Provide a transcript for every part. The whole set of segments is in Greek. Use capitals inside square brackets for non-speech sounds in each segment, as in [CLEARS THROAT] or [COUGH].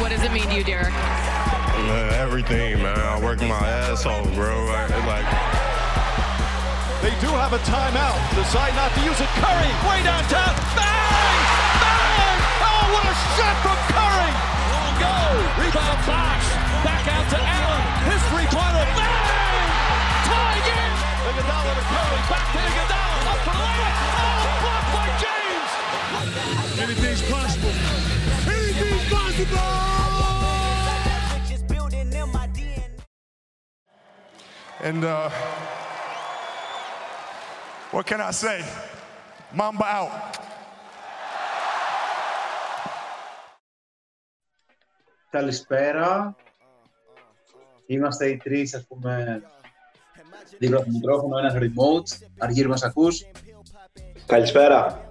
What does it mean to you, Derek? Man, everything, man. I work my ass off, bro. I, like They do have a timeout. Decide not to use it. Curry, way downtown. Bang! Bang! Oh, what a shot from Curry! Long go. Rebound box. Back out to Allen. His three-pointer. Bang! Tie game. Iguodala to Curry. Back to Iguodala. Up for the layup. Oh, blocked by James. Anything's possible. Anything's possible. And uh, what can I say? Mamba out. Καλησπέρα. Είμαστε οι τρεις, ας πούμε, δίπλα από το μικρόφωνο, ένας remote. Αργύρι μας ακούς; Καλησπέρα.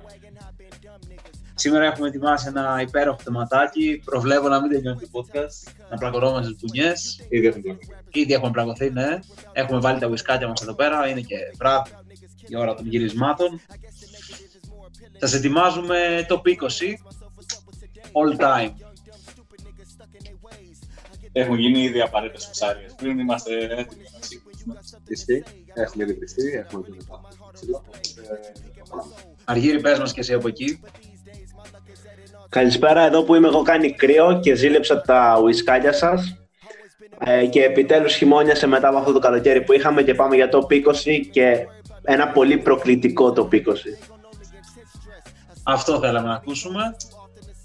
Σήμερα έχουμε ετοιμάσει ένα υπέροχο θεματάκι. Προβλέπω να μην τελειώνει το podcast, να πλακωνόμαστε στις μπουνιές. Ήδη έχουμε πλακωθεί. Ήδη έχουμε πλακωθεί, ναι. Έχουμε βάλει τα ουισκάκια μας εδώ πέρα, είναι και βράδυ η ώρα των γυρισμάτων. Σας ετοιμάζουμε το 20, all time. Έχουν γίνει ήδη απαραίτητες φουσάριε. Πριν είμαστε έτοιμοι να σηκώσουμε. Ισχύει. Έχουμε ήδη βριστεί, έχουμε δει μετά. Αργύρι, πες μας και εσύ από εκεί. Καλησπέρα, εδώ που είμαι εγώ κάνει κρύο και ζήλεψα τα ουισκάλια σας. Ε, και επιτέλους χειμώνιασε μετά από αυτό το καλοκαίρι που είχαμε και πάμε για το 20 και ένα πολύ προκλητικό το 20. Αυτό θέλαμε να ακούσουμε.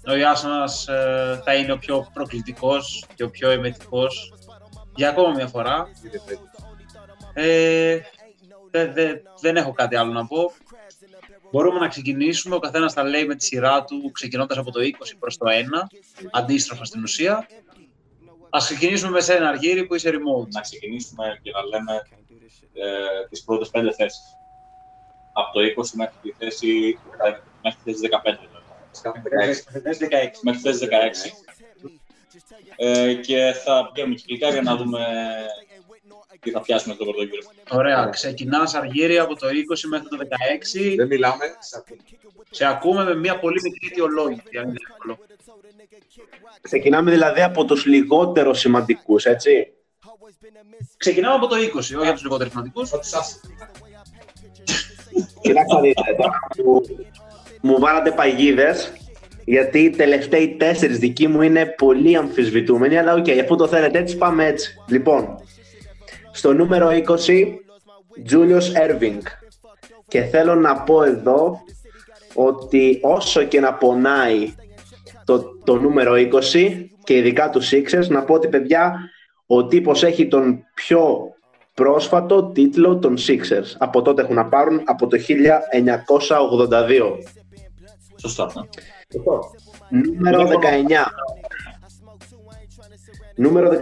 Ο Ιάσονας ε, θα είναι ο πιο προκλητικός και ο πιο εμετικός για ακόμα μια φορά. Ε, δε- δε- δεν έχω κάτι άλλο να πω. Μπορούμε να ξεκινήσουμε, ο καθένας τα λέει με τη σειρά του, ξεκινώντας από το 20 προς το 1, αντίστροφα στην ουσία. Ας ξεκινήσουμε με σένα, Αργύρι, που είσαι remote. Να ξεκινήσουμε και να λέμε ε, τις πρώτες πέντε θέσεις. Από το 20 μέχρι τη θέση, ε, μέχρι τη θέση 15. Θέση 16. Μέχρι τη θέση 16. Ε, και θα πηγαίνουμε κυκλικά για να δούμε τι θα πιάσουμε στο πρώτο γύρο. Ωραία, ξεκινάς Αργύρι από το 20 μέχρι το 16. Δεν μιλάμε, σε ακούμε. Σε ακούμε με μια πολύ μικρή αιτιολόγηση, αν είναι εύκολο. Ξεκινάμε δηλαδή από τους λιγότερο σημαντικούς, έτσι. Ξεκινάμε από το 20, όχι από τους λιγότερο σημαντικούς. Κοιτάξτε να δείτε, τώρα που μου βάλατε παγίδες, γιατί οι τελευταίοι τέσσερις δικοί μου είναι πολύ αμφισβητούμενοι, αλλά οκ, αφού το θέλετε έτσι, πάμε έτσι. Λοιπόν, στο νούμερο 20, Julius Erving. Και θέλω να πω εδώ ότι όσο και να πονάει το, το νούμερο 20 και ειδικά τους Sixers, να πω ότι παιδιά, ο τύπος έχει τον πιο πρόσφατο τίτλο των Sixers. Από τότε έχουν να πάρουν από το 1982. Σωστά. Νούμερο 19. Νούμερο 19,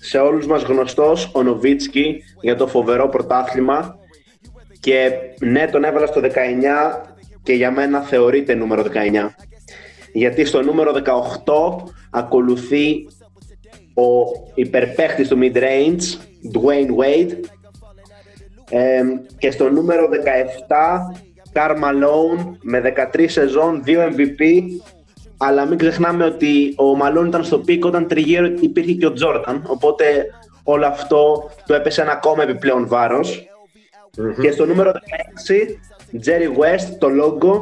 σε όλους μας γνωστός, ο Νοβίτσκι για το φοβερό πρωτάθλημα και ναι, τον έβαλα στο 19 και για μένα θεωρείται νούμερο 19. Γιατί στο νούμερο 18 ακολουθεί ο υπερπαίχτης του mid-range, Dwayne Wade ε, και στο νούμερο 17 Karl Malone με 13 σεζόν, 2 MVP αλλά μην ξεχνάμε ότι ο Malone ήταν στο peak όταν τριγύρω υπήρχε και ο Jordan οπότε όλο αυτό του έπεσε ένα ακόμα επιπλέον βάρος. Και στο νούμερο 16 Jerry West, το logo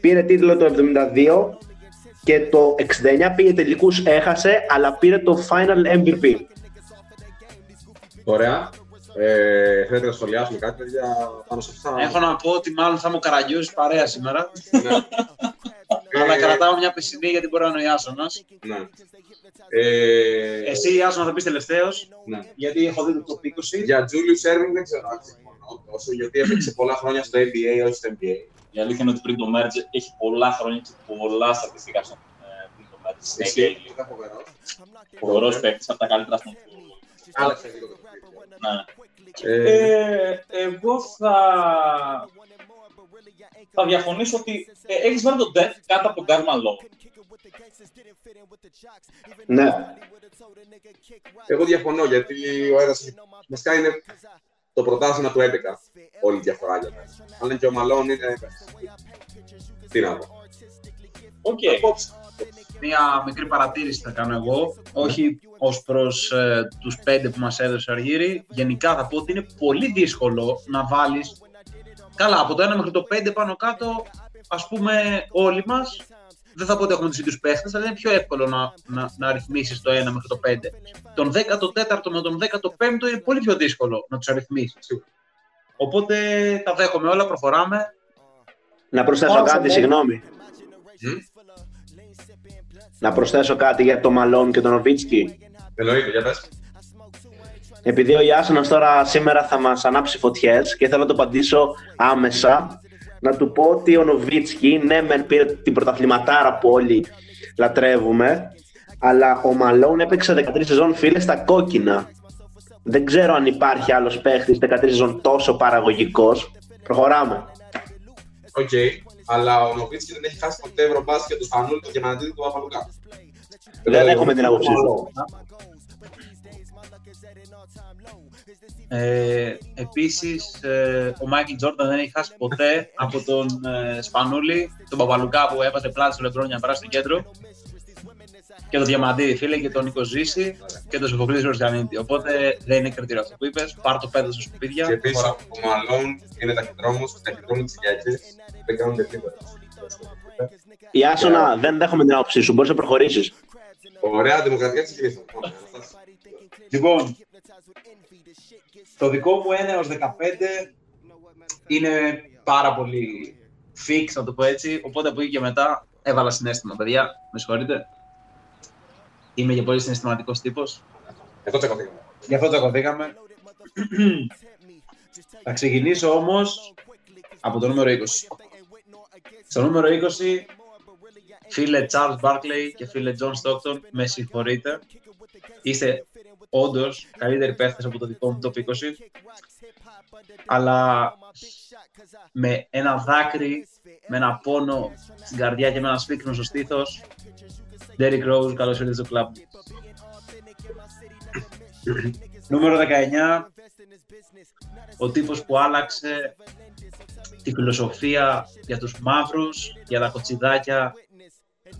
πήρε τίτλο το 72 και το 69 πήγε τελικούς έχασε αλλά πήρε το final MVP Ωραία. Ε, θέλετε να σχολιάσουμε κάτι, παιδιά, πάνω σε αυτά. Έχω να πω ότι μάλλον θα μου καραγιώσει παρέα σήμερα. Ναι. [LAUGHS] Αλλά Ε, κρατάω μια πισινή γιατί μπορεί να είναι ο Ιάσονας. Ναι. Ε, Εσύ, Ιάσονα, θα πεις τελευταίος, ναι. γιατί έχω δει το 20. Για Julius Erving δεν ξέρω αν συμφωνώ τόσο, γιατί έπαιξε πολλά χρόνια στο NBA, όχι στο NBA. Η αλήθεια είναι ότι πριν το merge έχει πολλά χρόνια και πολλά στατιστικά στο ε, πριν το merge. στην Εσύ, NBA. ήταν φοβερός. Φοβερός παίκτης, από τα καλύτερα στον κόσμο. Άλλαξε λίγο το παιχνίδι. Ναι. Ε, Ε, εγώ θα... θα διαφωνήσω ότι ε, έχεις βάλει τον Death κάτω από τον Karl Malone. Ναι, Εγώ διαφωνώ, γιατί ο ένας βασικά είναι το πρωτάθλημα του 11 όλη η διαφορά για μένα. Αν και ο Μαλόν είναι... Τι να πω. Οκ. Απόψε. Μία μικρή παρατήρηση θα κάνω εγώ, όχι ως προς ε, τους πέντε που μας έδωσε ο Αργύρης. Γενικά θα πω ότι είναι πολύ δύσκολο να βάλεις, καλά, από το 1 μέχρι το 5 πάνω κάτω, ας πούμε όλοι μας, δεν θα πω ότι έχουμε τους ίδιους παίχτες, αλλά είναι πιο εύκολο να, να, να αριθμίσεις το 1 μέχρι το 5. Τον 14ο με τον 15ο είναι πολύ πιο δύσκολο να τους αριθμίσεις. Οπότε τα δέχομαι όλα, προχωράμε. Να προσθέσω κάτι, συγγνώμη. Να προσθέσω κάτι για το Μαλόν και τον Οβίτσκι. Εννοείται, για πες. Επειδή ο Ιάσονας τώρα σήμερα θα μας ανάψει φωτιές και θέλω να το απαντήσω άμεσα, να του πω ότι ο Νοβίτσκι, ναι μεν πήρε την πρωταθληματάρα που όλοι λατρεύουμε, αλλά ο Μαλόν έπαιξε 13 σεζόν φίλε στα κόκκινα. Δεν ξέρω αν υπάρχει άλλος παίχτης 13 σεζόν τόσο παραγωγικός. Προχωράμε. Οκ, αλλά ο Νοβίτσκι δεν έχει χάσει ποτέ ευρωμπάσκετ του Σπανούλη, του Διαμαντίδη του Παπαλουκά. Δεν έχουμε την άποψή σου. Ε, επίσης, ε, ο Μάικλ Τζόρνταν δεν έχει χάσει ποτέ από τον ε, Σπανούλη, τον Παπαλουκά που έβαζε πλάτη στο Λεμπρόν για να περάσει στο κέντρο. Και τον Διαμαντίδη, φίλε, και τον Νίκο Ζήση και τον Σοφοκλή Ροσιανίτη. Οπότε δεν είναι κριτήριο αυτό που είπες. Πάρ το πέντε στα σκουπίδια. Και επίσης Προχωράμε. ο Μαλόν είναι ταχυδρόμος, ταχυδρόμο τη Κυριακή. Δεν κάνουν τίποτα. Ιάσονα, δεν δέχομαι την άποψή σου. Μπορείς να προχωρήσεις. Ωραία, δημοκρατία της Κυριακή. Λοιπόν, το δικό μου 1 έως 15 είναι πάρα πολύ fix, να το πω έτσι. Οπότε από εκεί και μετά έβαλα συνέστημα, παιδιά. Με συγχωρείτε. Είμαι και πολύ συναισθηματικός τύπος. Αυτό τσακωθήκαμε. Γι' αυτό τσακωθήκαμε. [CLEARS THROAT] Θα ξεκινήσω όμως από το νούμερο 20. Στο νούμερο 20, φίλε Charles Barkley και φίλε John Stockton, με συγχωρείτε. Είστε όντως καλύτεροι παίχτες από το δικό μου top 20. Αλλά με ένα δάκρυ, με ένα πόνο στην καρδιά και με ένα σφίχνο στο στήθος, Derrick Rose, καλώς ήρθατε στο κλαμπ. Νούμερο 19, ο τύπος που άλλαξε τη φιλοσοφία για τους μαύρους, για τα κοτσιδάκια,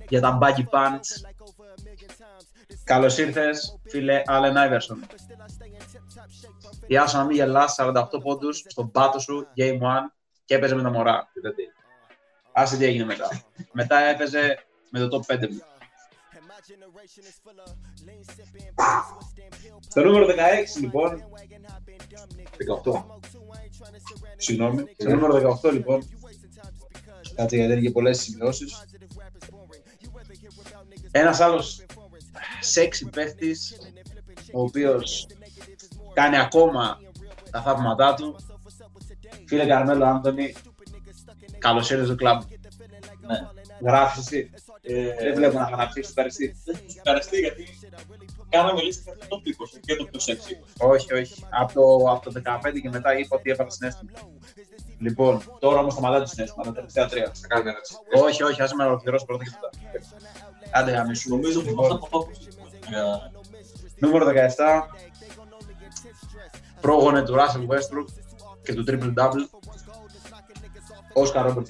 για τα baggy pants. Καλώς ήρθες, φίλε Allen Iverson. Διάσω να μην γελάς, 48 πόντους στον πάτο σου, Game 1, και έπαιζε με τα μωρά. Άσε τι έγινε μετά. μετά έπαιζε με το top 5 μου. Στο νούμερο 16 λοιπόν, 18. Συγγνώμη, στο νούμερο 18 λοιπόν, κάτσε γιατί είναι και πολλές σημειώσεις. Ένας άλλος σεξι παίχτης, ο οποίος κάνει ακόμα τα θαύματά του. Φίλε Καρμέλο Άντωνη, καλώς ήρθες στο κλαμπ. Ναι. Γράφεις εσύ. Δεν βλέπω να γράψεις, ευχαριστή. Ευχαριστή γιατί κάναμε λίστα για το top 20 και το πιο sexy. Όχι, όχι. Από το, από το 15 και μετά είπα ότι έβαλα συνέστημα. Λοιπόν, τώρα όμως σταματάει το συνέστημα, τα τελευταία τρία. Θα κάνουμε ένα έτσι. Όχι, όχι, άσε με να ολοκληρώσω πρώτα και μετά. Άντε, γαμίσου. Νομίζω ότι Λοιπόν, αυτά το top για Νούμερο 17. Πρόγονε του Russell Westbrook και του Triple Double. Όσκαρ Ρόμπερτ.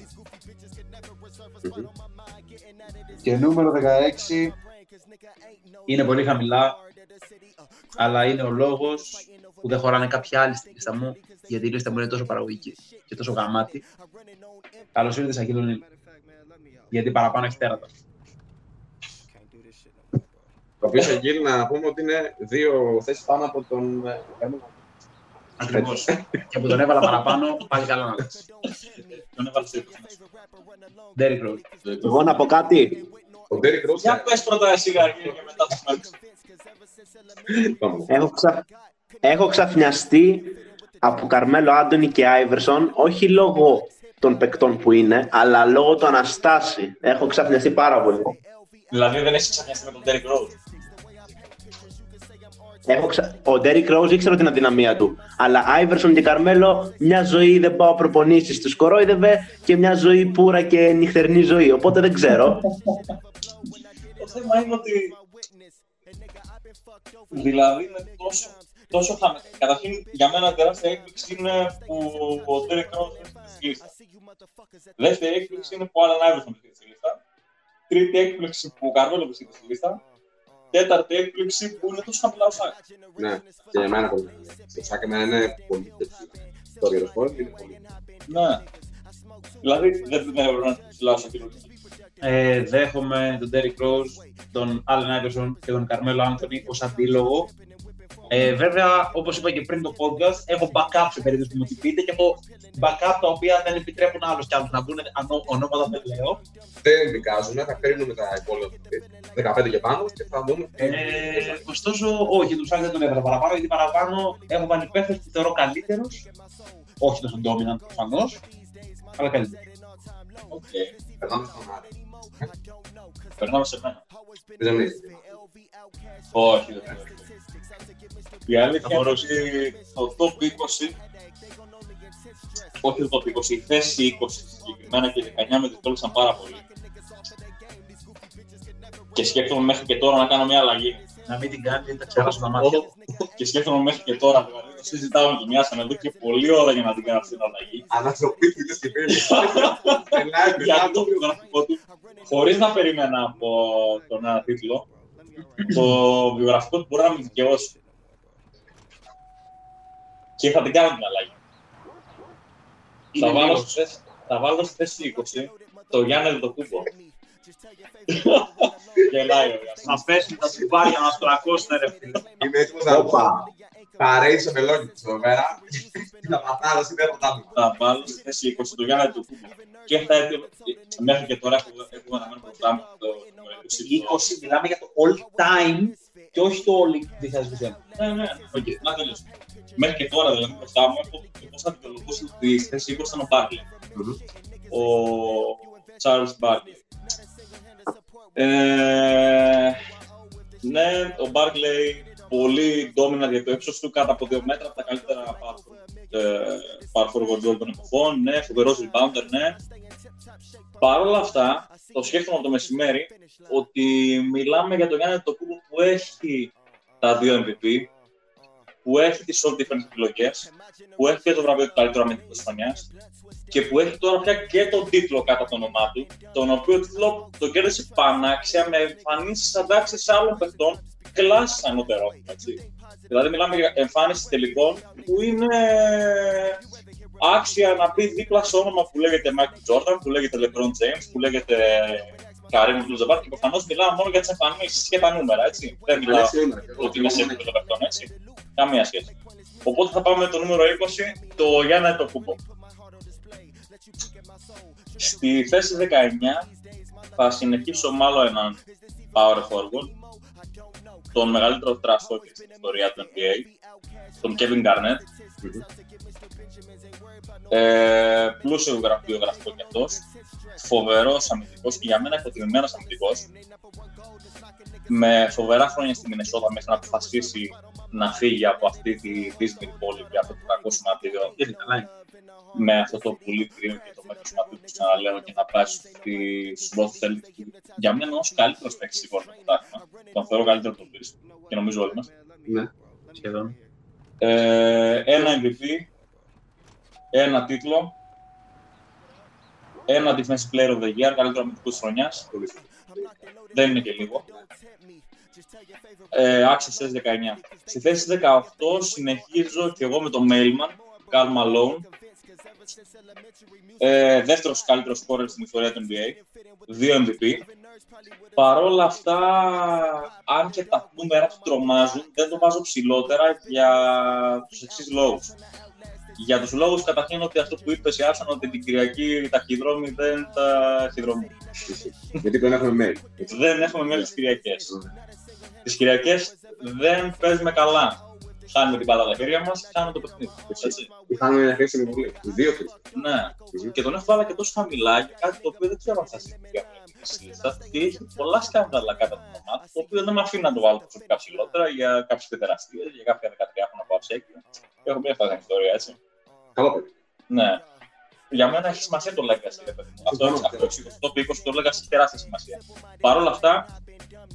Και νούμερο 16 είναι πολύ χαμηλά, αλλά είναι ο λόγος που δεν χωράνε κάποια άλλη στη λίστα μου, γιατί η λίστα μου είναι τόσο παραγωγική και τόσο γαμάτη. Καλώς ήρθες, Αγγέλο Νίλ. Γιατί παραπάνω έχει τέρατα. Το οποίο σε γύρι να πούμε ότι είναι δύο θέσεις πάνω από τον. ε, Καρμέλο. Ακριβώς. και που τον έβαλα παραπάνω, πάλι καλά να λες. τον έβαλες σε Derrick Rose. Εγώ να πω κάτι. Ο Ντέρικ Ρος. Για πες πρώτα εσύ Γαργύρη και μετά θα σου Έχω, ξα... Έχω ξαφνιαστεί από Καρμέλο Άντωνη και Άιβερσον, όχι λόγω των παικτών που είναι, αλλά λόγω του Αναστάση. Έχω ξαφνιαστεί πάρα πολύ. Δηλαδή δεν έχεις ξαφνιαστεί με τον Derrick Rose. Έχω ξα... Ο Ντέρικ Ρόουζ ήξερα την αδυναμία του. Αλλά Άιβερσον και Καρμέλο μια ζωή δεν πάω προπονήσεις τους κορόιδευε και μια ζωή πουρα και νυχτερινή ζωή. Οπότε δεν ξέρω. Το θέμα είναι ότι. Δηλαδή είναι τόσο, τόσο χαμηλό. Καταρχήν για μένα τεράστια έκπληξη είναι που ο Derek Rose βρίσκεται στη λίστα. Δεύτερη έκπληξη είναι που ο Alan Iverson βρίσκεται στη λίστα. Τρίτη έκπληξη που ο Καρβέλο βρίσκεται στη λίστα. Τέταρτη έκπληξη που είναι τόσο χαμηλά ο Σάκ. Ναι, και για μένα πολύ. Το Σάκ εμένα είναι πολύ ψηλά. Το Ριεροσπόρ είναι πολύ. Ναι. Δηλαδή δεν δεν έπρεπε να ψηλά όσο Ε, δέχομαι τον Derrick Rose, τον Allen Iverson και τον Carmelo Anthony ως αντίλογο. Ε, βέβαια, όπως είπα και πριν το podcast, έχω backup σε περίπτωση που μου την πείτε και έχω backup τα οποία δεν επιτρέπουν άλλου κι άλλου να μπουν ανώ- ονόματα δεν λέω. Δεν δικάζουμε, θα παίρνουμε τα υπόλοιπα 15 και πάνω και θα δούμε. Ε, ωστόσο, όχι, τους άλλους δεν τον έβαλα παραπάνω, γιατί παραπάνω έχω βάλει παίχτε που θεωρώ καλύτερους. Όχι τόσο dominant προφανώς, αλλά καλύτερο. Οκ. Περνάμε στον Άρη. Περνάμε σε μένα. Δεν είναι. Όχι, δεν θέλω. Η αλήθεια είναι ότι το top 20, όχι το top 20, η θέση 20 συγκεκριμένα και η 19 με δυσκόλεψαν πάρα πολύ. Και σκέφτομαι μέχρι και τώρα να κάνω μια αλλαγή. Να μην την κάνεις, γιατί τα ξεχάσω τα μάτια. Και σκέφτομαι μέχρι και τώρα, δηλαδή το συζητάμε και μοιάσαμε εδώ και πολλή ώρα για να την κάνω αυτή την αλλαγή. Ανθρωπίτητες και πήρε. Γιατί το βιογραφικό του, χωρίς να περίμενα από τον ένα τίτλο, το βιογραφικό του μπορεί να με δικαιώσει. Και θα την κάνω την αλλαγή. Είναι Θα βάλω, λίγος. στη θέση, θα βάλω στη θέση 20 το Γιάννη το κούμπο. [LAUGHS] Γελάει ο Γιάννης. Θα πέσουν τα τσιμπάρια να σκορακώσουν, ρε φίλε. Είμαι έτοιμος να Όπα. Παρέει σε μελόνι της εδώ πέρα. Να πατάρω στην πρωτάθλημα. Θα βάλω στη θέση 20 το Γιάννη το κούμπο. Και θα έτοιμο, μέχρι και τώρα έχω, έχω αναμένο μπροστά μου το νούμερο 20. 20 μιλάμε για το all time και όχι το all 2021. Ναι, ναι, οκ, να τελειώσω. Μέχρι και τώρα δηλαδή μπροστά μου έχω πώ θα δικαιολογούσα ότι στη θέση 20 ήταν ο Μπάρκλι. Ο Charles Barkley. Ε, ναι, ο Barkley πολύ dominant για το ύψος του, κάτω από δύο μέτρα, από τα καλύτερα power forward, ε, power forward όλων των εποχών, ναι, φοβερός rebounder, ναι. Παρ' όλα αυτά, το σκέφτομαι από το μεσημέρι, ότι μιλάμε για τον Γιάννη το που έχει τα δύο MVP, που έχει τις all different επιλογές, που έχει και το βραβείο του καλύτερου αμυντικού της χρονιάς και που έχει τώρα πια και τον τίτλο κάτω από το όνομά του, τον οποίο τίτλο τον κέρδισε πανάξια με εμφανίσεις αντάξεις άλλων παιχτών κλάσης ανώτερων, έτσι. Δηλαδή μιλάμε για εμφάνιση τελικών που είναι άξια να πει δίπλα σε όνομα που λέγεται Michael Jordan, που λέγεται LeBron James, που λέγεται Kareem Abdul-Jabbar και προφανώς μιλάμε μόνο για τις εμφανίσεις και τα νούμερα, έτσι. Δεν μιλάω Αλέξη είναι. ότι είναι σε επίπεδο παιχτών, έτσι. Καμία σχέση. Οπότε θα πάμε με το νούμερο 20, το Γιάννα το κούμπο. Στη θέση 19 θα συνεχίσω μάλλον έναν power forward, τον μεγαλύτερο trash talker στην ιστορία του NBA, τον Kevin Garnett. Ε, πλούσιο βιογρα- βιογραφικό κι αυτός, φοβερός αμυντικός και για μένα υποτιμημένος αμυντικός, με φοβερά χρόνια στη Μινεσότα μέχρι να αποφασίσει να φύγει από αυτή τη δύσμηρη πόλη και αυτό το κακό σωματίδιο. Γιατί καλά είναι. Με αυτό το πολύ κρύο και το μέγεθο σωματίδιο που ξαναλέω και να πάει στου Boston Celtics. Για μένα είναι ο καλύτερος παίκτης στην πόλη του τάχμα. Τον θεωρώ καλύτερο από τον Chris και νομίζω όλοι μας. Ναι. Σχεδόν. Ε, ένα MVP, ένα τίτλο, ένα Defensive Player of the Year, καλύτερος αμυντικός τη χρονιάς. Πολύ σωστά. Δεν είναι και λίγο. Ε, άξιος θέση 19. Στη θέση 18 συνεχίζω και εγώ με το Mailman, Karl Malone. Ε, δεύτερος καλύτερος σκόρερ στην ιστορία του NBA. Δύο MVP. Παρόλα αυτά, αν και τα νούμερα του τρομάζουν, δεν το βάζω ψηλότερα για τους εξής λόγους. Για τους λόγους καταρχήν ότι αυτό που είπες η Άρσον ότι την Κυριακή τα ταχυδρόμοι δεν τα ταχυδρομούν. Γιατί δεν έχουμε mail. έτσι. Δεν έχουμε μέλη τις Κυριακές. Τις Κυριακές δεν παίζουμε καλά. Χάνουμε την μπάλα από τα χέρια μας, χάνουμε το παιχνίδι. Έτσι. Είχαμε μια χρήσιμη βουλή. Δύο χρήσιμες. Ναι. Και τον έχω βάλει και τόσο χαμηλά για κάτι το οποίο δεν ξέρω αν θα συμβεί στη λίστα. Και έχει πολλά σκάνδαλα κάτω από την ομάδα, το οποίο δεν με αφήνει να το βάλω προσωπικά ψηλότερα για κάποιε παιδεραστίε, για κάποια 13 χρόνια από αψέκια. Έχω μια φάση ιστορία, έτσι. Καλό παιδί. Ναι. Για μένα έχει σημασία το legacy, ρε παιδί μου. Αυτό, Συμφωνώ. αυτό, αυτό, το 20 το legacy έχει τεράστια σημασία. Παρ' όλα αυτά,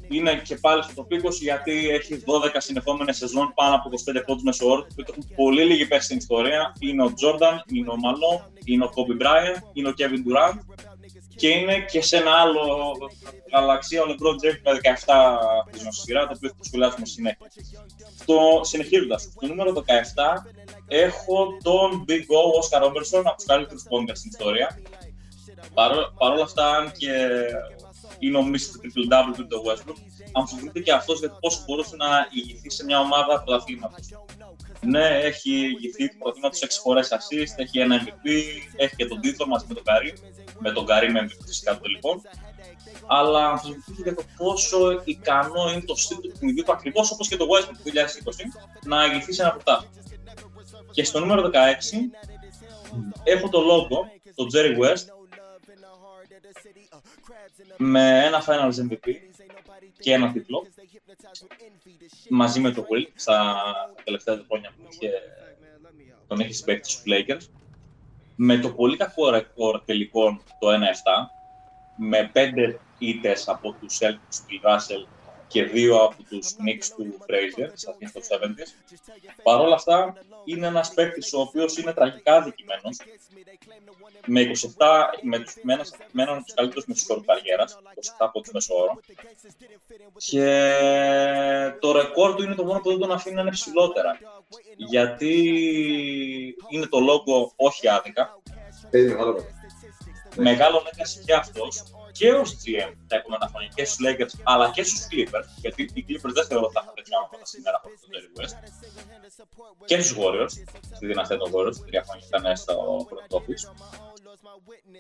είναι και πάλι στο top 20 γιατί έχει 12 συνεχόμενες σεζόν πάνω από 25 πόντους μέσω όρο, που έχουν πολύ λίγοι πέσει στην ιστορία. Είναι ο Jordan, είναι ο Malone, είναι ο Kobe Bryant, είναι ο Kevin Durant Και είναι και σε ένα άλλο γαλαξία ο LeBron James με 17 χρήσιμο στη σειρά, το οποίο θα το σχολιάσουμε συνέχεια. Το, συνεχίζοντας, το νούμερο 17 έχω τον Big O Oscar Robertson από τους καλύτερους πόντες στην ιστορία. Παρ' όλα αυτά, αν και είναι ο Mr. Triple Double του το Westbrook, αμφισβητείται και αυτός για το πώς μπορούσε να ηγηθεί σε μια ομάδα πρωταθλήματος. Ναι, έχει ηγηθεί του πρωταθλήματος 6 φορές assist, έχει ένα MVP, έχει και τον τίτλο μαζί με τον Καρύ. Με τον Καρύ με MVP φυσικά του λοιπόν. Αλλά αμφισβητείται για το πόσο ικανό είναι το στυλ του παιχνιδιού του ακριβώς όπως και το Westbrook του 2020 να ηγηθεί σε ένα πρωτάθλημα. Και στο νούμερο 16 έχω το logo, το Jerry West, με ένα Finals MVP και ένα τίτλο μαζί με το Will στα τελευταία χρόνια που είχε, τον έχει συμπαίκτη στους Lakers. Με το πολύ κακό ρεκόρ τελικών το 1-7 με πέντε ήττες από τους Celtics του Russell και δύο από τους Knicks του Fraser στα αρχέ των 70s. Παρ' όλα αυτά, είναι ένας παίκτης ο οποίος είναι τραγικά δικημένο με 27, με, τους, με, ένας, με έναν από τους καλύτερους μεσοόρου καριέρας, 27 από του μεσόωρο. Και το ρεκόρ του είναι το μόνο που δεν τον αφήνει να είναι ψηλότερα. Γιατί είναι το λόγο όχι άδικα. Μεγάλο legacy και αυτός και ως GM τα επόμενα χρόνια και στους Lakers αλλά και στους Clippers. Γιατί οι Clippers δεν θεωρώ ότι θα είχαν τέτοια πράγματα σήμερα από τον Jerry West. Και στους Warriors, στη δυναστεία των Warriors, τρία χρόνια ήταν στο πρώτο office.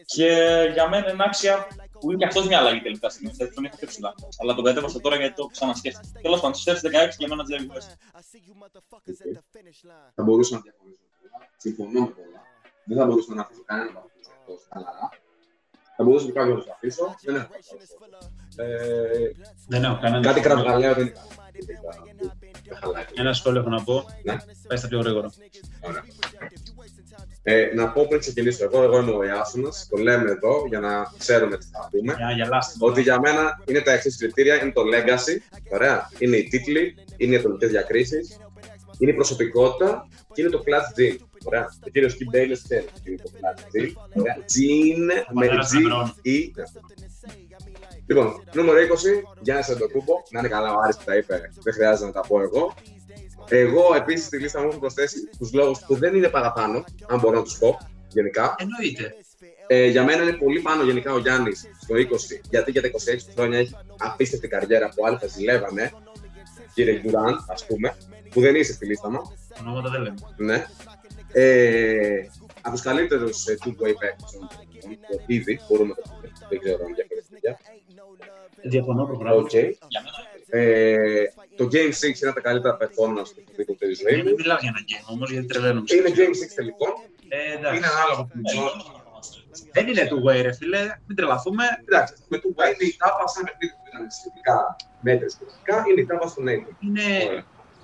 Και για μένα είναι άξια που είναι και αυτός μια αλλαγή τελικά στιγμή. Δεν τον είχα πιο ψηλά. Αλλά τον κατέβασα τώρα γιατί το ξανασκέφτηκα. Τέλος πάντων, στι 16 για μένα Jerry West. Θα μπορούσα να διαφωνήσω. Συμφωνώ με πολλά. Δεν θα μπορούσα να αφήσω κανένα από αυτού χαλαρά. Θα μπορούσα και κάποιο να το αφήσω. Δεν έχω ε, Δεν έχω κανένα. Κάτι κραυγαλαίο δεν είναι. Ένα σχόλιο έχω να πω. Ναι. Πες τα πιο γρήγορα. Ωραία. Ε, να πω πριν ξεκινήσω εγώ, εγώ είμαι ο Ιάσονας. Το λέμε εδώ για να ξέρουμε τι θα πούμε. Για να γελάσετε. Ότι για μένα είναι τα εξής κριτήρια: είναι το legacy, ωραία. Είναι οι τίτλοι, είναι οι ατομικές διακρίσεις, είναι η προσωπικότητα και είναι το clutch G. Ωραία. Ο κύριος Κιμ Μπέιλε ξέρει τι είναι το clutch G. Ωραία. Jean με G E. Λοιπόν, νούμερο 20, Γιάννη Αντοκούμπο. Να είναι καλά ο Άρης που τα είπε, δεν χρειάζεται να τα πω εγώ. Εγώ επίσης στη λίστα μου έχω προσθέσει τους λόγους που δεν είναι παραπάνω, αν μπορώ να τους πω γενικά. Εννοείται. Ε, για μένα είναι πολύ πάνω γενικά ο Γιάννης στο 20, γιατί για τα 26 χρόνια έχει απίστευτη καριέρα που άλλοι θα ζηλεύανε. Κύριε Γκουράν, ας πούμε, που δεν είσαι στη λίστα μου. Ονόματα δεν λέμε. Ναι. Ε, από τους καλύτερους ε, two-way παίκτες ήδη, μπορούμε να το πούμε. Δεν ξέρω αν διαφωνείτε. Διαφωνώ προγράμμα. Οκ. Ε, το Game 6 είναι τα καλύτερα performance που έχω δει ποτέ στη ζωή μου. Δεν μιλάω για ένα game όμως, γιατί τρελαίνομαι. Είναι Game 6 τελικό. Ε, εντάξει. Είναι ανάλογο που Δεν είναι του way, ρε φίλε. Μην τρελαθούμε. Εντάξει, με το Way είναι η τάπα σαν παιχνίδι που ήταν σχετικά μέτρες και είναι η τάπα στον Nathan. Είναι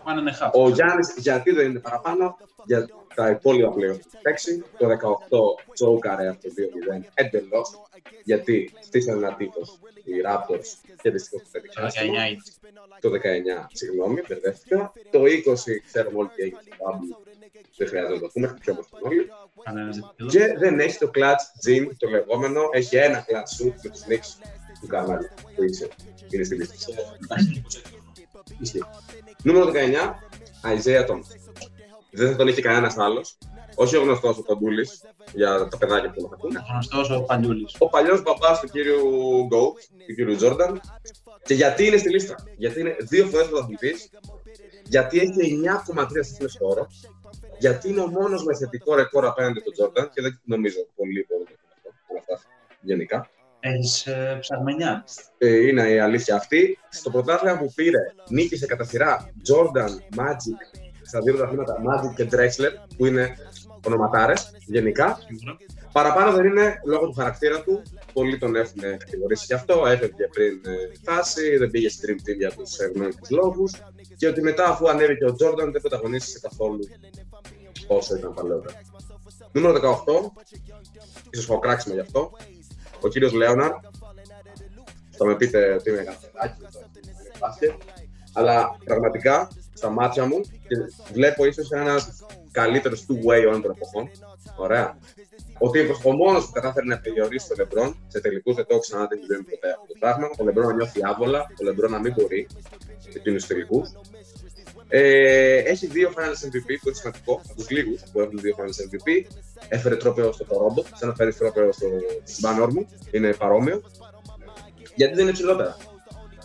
one and a half. Ο Γιάννης γιατί δεν είναι παραπάνω, για τα υπόλοιπα πλέον που παίξει. Το 18 τσόκαρε από το 2-0 εντελώς. Γιατί στήσανε ένα τύπο οι Raptors και δυστυχώς το Το 19 είναι. Το 19, συγγνώμη, μπερδεύτηκα. Το 20 ξέρουμε όλοι τι έγινε στο Bubble. Δεν χρειάζεται να το πούμε, πιο όμορφο όλοι. Κανένας δεν το Και δεν έχει το clutch gym το λεγόμενο. Έχει ένα clutch shoot με τους Knicks του Κανάλι. Που είσαι. Είναι στη λίστα. Ισχύει. Νούμερο 19, Isaiah Thomas. Δεν θα τον είχε κανένας άλλος. Όχι ο γνωστός ο Κοντούλη για τα παιδάκια που θα πούνε. Γνωστός ο Παλιούλης. Ο παλιός μπαμπάς του κύριου Γκόουτ, του κύριου Τζόρνταν. Και γιατί είναι στη λίστα. Γιατί είναι δύο φορές πρωταθλητή. Γιατί έχει 9,3 σύστημα χώρο. Γιατί είναι ο μόνος με θετικό ρεκόρ απέναντι στον Τζόρνταν και δεν νομίζω πολύ μπορούν να το αυτό. Όλα αυτά γενικά. Έχεις ε, ψαγμενιά. Ε, είναι η αλήθεια αυτή. Στο πρωτάθλημα που πήρε, νίκησε κατά σειρά Jordan, Magic, στα δύο πρωταθλήματα Magic και Drexler, που είναι ονοματάρες γενικά. Παραπάνω δεν είναι λόγω του χαρακτήρα του. Πολλοί τον έχουν κατηγορήσει γι' αυτό. Έφευγε πριν ε, τη φάση, δεν πήγε στη Dream Team για τους ευνοϊκού λόγους. Και ότι μετά, αφού ανέβηκε ο Jordan, δεν πρωταγωνίστησε καθόλου όσο ήταν παλαιότερα. Νούμερο 18, ίσως έχω κράξιμο γι' αυτό. Ο κύριος Λέοναρ. Θα με πείτε ότι είμαι γραφεράκι, μπάσκετ. Αλλά πραγματικά στα μάτια μου και βλέπω ίσως ένα καλύτερο two-way όλων των εποχών. Ωραία. ο τύπος, ο μόνος που κατάφερε να περιορίσει τον Λεμπρόν σε τελικούς δεν το έχω ξανά δεν γίνει ποτέ αυτό το πράγμα. Ο Λεμπρόν να νιώθει άβολα, ο Λεμπρόν να μην μπορεί εκείνους τους τελικούς. Ε, έχει δύο Finals MVP που είναι σημαντικό, από τους λίγους που έχουν δύο Finals MVP. Έφερε τρόπαιο στο Toronto, σαν να φέρει τρόπαιο στο Μπάνορ μου, είναι παρόμοιο. Γιατί δεν είναι ψηλότερα.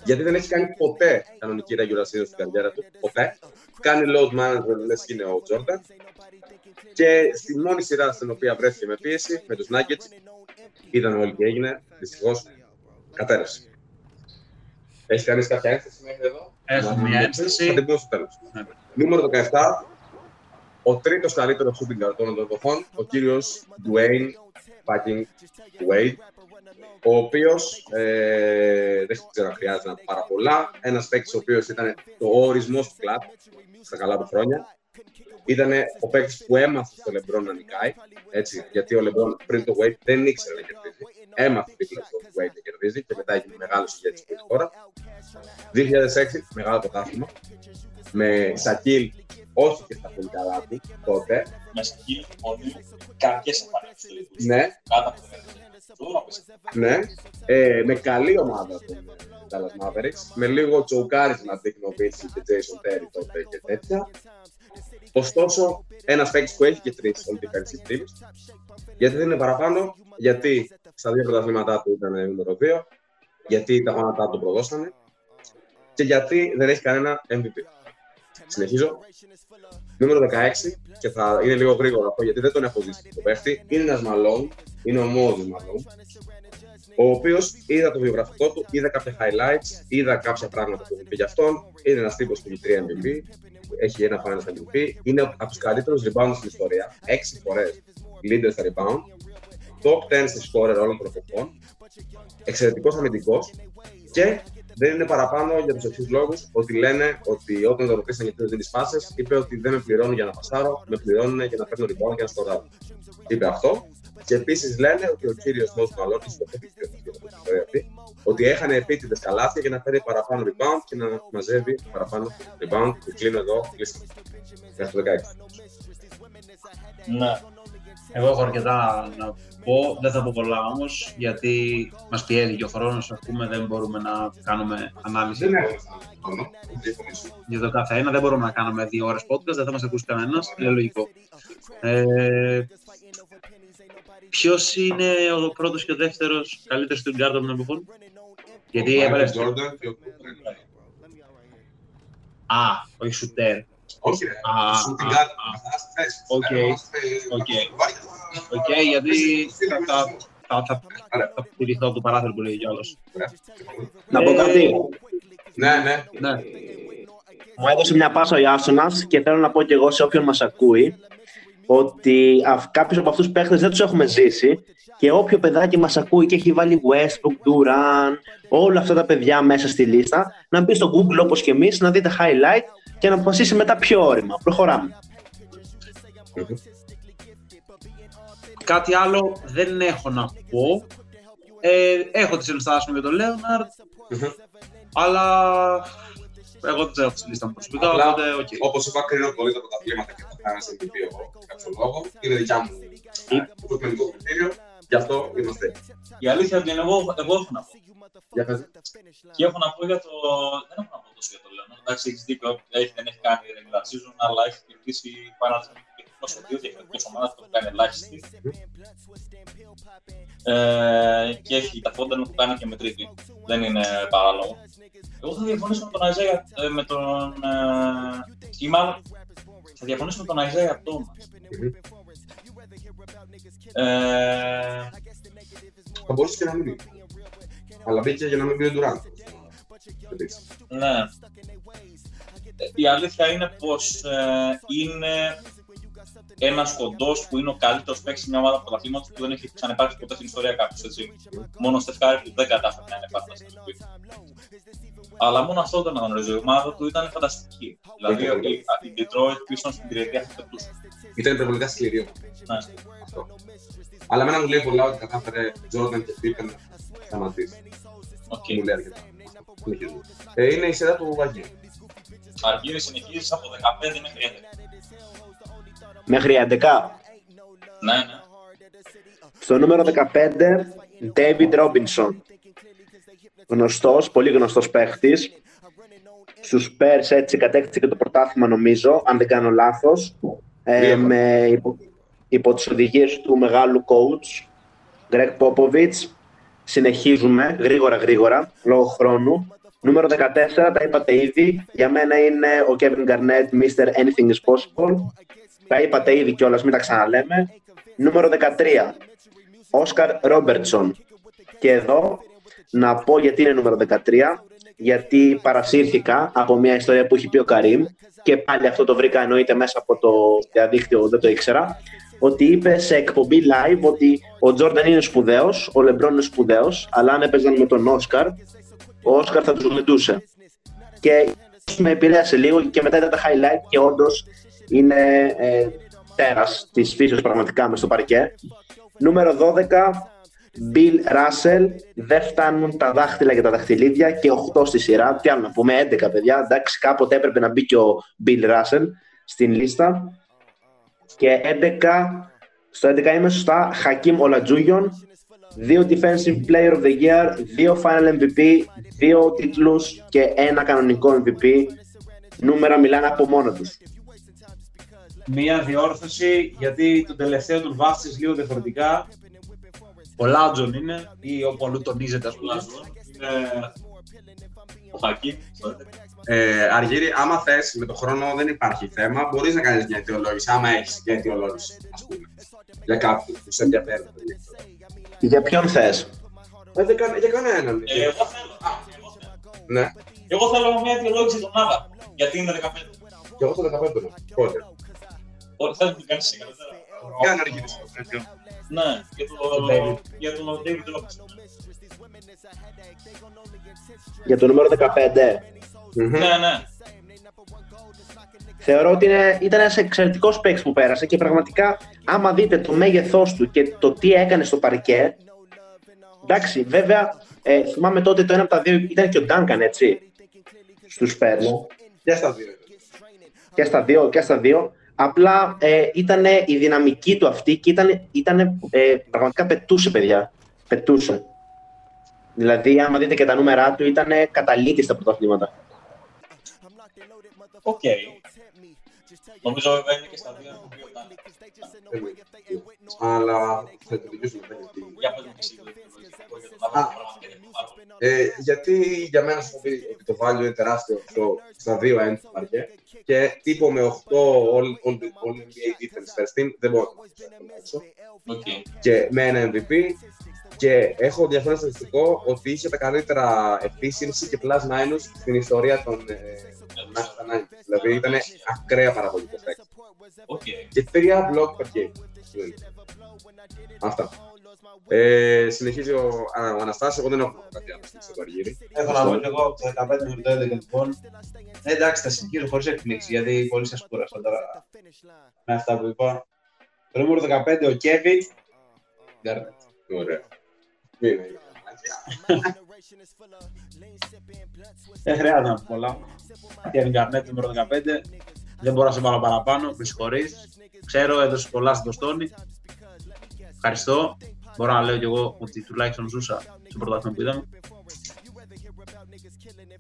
Γιατί δεν έχει κάνει ποτέ κανονική regular season στην καριέρα του. Ποτέ. Κάνει load management, λες και είναι ο Jordan. Και στη μόνη σειρά στην οποία βρέθηκε με πίεση, με τους Nuggets, είδαν όλοι τι έγινε. Δυστυχώς κατέρευσε. Έχεις κάνει κάποια ένσταση μέχρι εδώ; Έχω Να- μια να- ένσταση. Θα την πω στο τέλος. Ναι. Νούμερο 17. Ο τρίτος καλύτερος shooting guard των εποχών, ο κύριος Dwayne fucking Wade, ο οποίος ε, δεν ξέρω αν χρειάζεται να πω πάρα πολλά. Ένας παίκτης ο οποίος ήταν το ορισμός του κλαμπ στα καλά του χρόνια. Ήταν ο παίκτης που έμαθε στο Λεμπρόν να νικάει. Έτσι, γιατί ο Λεμπρόν πριν το Wade δεν ήξερε να κερδίζει. Έμαθε δίπλα στο Wade να κερδίζει και μετά έγινε μεγάλος ηγέτης τη χώρα. 2006, μεγάλο πρωτάθλημα. Με Σακίλ, όχι και στα πολύ καλά του τότε. Μέσα εκεί, όλοι κάποιες εμφανίσεις του τελικούς. Ναι, Κάτω από το Τώρα πες. ναι. Ε, με καλή ομάδα των ε, Dallas Mavericks. Με λίγο τσοκάρισμα Dick Nowitzki και Jason Terry τότε και τέτοια. Ωστόσο, ένας παίκτης που έχει και τρεις all defensive teams. Γιατί δεν είναι παραπάνω, γιατί στα δύο πρωταθλήματά του ήταν νούμερο 2, γιατί τα γόνατά του προδώσανε και γιατί δεν έχει κανένα MVP. Συνεχίζω. Νούμερο 16, και θα είναι λίγο γρήγορο αυτό γιατί δεν τον έχω ζήσει το παίχτη. Είναι ένας Μαλόν, είναι ο Μόζη Μαλόν, ο οποίος είδα το βιογραφικό του, είδα κάποια highlights, είδα κάποια πράγματα που έχουν πει για αυτόν. Είναι ένας τύπος που έχει 3 MVP, έχει ένα Finals MVP, είναι από τους καλύτερους rebound στην ιστορία, 6 φορές leader στα rebound, top 10 στη scorer όλων των εποχών, εξαιρετικός αμυντικός και δεν είναι παραπάνω για τους εξή λόγους ότι λένε ότι όταν τον ρωτήσαν γιατί δεν δίνεις πάσες, είπε ότι δεν με πληρώνουν για να πασάρω, με πληρώνουν για να παίρνω rebound και να σκοράρω. Είπε αυτό. Και επίσης λένε ότι ο κύριος Νότ Μαλόν, το ιστορία αυτή, ότι έχανε επίτηδες καλάθια για να φέρει παραπάνω rebound και να μαζεύει παραπάνω rebound. Και κλείνω εδώ, κλείστο. Μέχρι το 16. Ναι. Εγώ έχω αρκετά να πω. Δεν θα πω πολλά όμως, γιατί μας πιέζει και ο χρόνος. Ας πούμε, δεν μπορούμε να κάνουμε ανάλυση Δεν έχω χρόνο. δεν διαφωνήσω. για το κάθε ένα. Δεν μπορούμε να κάνουμε δύο ώρες podcast, δεν θα μας ακούσει κανένας. Είναι λογικό. Ε, Ποιος είναι ο πρώτος και ο δεύτερος καλύτερος two guard των εποχών, Γιατί Ο έβαλες. Michael Jordan και ο Kobe. Α, όχι σουτέρ. Όχι, ρε. Α, Shooting α, guard, α. καθαρά στη θέση. Οκ. Καθαρά Οκ. στη- Οκ, γιατί θα, θα, θα, θα τηρηθώ από το παράθυρο που λέει κιόλα. Να πω Ε, κάτι. Ναι, ναι. Ναι. Μου έδωσε μια πάσα ο Ιάσονας και θέλω να πω και εγώ σε όποιον μας ακούει ότι κάποιους από αυτούς του παίχτες δεν τους έχουμε ζήσει και όποιο παιδάκι μας ακούει και έχει βάλει Westbrook, Durant, όλα αυτά τα παιδιά μέσα στη λίστα, να μπει στο Google όπως και εμείς, να δείτε highlight και να αποφασίσει μετά πιο ώριμα. Προχωράμε. Κάτι άλλο δεν έχω να πω. Ε, έχω τις ενστάσεις μου για τον Λέοναρντ, αλλά εγώ δεν έχω στη λίστα μου προσωπικά, Απλά, οπότε οκ. Όπως είπα, κρίνω πολύ τα πρωταθλήματα και τα Finals MVP εγώ, για κάποιο λόγο. Είναι δικιά μου υποκειμενικό κριτήριο, γι' αυτό είμαστε έτσι. Η αλήθεια είναι ότι εγώ, εγώ έχω να πω. Για πες. Και έχω να πω για το. Δεν έχω να πω τόσο για το Λέοναρ. Εντάξει, έχεις δίκιο. Έχει, δεν έχει κάνει regular season, αλλά έχει κερδίσει Finals MVP όσο δύο διαφορετικέ ομάδες που έχουν κάνει ελάχιστη. Ε, και έχει τα φόντα που κάνει και με τρίτη. Δεν είναι παράλογο. Εγώ θα διαφωνήσω με τον Αϊζέα, ε, με τον. Ε, ή μάλλον θα διαφωνήσω με τον Αϊζέα Τόμα. Ε, Θα μπορούσε και να μην είναι. Αλλά μπήκε για να μην μπει ο Durant. Επίσης. Ναι. Ε, Η αλήθεια είναι πως ε, είναι ένας κοντός που είναι ο καλύτερος παίκτης σε μια ομάδα πρωταθλήματος που δεν έχει ξανεπάρξει ποτέ στην ιστορία κάποιος. Μόνο ο Στεφκάρη που δεν κατάφερε να είναι πάντα στην ζωή. Αλλά μόνο αυτό δεν αναγνωρίζω. Η ομάδα του ήταν φανταστική. Δηλαδή η, η Detroit πίσω στην τριετία θα πετούσε. Ήταν υπερβολικά σκληρή όμως. Ναι. Αυτό. Αλλά εμένα μου λέει πολλά ότι κατάφερε Jordan και Pippen να σταματήσει. Okay. Μου λέει αρκετά. Συνεχίζουμε. Ε, είναι η σειρά του Βαγγέλη. Αργύρι συνεχίζει από 15 μέχρι 11. Μέχρι 11. Ναι, ναι. Στο νούμερο 15, David Robinson. Γνωστός, πολύ γνωστός παίχτης. Στους Spurs έτσι κατέκτησε και το πρωτάθλημα νομίζω, αν δεν κάνω λάθος. Ε, με υπό, υπό τις οδηγίες του μεγάλου coach, Greg Popovich. Συνεχίζουμε γρήγορα γρήγορα, λόγω χρόνου. Νούμερο 14, τα είπατε ήδη. Για μένα είναι ο Kevin Garnett, Mr. Anything is Possible. Τα είπατε ήδη κιόλας, μην τα ξαναλέμε. Νούμερο 13, Όσκαρ Ρόμπερτσον. Και εδώ να πω γιατί είναι νούμερο 13, γιατί παρασύρθηκα από μια ιστορία που έχει πει ο Καρύμ και πάλι αυτό το βρήκα εννοείται μέσα από το διαδίκτυο, δεν το ήξερα, ότι είπε σε εκπομπή live ότι ο Τζόρνταν είναι σπουδαίος, ο Λεμπρόν είναι σπουδαίος, αλλά αν έπαιζαν με τον Όσκαρ, ο Όσκαρ θα τους γλεντούσε. Και με επηρέασε λίγο και μετά είδα τα highlight και όντως είναι ε, τέρας της φύσης πραγματικά μες στο παρκέ. Νούμερο 12, Bill Russell. Δεν φτάνουν τα δάχτυλα και τα δαχτυλίδια και 8 στη σειρά. Τι άλλο να πούμε, 11 παιδιά. Εντάξει, κάποτε έπρεπε να μπει και ο Bill Russell στην λίστα. Και 11, στο 11 είμαι σωστά, Hakim Olajuwon. Δύο Defensive Player of the Year, δύο Final MVP, δύο τίτλους και ένα κανονικό MVP. Νούμερα μιλάνε από μόνο τους. Μία διόρθωση, γιατί τον τελευταίο του βάφτισες λίγο διαφορετικά. Ο Λάτζον είναι, ή όπου αλλού τονίζεται, ας πούμε. Είναι ο Χακίμ. Ε, Αργύρι, άμα θες, με το χρόνο δεν υπάρχει θέμα, μπορείς να κάνεις μια αιτιολόγηση, άμα έχεις μια αιτιολόγηση, ας πούμε, για κάποιον που σε ενδιαφέρει. Για ποιον θες; Ε, δεν κα- για κανέναν. Ε, εγώ θέλω. Α, εγώ θέλω. Ναι, Εγώ θέλω μια αιτιολόγηση τον Άβα. Γιατί είναι 15. και εγώ το 15 μου. Πότε; Ό,τι θα την κάνεις εσύ καλύτερα. Για να αργύρι στο τέτοιο. Ναι, για το για τον David Robinson. Για το νούμερο 15. Ναι, ναι. Θεωρώ ότι είναι, ήταν ένας εξαιρετικός παίκτης που πέρασε και πραγματικά, άμα δείτε το μέγεθός του και το τι έκανε στο παρκέ. Εντάξει, βέβαια, ε, θυμάμαι τότε το ένα από τα δύο ήταν και ο Ντάνκαν, έτσι. Στους Spurs. Και στα δύο. Και στα δύο, και στα δύο. Απλά ε, ήταν η δυναμική του αυτή και ήταν, ήτανε, ε, πραγματικά πετούσε, παιδιά. Πετούσε. Δηλαδή, άμα δείτε και τα νούμερά του, ήταν καταλύτης στα πρωταθλήματα. Οκ. Νομίζω βέβαια είναι και στα δύο. είναι δύο τα- Αλλά θα το δικαιώσουμε μετά γιατί... Για πες μου εσύ, λίγο, για τον Άβα, πραγματικά είναι πάρα πολύ. Ε, γιατί για μένα σου πω ότι το value είναι τεράστιο στο, στα δύο end του παρκέ και τύπο με 8 all, all, all NBA defense first team δεν μπορώ να το παίξω. Οκ. Και με ένα MVP και έχω ενδιαφέρον στατιστικό ότι είχε τα καλύτερα efficiency και plus minus στην ιστορία των ε, των ninety nine. Δηλαδή ήταν ακραία παραγωγικό παίκτη. Οκ. Και τρία block per game. Αυτά. Ε, συνεχίζει ο, α, ο Αναστάσης, εγώ δεν έχω κάτι άλλο ρε Αργύρη. Έχω να πω και εγώ από το 15 μέχρι το 11 λοιπόν. Ε, εντάξει, θα συνεχίσω χωρίς εκπλήξη γιατί πολύ σας κούρασα τώρα με αυτά που είπα. Το νούμερο 15 ο Κέβιν. Γκάρνετ. Ωραία. Είναι. Δεν χρειάζεται να πω πολλά. Kevin Garnett, νούμερο 15. Δεν μπορώ να σε βάλω παραπάνω, με συγχωρείς. Ξέρω, έδωσε πολλά στον Τοστόνι. Ευχαριστώ. Μπορώ να λέω κι εγώ ότι τουλάχιστον ζούσα στο πρωτάθλημα που είδαμε.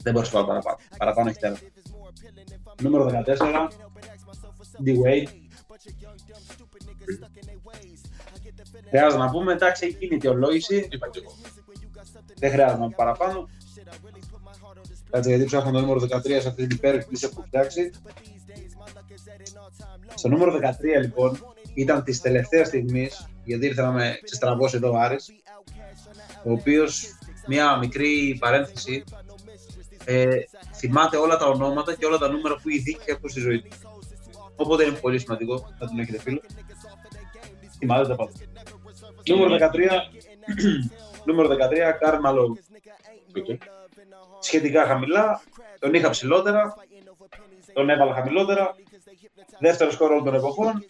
Δεν μπορώ να σε βάλω παραπάνω. Παραπάνω έχει τέλος. Νούμερο 14. D-Wade. Χρειάζεται να πούμε, εντάξει, έχει γίνει η αιτιολόγηση. Είπα κι εγώ. Δεν χρειάζεται να πούμε παραπάνω. Κάτσε γιατί ψάχνω το νούμερο 13 σε αυτή την υπέροχη που έχω φτιάξει. Στο νούμερο 13 λοιπόν ήταν της τελευταίας στιγμής, γιατί ήρθε να με ξεστραβώσει εδώ ο Άρης, ο οποίος, μια μικρή παρένθεση, ε, θυμάται όλα τα ονόματα και όλα τα νούμερα που ήδη είχε ακούσει στη ζωή του. Οπότε είναι πολύ σημαντικό να τον έχετε φίλο. Θυμάται τα πάντα. Νούμερο 13, νούμερο 13, Κάρμα Λόγου. Σχετικά χαμηλά, τον είχα ψηλότερα, τον έβαλα χαμηλότερα. Δεύτερο σκορ όλων των εποχών.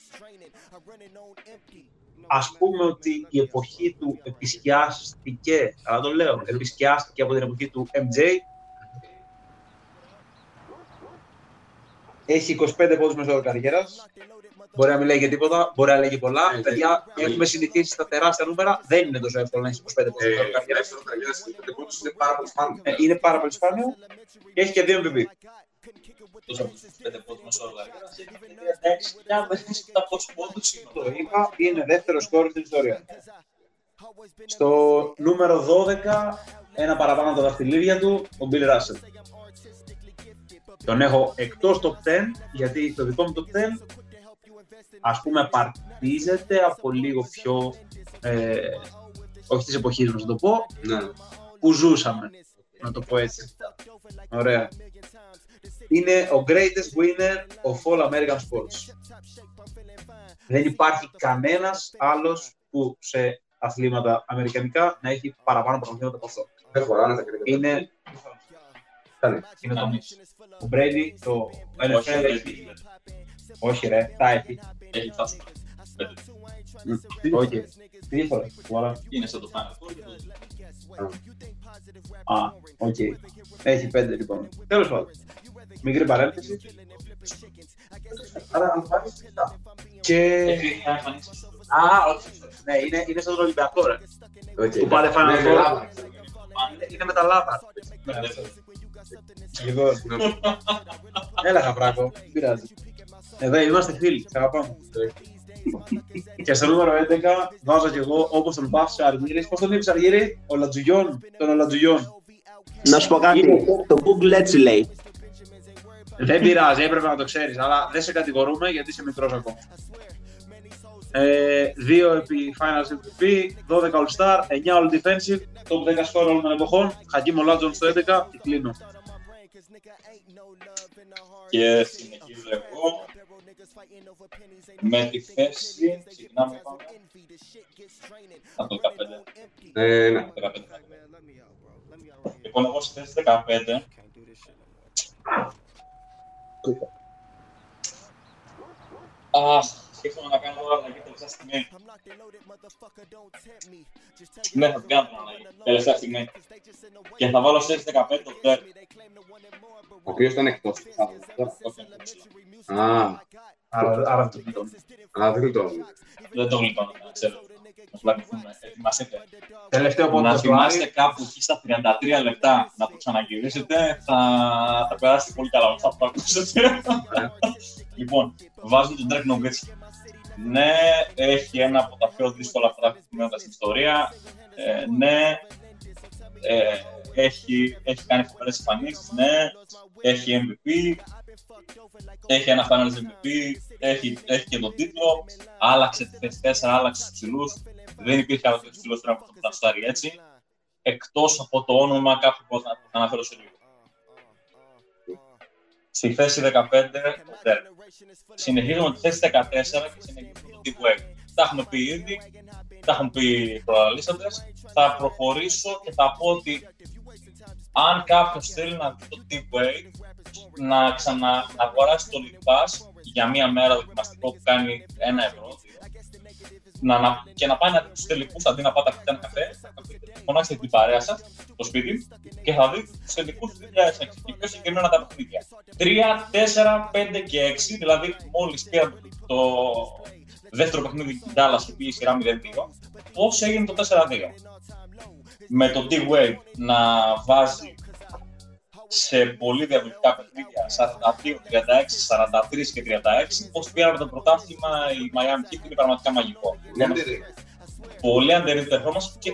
Ας πούμε ότι η εποχή του επισκιάστηκε, αλλά το λέω, επισκιάστηκε από την εποχή του MJ Έχει 25 πόντους μέσα όρο καριέρας. Μπορεί να μην λέγει τίποτα, μπορεί να λέγει πολλά. Ε, Παιδιά, ε, έχουμε συνηθίσει στα τεράστια νούμερα. Δεν είναι τόσο εύκολο να έχει 25 πόντους μέσα όρο καριέρας. Δεύτερο καριέρα στην πέντε πόντους είναι πάρα πολύ σπάνιο. Ε, Είναι πάρα πολύ σπάνιο και έχει και δύο MVP. Τόσο από τους πέντε πόντους μέσα όλα καριέρας, έχει 36.000 τα πόσους πόντους Το σήμερα. είπα, είναι δεύτερο σκόρ στην ιστορία. Στο νούμερο 12, ένα παραπάνω από τα δαχτυλίδια του, ο Bill Russell. Τον έχω εκτός top 10, γιατί το δικό μου top 10, ας πούμε, παρτίζεται από λίγο πιο, ε, όχι της εποχής μας να το πω, Ναι. που ζούσαμε, να το πω έτσι. Ωραία. Είναι ο greatest winner of all American sports. Δεν υπάρχει κανένας άλλος που σε αθλήματα αμερικανικά να έχει παραπάνω πρωταθλήματα από αυτό. Δεν χωράνε τα κριτήρια. Είναι, Κάνει. είναι το Κανείς. Ο Brady, το Όχι, NFL δεν έχει. έχει. Όχι ρε, τα έχει. Έχει φτάσει. Πέντε. Όχι. Τι φορά έχει, voilà. Είναι στο το Final Four και το- Α, οκ. Έχει πέντε λοιπόν. Τέλος πάντων. Μικρή παρένθεση. Άρα, αν πάρεις τρία. Και... Έχει μια εμφανίση στο- Α, όχι. Ναι, είναι, είναι σαν τον Ολυμπιακό ρε. Οκ. Που πάρε Final Ναι, Four. με λάβα. Είναι- Είναι με τα λάθα. Μπερδεύεται. Λοιπόν. Έλα Χαπράκο, δεν πειράζει. Εδώ είμαστε φίλοι, σε αγαπάμε. Και στο νούμερο 11 βάζω κι εγώ όπως τον Μπάφ Αργύρης. Πώς τον είπες Αργύρη, ο Λατζουγιών, τον Ολατζουγιών. Να σου πω κάτι. Είναι- Το Google έτσι λέει. Δεν πειράζει, έπρεπε να το ξέρεις, αλλά δεν σε κατηγορούμε γιατί είσαι μικρός ακόμα. Ε, δύο επί Finals MVP, 12 All Star, 9 All Defensive, top 10 score όλων των εποχών, Χακίμ Ολάτζον στο 11 και κλείνω. Και συνεχίζω εγώ με τη θέση. Ξεκινάμε είπαμε. Από το 15. Ε, ναι. 15. Λοιπόν, εγώ στη θέση 15. Αχ, σκέφτομαι να κάνω τώρα αλλαγή τελευταία στιγμή. Ναι, θα την κάνω την αλλαγή τελευταία στιγμή. Και θα βάλω στη θέση 15 το Dirk. Ο οποίος ήταν εκτός. Όχι, Α, Άρα, άρα το πιτόν. α, δεν το Δεν το γλιτώνω, να ξέρω. Να βλακηθούμε. Ετοιμαστείτε. Τελευταίο πόντο να του θυμάστε Άρη. κάπου εκεί στα 33 λεπτά να το ξαναγυρίσετε, θα, θα περάσετε πολύ καλά με αυτά που θα ακούσετε. λοιπόν, βάζουμε τον Drake Nowitzki. Ναι, έχει ένα από τα πιο δύσκολα φωτογραφήματα στην ιστορία. Ε, ναι, ε, έχει, έχει κάνει φοβερές εμφανίσεις, ναι, έχει MVP, έχει ένα Finals MVP, έχει, έχει και τον τίτλο, άλλαξε τη θέση 4, άλλαξε τους ψηλούς, δεν υπήρχε άλλο τέτοιο ψηλός τρόπο που να στάρει έτσι, εκτός από το όνομα κάποιου που θα, θα αναφέρω σε λίγο. Στη θέση 15, ο Dirk. Συνεχίζουμε τη θέση 14 και συνεχίζουμε το Deep Wave. Τα έχουμε πει ήδη, τα έχουν πει οι προλαλήσαντες. Θα προχωρήσω και θα πω ότι αν κάποιος θέλει να δει το Deep Wave, να ξανααγοράσει το League Pass για μία μέρα δοκιμαστικό που κάνει ένα ευρώ να, να, και να πάει να δει τους τελικούς αντί να πάτε να πείτε ένα καφέ, φωνάξτε την παρέα σας στο σπίτι και θα δει τους τελικούς του 2006 και πιο συγκεκριμένα τα παιχνίδια. 3, 4, 5 και 6, δηλαδή μόλις πήραμε το δεύτερο παιχνίδι του Dallas και πήγε η σειρά 0-2, πώς έγινε το 4-2. Με το D-Wave να βάζει σε πολύ διαδοχικά παιχνίδια 42, 36, 43 και 36, πώς πήραμε το πρωτάθλημα η Miami Heat είναι πραγματικά μαγικό. Πολύ underrated performance και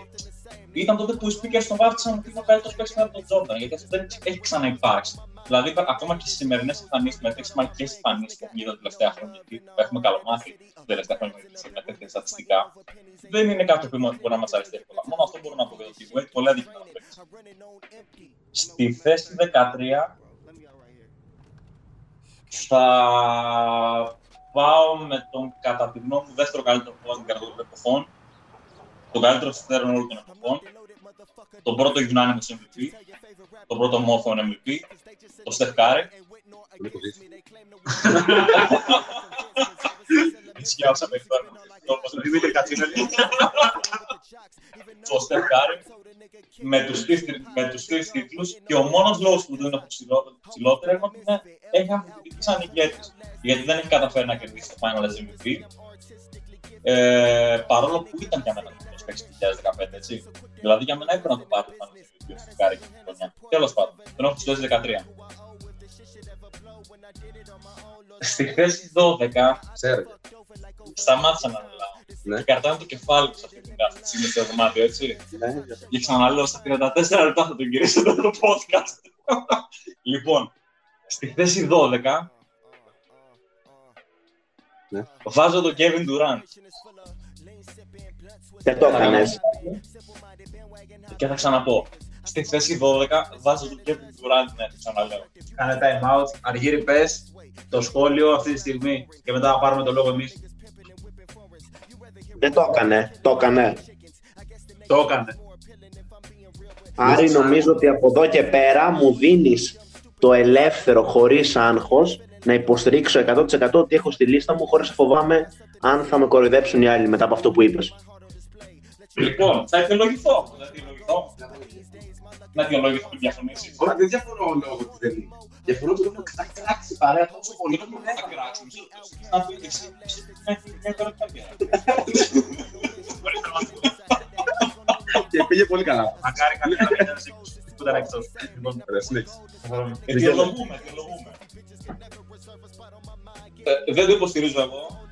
ήταν τότε που οι speakers τον βάφτισαν ότι είναι ο καλύτερος παίκτης μετά τον Jordan, γιατί αυτό δεν έχει ξαναυπάρξει. Δηλαδή, ακόμα και στις σημερινές εμφανίσεις, με τέτοιε μαγικέ εμφανίσεις που έχουν γίνει τα τελευταία χρόνια, γιατί έχουμε καλομάθει τα τελευταία χρόνια με τέτοια στατιστικά, δεν είναι κάτι που μπορεί να μας αρέσει εύκολα. Μόνο αυτό μπορώ να πω για το T-Wade, πολύ αδικημένο παίκτη. Στη θέση 13 θα πάω με τον κατά τη γνώμη μου δεύτερο καλύτερο point guard των εποχών, τον καλύτερο στέρων όλων των εποχών, τον πρώτο unanimous MVP, τον πρώτο Mothon MVP, τον Steph Curry. [LAUGHS] [LAUGHS] [LAUGHS] Ισχύα όσα περιφέρουν. Όπως ο Δημήτρη Κατσίνελη. Ο Steph Curry με τους τρεις, με τους τρεις τίτλους και ο μόνος λόγος που δεν είναι ψηλότερο είναι ότι είναι έχει αμφισβητηθεί σαν ηγέτης. Γιατί δεν έχει καταφέρει να κερδίσει το Final MVP. Ε, παρόλο που ήταν για μένα το παίξει το 2015, έτσι. Δηλαδή για μένα έπρεπε να το πάρει το Final MVP ο Στυκάρη εκείνη τη χρονιά. Τέλος πάντων, τον έχω στο 2013. Στη θέση 12, Ξέρω. Σταμάτησα να μιλάω. Ναι. Και κρατάνε το κεφάλι τους σε αυτή την κάθεση με στο δωμάτιο, έτσι. Και ξαναλέω στα 34 λεπτά θα τον γυρίσετε το podcast. [LAUGHS] λοιπόν, στη θέση 12 Ναι. βάζω τον Kevin Durant. Δεν το έκανες. Και θα ξαναπώ. Στη θέση 12 βάζω τον Kevin Durant, ναι, το ξαναλέω. Κάνε time out. Αργύρι, πες το σχόλιο αυτή τη στιγμή και μετά θα πάρουμε το λόγο εμείς. Δεν το έκανε. Το έκανε. Το έκανε. Άρη, νομίζω ότι από εδώ και πέρα μου δίνεις το ελεύθερο χωρίς άγχος να υποστηρίξω 100% ότι έχω στη λίστα μου χωρίς να φοβάμαι αν θα με κοροϊδέψουν οι άλλοι μετά από αυτό που είπες. Λοιπόν, θα αιτιολογηθώ. Θα αιτιολογηθώ. Να αιτιολογηθώ και διαφωνήσει. Ωραία, δεν διαφωνώ λόγω ότι δεν είναι. Διαφωνώ ότι έχουμε κράξει παρέα τόσο πολύ. Δεν μπορούμε να κράξουμε. Να πει εσύ, εσύ, εσύ, μια τώρα καρδιά. Και πήγε πολύ καλά. Μακάρι κάτι να μην που ήταν εκτός. Λοιπόν, Ωραία, συνέχισε. Αιτιολογούμε, αιτιολογούμε. Ε, Δεν το υποστηρίζω εγώ.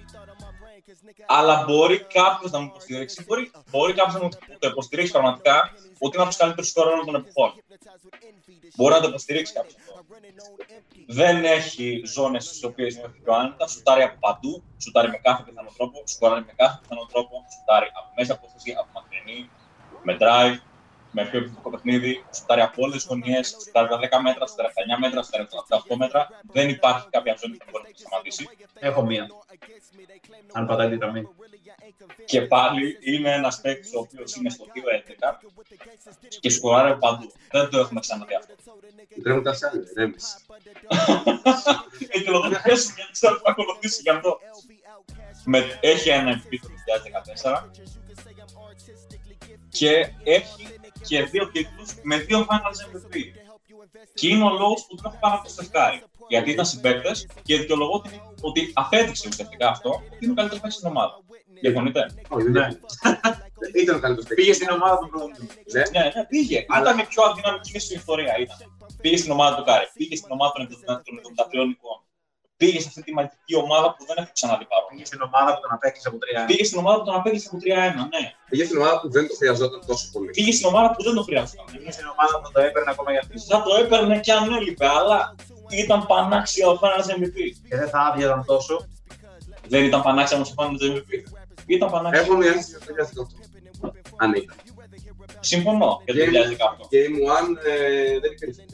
Αλλά μπορεί κάποιος να μου υποστηρίξει. Μπορεί, μπορεί κάποιος να μου το υποστηρίξει πραγματικά ότι είναι από του καλύτερου σκόρ όλων των εποχών. Μπορεί να το υποστηρίξει κάποιος. Δεν έχει ζώνες στις οποίες νιώθει πιο άνετα. Σουτάρει από παντού. Σουτάρει με κάθε πιθανό τρόπο. Σκοράρει με κάθε πιθανό τρόπο. Σουτάρει από μέσα από θέση, από μακρινή, με drive, με πιο επιθετικό παιχνίδι. Σουτάρει από όλες τις γωνιές. Σουτάρει τα 10 μέτρα, στα 19 μέτρα, στα 18 μέτρα. Δεν υπάρχει κάποια ζώνη που μπορεί να το σταματήσει. έχω μία. Αν πατάει τη γραμμή. Και πάλι είναι ένας παίκτης ο οποίος είναι στο 2-11 και σκοράρει από παντού. Δεν το έχουμε ξαναδεί αυτό. Τρέχουν τα σάλια, ρέμισε. Έχει λογοκριθεί γιατί ξέρω που ακολουθήσει γι' αυτό. Με, έχει ένα MVP το 2014 και έχει και δύο τίτλους με δύο Finals MVP. Και είναι ο λόγο που τον έχω πάνω από το Στεφκάρη. Γιατί ήταν συμπαίκτε και δικαιολογώ ότι, ότι απέδειξε ουσιαστικά αυτό ότι είναι ο καλύτερο παίκτη στην ομάδα. Διαφωνείτε. Όχι, δεν είναι. Ήταν ο καλύτερος παίκτης. Πήγε στην ομάδα του πρώτου. Ναι, ναι, ναι, πήγε. Αλλά ήταν η πιο αδυναμική στην ιστορία. Ήταν. Πήγε στην ομάδα του Κάρι, πήγε στην ομάδα των 73 νικών. Πήγε σε αυτή τη μαγική ομάδα που δεν έχω ξαναδεί παρόν. Πήγε στην ομάδα που τον απέκτησε από 3. Πήγε στην ομάδα που τον απέκλεισε από 3-1, ναι. Πήγε στην ομάδα που δεν το χρειαζόταν τόσο πολύ. Πήγε στην ομάδα που δεν το χρειαζόταν. Πήγε στην ομάδα που το έπαιρνε ακόμα για αυτή. Θα το έπαιρνε και αν έλειπε, αλλά ήταν πανάξια ο Finals MVP. Και δεν θα άδειαζαν τόσο. Δεν ήταν πανάξια όμω ο Finals MVP. Ήταν πανάξια. Έχω μια αίσθηση για το 2018. Αν ήταν. Συμφωνώ για το 2018. Game 1 ε, δεν υπήρχε.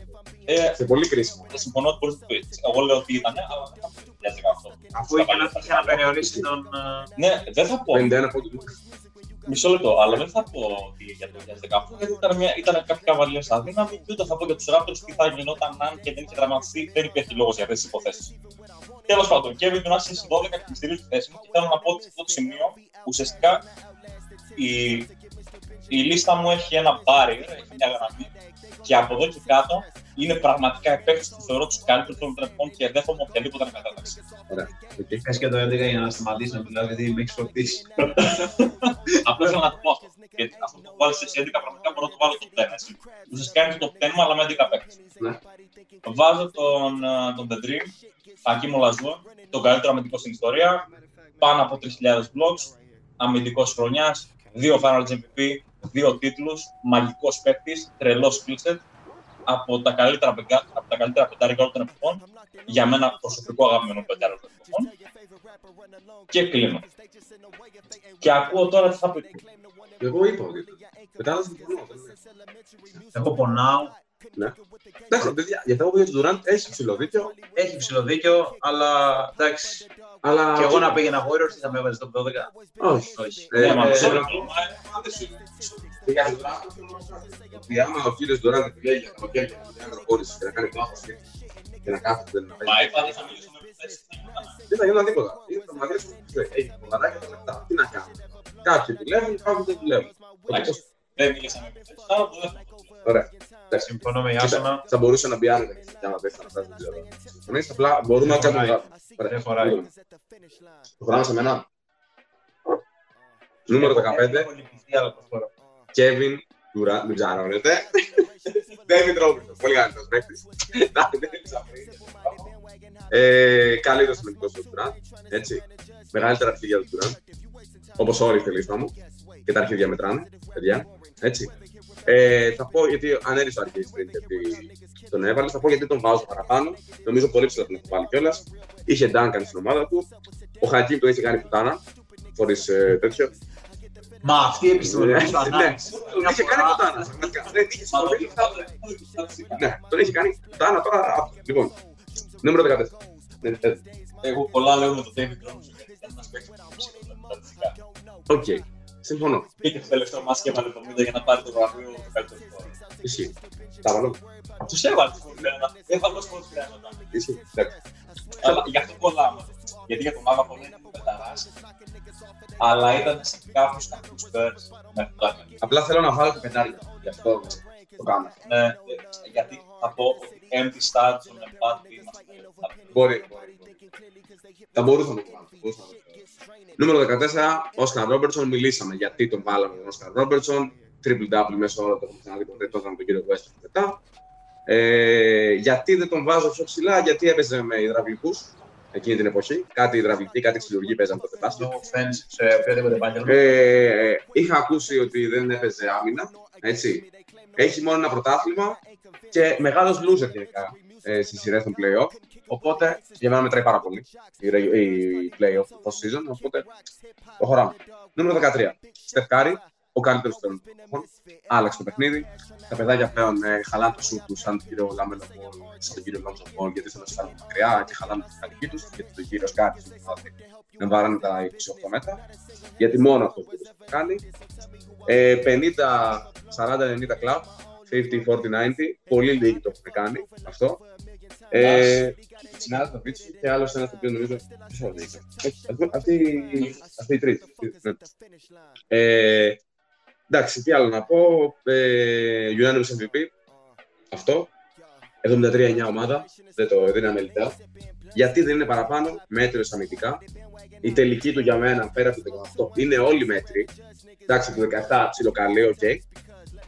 Ε, Σε πολύ κρίσιμο. συμφωνώ ότι μπορείς να το πεις. Εγώ λέω ότι ήταν, αλλά δεν ήταν το 2018. Αφού είχε να, είχε να περιορίσει τον. ε, Ναι, δεν θα πω. 51 πόντου. Μισό λεπτό, αλλά δεν θα πω ότι για το 2018 γιατί ήταν, μια, ήταν κάποιοι καβαλιέ αδύναμοι και ούτε θα πω για τους Raptors τι θα γινόταν αν και δεν είχε τραυματιστεί. Δεν υπήρχε λόγος για αυτές τις υποθέσεις. Τέλος πάντων, Kevin Durant στις 12 και στηρίζει τη θέση μου και θέλω να πω ότι σε αυτό το σημείο ουσιαστικά η, η λίστα μου έχει ένα barrier, έχει μια γραμμή και από εδώ και κάτω είναι πραγματικά παίκτες που θεωρώ τους καλύτερους των τρεπών και δέχομαι οποιαδήποτε ανακατάταξη. Ωραία. οκ. Πες και το 11 για να σταματήσει να μιλάω, γιατί με έχεις φορτίσει. [LAUGHS] Απλώ θέλω να το πω αυτό. Γιατί αυτό που βάλει σε 11 πραγματικά μπορώ να το βάλω το 10. έτσι. Ουσιαστικά είναι το top 10 μου, αλλά με 11 παίκτες. Ναι. Βάζω τον, ε, τον The Dream, Ακίμο Λαζού, τον καλύτερο αμυντικό στην ιστορία. Πάνω από 3.000 blocks, αμυντικός χρονιάς, δύο Finals MVP, δύο τίτλους, μαγικός παίκτης, τρελός skillset. Από τα καλύτερα, πεγκα- από τα καλύτερα πεντάρια όλων των εποχών. Για μένα προσωπικό αγαπημένο πεντάρι όλων των εποχών. Και κλείνω. Και ακούω τώρα τι θα πει. Εγώ είπα ότι. Μετά δεν συμφωνώ. δεν είναι. Εγώ πονάω. Ναι. Εντάξει, παιδιά, για το για τον Durant έχει ψηλό δίκιο, Έχει ψηλό δίκιο, αλλά εντάξει. αλλά. Και εγώ να πήγαινα Warriors, τι θα με έβαζε το 12. Όχι. Όχι. Ε, Ναι, μα ε, ξέρω. Και για τον Durant, ότι άμα ο κύριος Durant επιλέγει για καλοκαίρι να προχώρηση και να κάνει πάθος και- και να κάθεται να Μα παίζει. είπα δεν θα μιλήσουμε με θέση. Δεν θα γίνω τίποτα. Είναι το μαγείρε που έχει κολαράκια τα λεφτά. Τι να κάνω. Κάποιοι δουλεύουν, κάποιοι δεν δουλεύουν. Εντάξει, Δεν μιλήσαμε με θέση, άρα το δεύτερο. Ωραία. Συμφωνώ με Κοίτα, Ιάσονα. Θα μπορούσε να μπει άνετα για να πέσει να φτάσει, δεν ξέρω. Συμφωνείς, απλά μπορούμε να Δεν κάνουμε. χωράει. Ωραία. Δεν χωράει. Προχωράμε σε μένα. Νούμερο 15. Έχω λυπηθεί, αλλά προχωρώ. Kevin Durant, δεν ψάχνετε. David Robinson, πολύ καλύτερος παίκτης. Εντάξει, δεν ψάχνει. Ε, Καλύτερος αμυντικός του Durant, έτσι. Μεγαλύτερα αρχίδια του Durant. Όπως όλοι στη λίστα μου. Και τα αρχίδια μετράνε, παιδιά. Έτσι. Ε, θα πω γιατί ανέρισα αρχή πριν γιατί τον έβαλες. Θα πω γιατί τον βάζω παραπάνω. Νομίζω πολύ ψηλά τον έχω βάλει κιόλας. Είχε Duncan στην ομάδα του. Ο Χακίμ τον είχε κάνει πουτάνα. Χωρίς τέτοιο. Μα αυτή η επιστολή Ναι, του ναι. ανάγκη. Τον είχε κάνει πουτάνα. πραγματικά. Δεν είχε συμβεί. Ναι, τον είχε κάνει πουτάνα τώρα. α, Λοιπόν, νούμερο 14. Ναι, ε, Εγώ πολλά λέω με τον David Robinson γιατί ήταν ένας παίκτης που ψήφισε τα στατιστικά. Οκ, συμφωνώ. Πήγε το τελευταίο μας και έβαλε 70 για να πάρει το βραβείο του καλύτερου χώρου. Ισχύει. Τα βάλω. Τους έβαλε τους φορτρέματα. Έβαλε τους φορτρέματα. Ισχύει. Εντάξει. Αλλά γι' αυτό πολλά μου. Γιατί για τον Μάγα πολύ είναι που πεταράς. Αλλά ήταν σε κάποιους κακούς Spurs με πλάκα. Απλά θέλω να βάλω το πεντάρια. Γι' αυτό το κάνω. Ναι, ε, γιατί θα πω ότι empty start στον Εμπάτη είμαστε. Μπορεί. μπορεί. Θα μπορούσα να το βάλω. θα μπορούσα να το βάλω. Νούμερο 14, Όσκαρ Ρόμπερτσον. Μιλήσαμε γιατί τον βάλαμε τον Όσκαρ Ρόμπερτσον. Triple double μέσα όλο το έχουμε ξαναδεί ποτέ τότε με τον κύριο West μετά. Ε, γιατί δεν τον βάζω πιο ψηλά, γιατί έπαιζε με υδραυλικούς εκείνη την εποχή. Κάτι υδραυλική, κάτι ξυλουργοί παίζανε τότε μπάσκετ. No offense σε οποιοδήποτε επάγγελμα. Ε, είχα ακούσει ότι δεν έπαιζε άμυνα. Έτσι. Έχει μόνο ένα πρωτάθλημα και μεγάλος loser γενικά ε, στις σειρές των playoff. Οπότε για μένα μετράει πάρα πολύ η, re- η playoff του post season. Οπότε προχωράμε. Νούμερο 13. Στεφ Κάρι, ο καλύτερος των εποχών. Άλλαξε το παιχνίδι. Τα παιδάκια πλέον ε, χαλάνε το σουτ τους σαν τον κύριο Λάμελο Μπολ, σαν τον κύριο Λόνζο Μπολ, γιατί θέλουν να σουτάρουν μακριά και χαλάνε τη μηχανική τους. Γιατί τον κύριο Σκάτι να βάρανε τα 28 μέτρα. Γιατί μόνο αυτό που το κάνει. Ε, 50-40-90 κλαμπ, 50-40-90. Πολύ λίγοι το έχουν κάνει αυτό. Ε, Συνάδελφο το Βίτσι και άλλο ένα το οποίο νομίζω. Ποιο άλλο είχε. Όχι, αυτή- Αυτή αυτή η τρίτη. Ναι. Ε, εντάξει, τι άλλο να πω. Ε, Unanimous MVP. Αυτό. 73-9 ομάδα. Δεν το δεν είναι αμελητέο. Γιατί δεν είναι παραπάνω, μέτριο αμυντικά. Η τελική του για μένα, πέρα από το 18, είναι όλοι μέτριοι. Εντάξει, το 17 ψιλοκαλεί, οκ.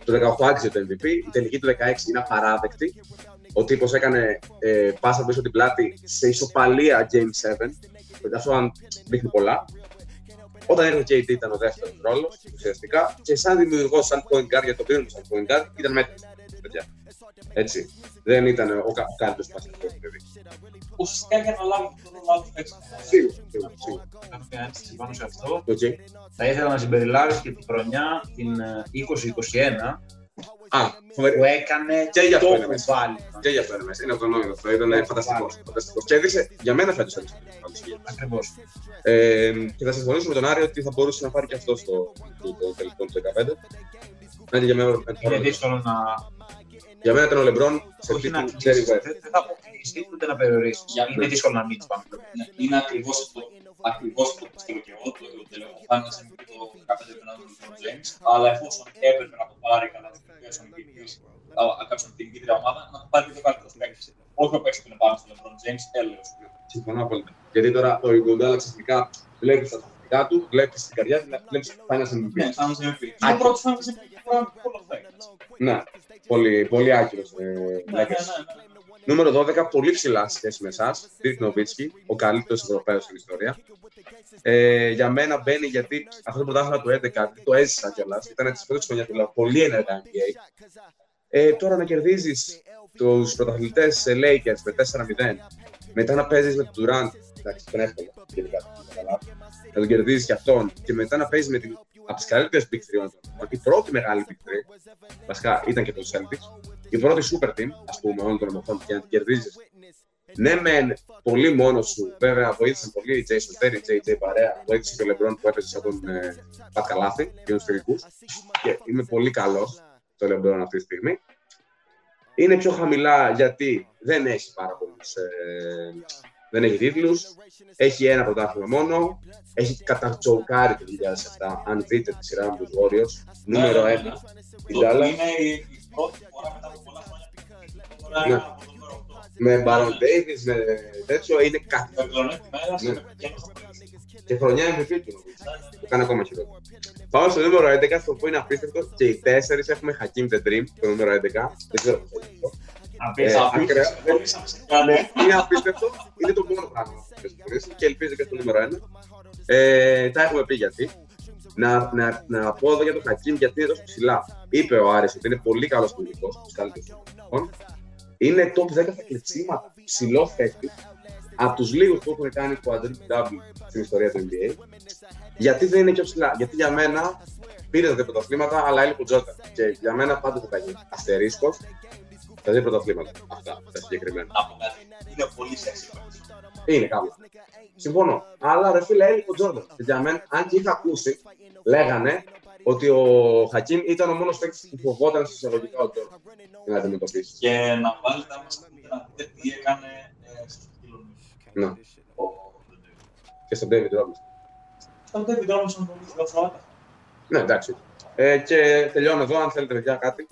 Το 18 άξιζε το MVP. Η τελική του 16 είναι απαράδεκτη. Ο τύπος έκανε ε, πάσα πίσω την πλάτη σε ισοπαλία Game 7. Αυτό αν δείχνει πολλά. Όταν έρχεται ο KD ήταν ο δεύτερος ρόλος ουσιαστικά και σαν δημιουργός, σαν point guard, για το οποίο σαν point guard, ήταν μέτριο. Παιδιά. Έτσι. Δεν ήταν ο κα- καλύτερο πασχετικό παιδί. Ουσιαστικά για να λάβει τον ρόλο άλλου παίκτες. Σίγουρα, σίγουρα, σίγουρα. Κάνω μια ένσταση πάνω σε αυτό. Οκ. Θα ήθελα να συμπεριλάβεις και την χρονιά την ε, 2021 Α, φοβερή. που έκανε Και γι' αυτό το είναι μέσα. κουβάλι. Και γι' αυτό είναι μέσα. Είναι αυτονόητο αυτό. Ήταν φανταστικός. φανταστικός. Και έδειξε για μένα φέτος έδειξε. Ακριβώς. Ε, και θα συμφωνήσω με τον Άρη ότι θα μπορούσε να πάρει και αυτό στο το, το τελικό του 15. Ναι, και για μένα, Είναι δύσκολο να. Για μένα ήταν ο Λεμπρόν σε Όχι να τύπου Jerry κλείσει. West. Δεν δεν θα αποκλείσει ούτε να περιορίσει. Για- Είναι δύσκολο να μην τι πάμε. Ναι, Είναι ακριβώς αυτό. Ακριβώς αυτό που πιστεύω και εγώ. Το τελευταίο φάνηκε σε το 15 του Νάτου του James. Αλλά εφόσον έπρεπε να το πάρει κατά τη διάρκεια των νικητής, κάποιος από την νικητήρια ομάδα, να το πάρει και το καλύτερο παίκτης. Όχι ο παίκτης που είναι πάνω στο LeBron James, έλεος. Συμφωνώ απόλυτα. Γιατί τώρα ο Ιγκοντάλα ξαφνικά βλέπει τα στατιστικά του, βλέπει την καρδιά του, βλέπει Finals MVP. Ναι, σαν MVP. Είναι ο πρώτος φάνηκε σε Hall of Fame. Ναι, πολύ, πολύ άκυρος. Ε, Ναι, ναι, Lakers. ναι, ναι. Νούμερο 12, πολύ ψηλά σε σχέση με εσάς. Dirk Nowitzki, ο καλύτερος Ευρωπαίος στην ιστορία. Ε, για μένα μπαίνει γιατί αυτό το πρωτάθλημα του 11 το έζησα κιόλας. Ήταν τη πρώτη χρονιά του λέω, πολύ ενεργά NBA. Ε, τώρα να κερδίζεις τους πρωταθλητές Lakers με 4-0, μετά να παίζεις με τον Durant. Εντάξει, δεν εύκολο γενικά. καλά. Να τον κερδίζεις κι αυτόν και μετά να παίζεις με την από τις καλύτερες Big 3 όλων των εποχών. Η πρώτη μεγάλη Big 3, βασικά ήταν και το Celtics, η πρώτη super team, ας πούμε, όλων των εποχών και να την κερδίζεις. Ναι, μεν πολύ μόνος σου, βέβαια βοήθησαν πολύ οι Jason Terry, JJ παρέα, βοήθησε και ο LeBron που έπαιζε σαν τον ε, Πατ Καλάθι και του τελικού. Και είμαι πολύ καλός το LeBron αυτή τη στιγμή. Είναι πιο χαμηλά γιατί δεν έχει πάρα πολλούς. Ε, δεν έχει τίτλους. Έχει ένα πρωτάθλημα μόνο. Έχει κατατσοκάρει το 2007. Αν δείτε τη σειρά με τους Warriors, νούμερο 1. Την Το- Dallas. Είναι η- πρώτη φορά μετά από πολλά χρόνια. Τώρα Ναι. από το νούμερο 8. Με Baron Davis, με τέτοιο είναι κάτι. Με πλεονέκτημα έδραση Ναι. και έμαθα πολύ. Και χρονιά MVP του. Το κάνει ακόμα χειρότερο. Πάμε στο νούμερο 11, στο οποίο είναι απίστευτο. Και οι τέσσερις έχουμε Hakim the Dream, το νούμερο 11. Δεν ξέρω πώ θα είναι αυτό. Απίστευτο. ακραία. Μπορούσαμε σε κάτι. Είναι απίστευτο. Είναι το μόνο πράγμα που θα συμφωνήσει και ελπίζω και στο νούμερο 1. Ε, τα έχουμε πει γιατί. Να, να, να πω εδώ για τον Χακίμ γιατί είναι τόσο ψηλά. Είπε ο Άρης ότι είναι πολύ καλός πολιτικό, του καλύτερους πολιτικών. Είναι top 10 στα κλεψίματα. Ψηλό παίκτη. Από τους λίγους που έχουν κάνει quadruple double στην ιστορία του NBA. Γιατί δεν είναι πιο ψηλά. Γιατί για μένα πήρε τα δύο πρωταθλήματα, αλλά έλειπε ο Τζόρταν. Και για μένα πάντα θα γίνει αστερίσκος τα δύο πρωταθλήματα. Αυτά τα συγκεκριμένα. Από κάτι. Είναι πολύ σεξι. Είναι κάπου. Συμφωνώ. Αλλά ρε φίλε, έλειπε ο Τζόρνταν. Και για μένα, αν και είχα ακούσει, λέγανε ότι ο Χακίμ ήταν ο μόνος παίκτης που φοβόταν σε εισαγωγικά ο Τζόρνταν. Για να αντιμετωπίσεις. Και να βάλετε άμα σας πείτε να δείτε τι έκανε ε, στο Σκύλο. Ναι. Και στον David Robinson. Στον David Robinson πολύ φιλοφρότα. Ναι, εντάξει. Ε, και τελειώνω εδώ, αν θέλετε παιδιά κάτι.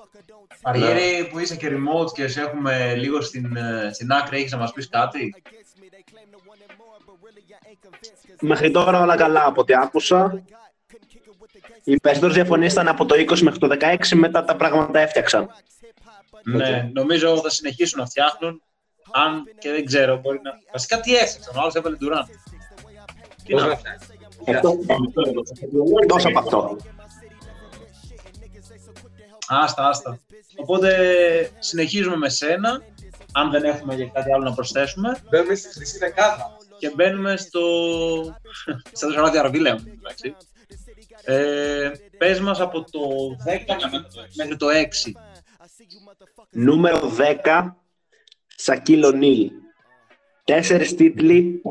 Αργύρι που είσαι και remote και σε έχουμε λίγο στην, ε, στην άκρη, έχεις να μας πεις κάτι; Μέχρι τώρα όλα καλά από ό,τι άκουσα. Οι περισσότερες διαφωνίες ήταν από το 20 μέχρι το 16, μετά τα πράγματα έφτιαξαν. Ναι, νομίζω θα συνεχίσουν να φτιάχνουν. Αν και δεν ξέρω, μπορεί να. Βασικά τι έφτιαξαν, ο άλλος έβαλε Durant. Τι Πώς να να φτιάξει. Εκτός από αυτό. Άστα, άστα. Οπότε συνεχίζουμε με σένα, αν δεν έχουμε και κάτι άλλο να προσθέσουμε. Μπαίνουμε στη χρυσή δεκάδα. Και μπαίνουμε στο. στα Θεσσαλονίκη Αραβίλεων. εντάξει. Ε, πες μας από το 10 μέχρι το 6. Νούμερο 10, Σακίλ Ονίλ. Τέσσερις τίτλοι,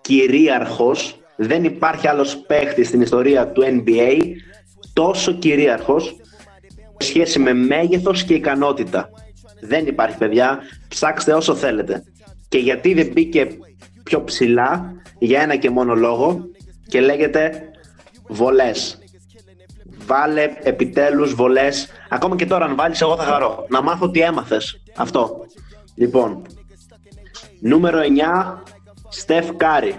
κυρίαρχος. Δεν υπάρχει άλλος παίχτης στην ιστορία του NBA τόσο κυρίαρχος σε σχέση με μέγεθος και ικανότητα. Δεν υπάρχει παιδιά, ψάξτε όσο θέλετε. Και γιατί δεν μπήκε πιο ψηλά, για ένα και μόνο λόγο, και λέγεται βολές. Βάλε επιτέλους βολές. Ακόμα και τώρα αν βάλεις εγώ θα χαρώ. Να μάθω τι έμαθες. Αυτό. Λοιπόν. Νούμερο 9. Στεφ Κάρι.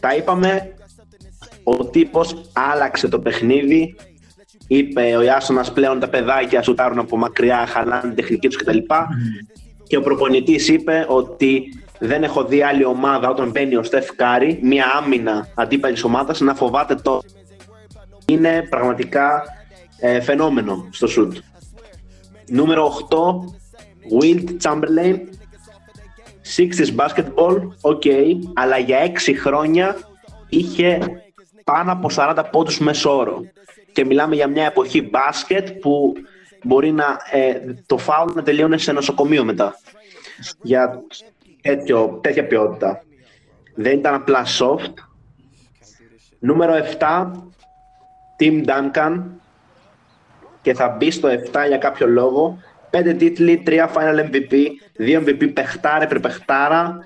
Τα είπαμε. Ο τύπος άλλαξε το παιχνίδι. Είπε ο Ιάσονας πλέον τα παιδάκια σουτάρουν από μακριά, χαλάνε την τεχνική τους κτλ. Και ο προπονητής είπε ότι δεν έχω δει άλλη ομάδα όταν μπαίνει ο Στεφ Κάρι, μια άμυνα αντίπαλης ομάδας, να φοβάται το. Είναι πραγματικά ε, φαινόμενο στο σουτ. Νούμερο 8, Wilt Chamberlain. Sixties basketball, OK, αλλά για 6 χρόνια είχε πάνω από 40 πόντους μέσω όρο. Και μιλάμε για μια εποχή μπάσκετ που μπορεί να, ε, το φάουλ να τελείωνε σε νοσοκομείο μετά. Για τέτοιο, τέτοια ποιότητα. Δεν ήταν απλά soft. Νούμερο 7, Tim Duncan. Και θα μπει στο 7 για κάποιο λόγο. 5 τίτλοι, 3 Final MVP, 2 MVP παιχτάρα, πρεπαιχτάρα.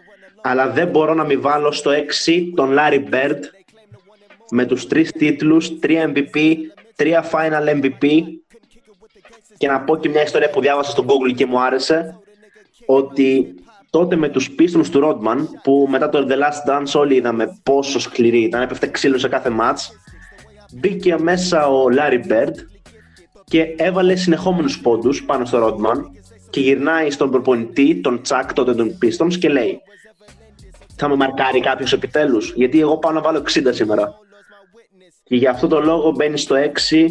Αλλά δεν μπορώ να μην βάλω στο 6 τον Larry Bird με τους 3 τίτλους, 3 MVP, 3 Final MVP και να πω και μια ιστορία που διάβασα στο Google και μου άρεσε ότι τότε με τους Pistons του Rodman που μετά το The Last Dance όλοι είδαμε πόσο σκληρή ήταν, έπεφτε ξύλο σε κάθε μάτς μπήκε μέσα ο Larry Bird και έβαλε συνεχόμενους πόντους πάνω στο Rodman και γυρνάει στον προπονητή, τον Τσακ τότε των Pistons και λέει θα με μαρκάρει κάποιος επιτέλους, γιατί εγώ πάω να βάλω 60 σήμερα. Και για αυτό το λόγο μπαίνει στο 6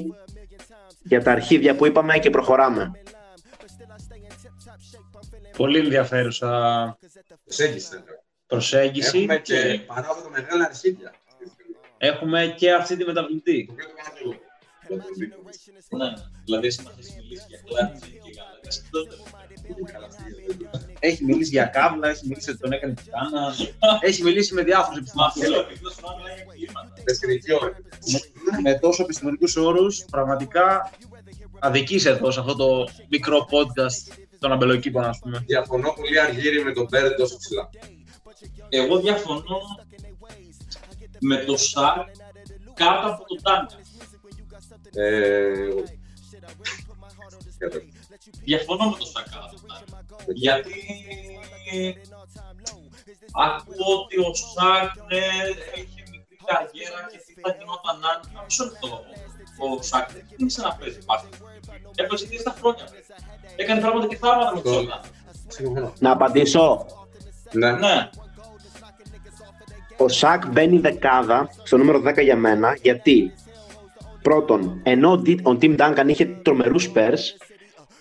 για τα αρχίδια που είπαμε και προχωράμε. Πολύ ενδιαφέρουσα Προσέγγιση. προσέγγιση. Έχουμε και παράδοτο μεγάλα αρχίδια. Έχουμε και αυτή τη μεταβλητή. Ναι, δηλαδή εσύ μας έχεις μιλήσει για κλάτσι και γαλακές τότε. Έχει μιλήσει για κάβλα, έχει μιλήσει ότι τον έκανε τιτάνα. έχει μιλήσει με διάφορους Μα θέλω επιστημονικού επειδή σου μιλάει για κλίματα. Τεχνική ώρα. με τόσο επιστημονικούς όρους. Πραγματικά αδική εδώ σε αυτό το μικρό podcast των αμπελοκήπων, ας πούμε. Διαφωνώ πολύ αργύρι με τον Μπέρντ τόσο ψηλά. Εγώ διαφωνώ με το Σακ κάτω από τον Τάνκα. Ε, Διαφωνώ με το Σακά. Γιατί ακούω ότι ο Σάκ ναι, έχει μικρή καριέρα και τι θα γινόταν αν. Μισό λεπτό. Ο Σάκ δεν ξεκίνησε να παίζει μπάσκετ. Έπαιζε και στα χρόνια. Έκανε πράγματα και θαύματα με τους Ορλάντο. Να απαντήσω. Ναι. Ναι. Ο Σακ μπαίνει δεκάδα στο νούμερο 10 για μένα γιατί πρώτον, ενώ ο Di- ο Tim Duncan είχε τρομερούς Spurs,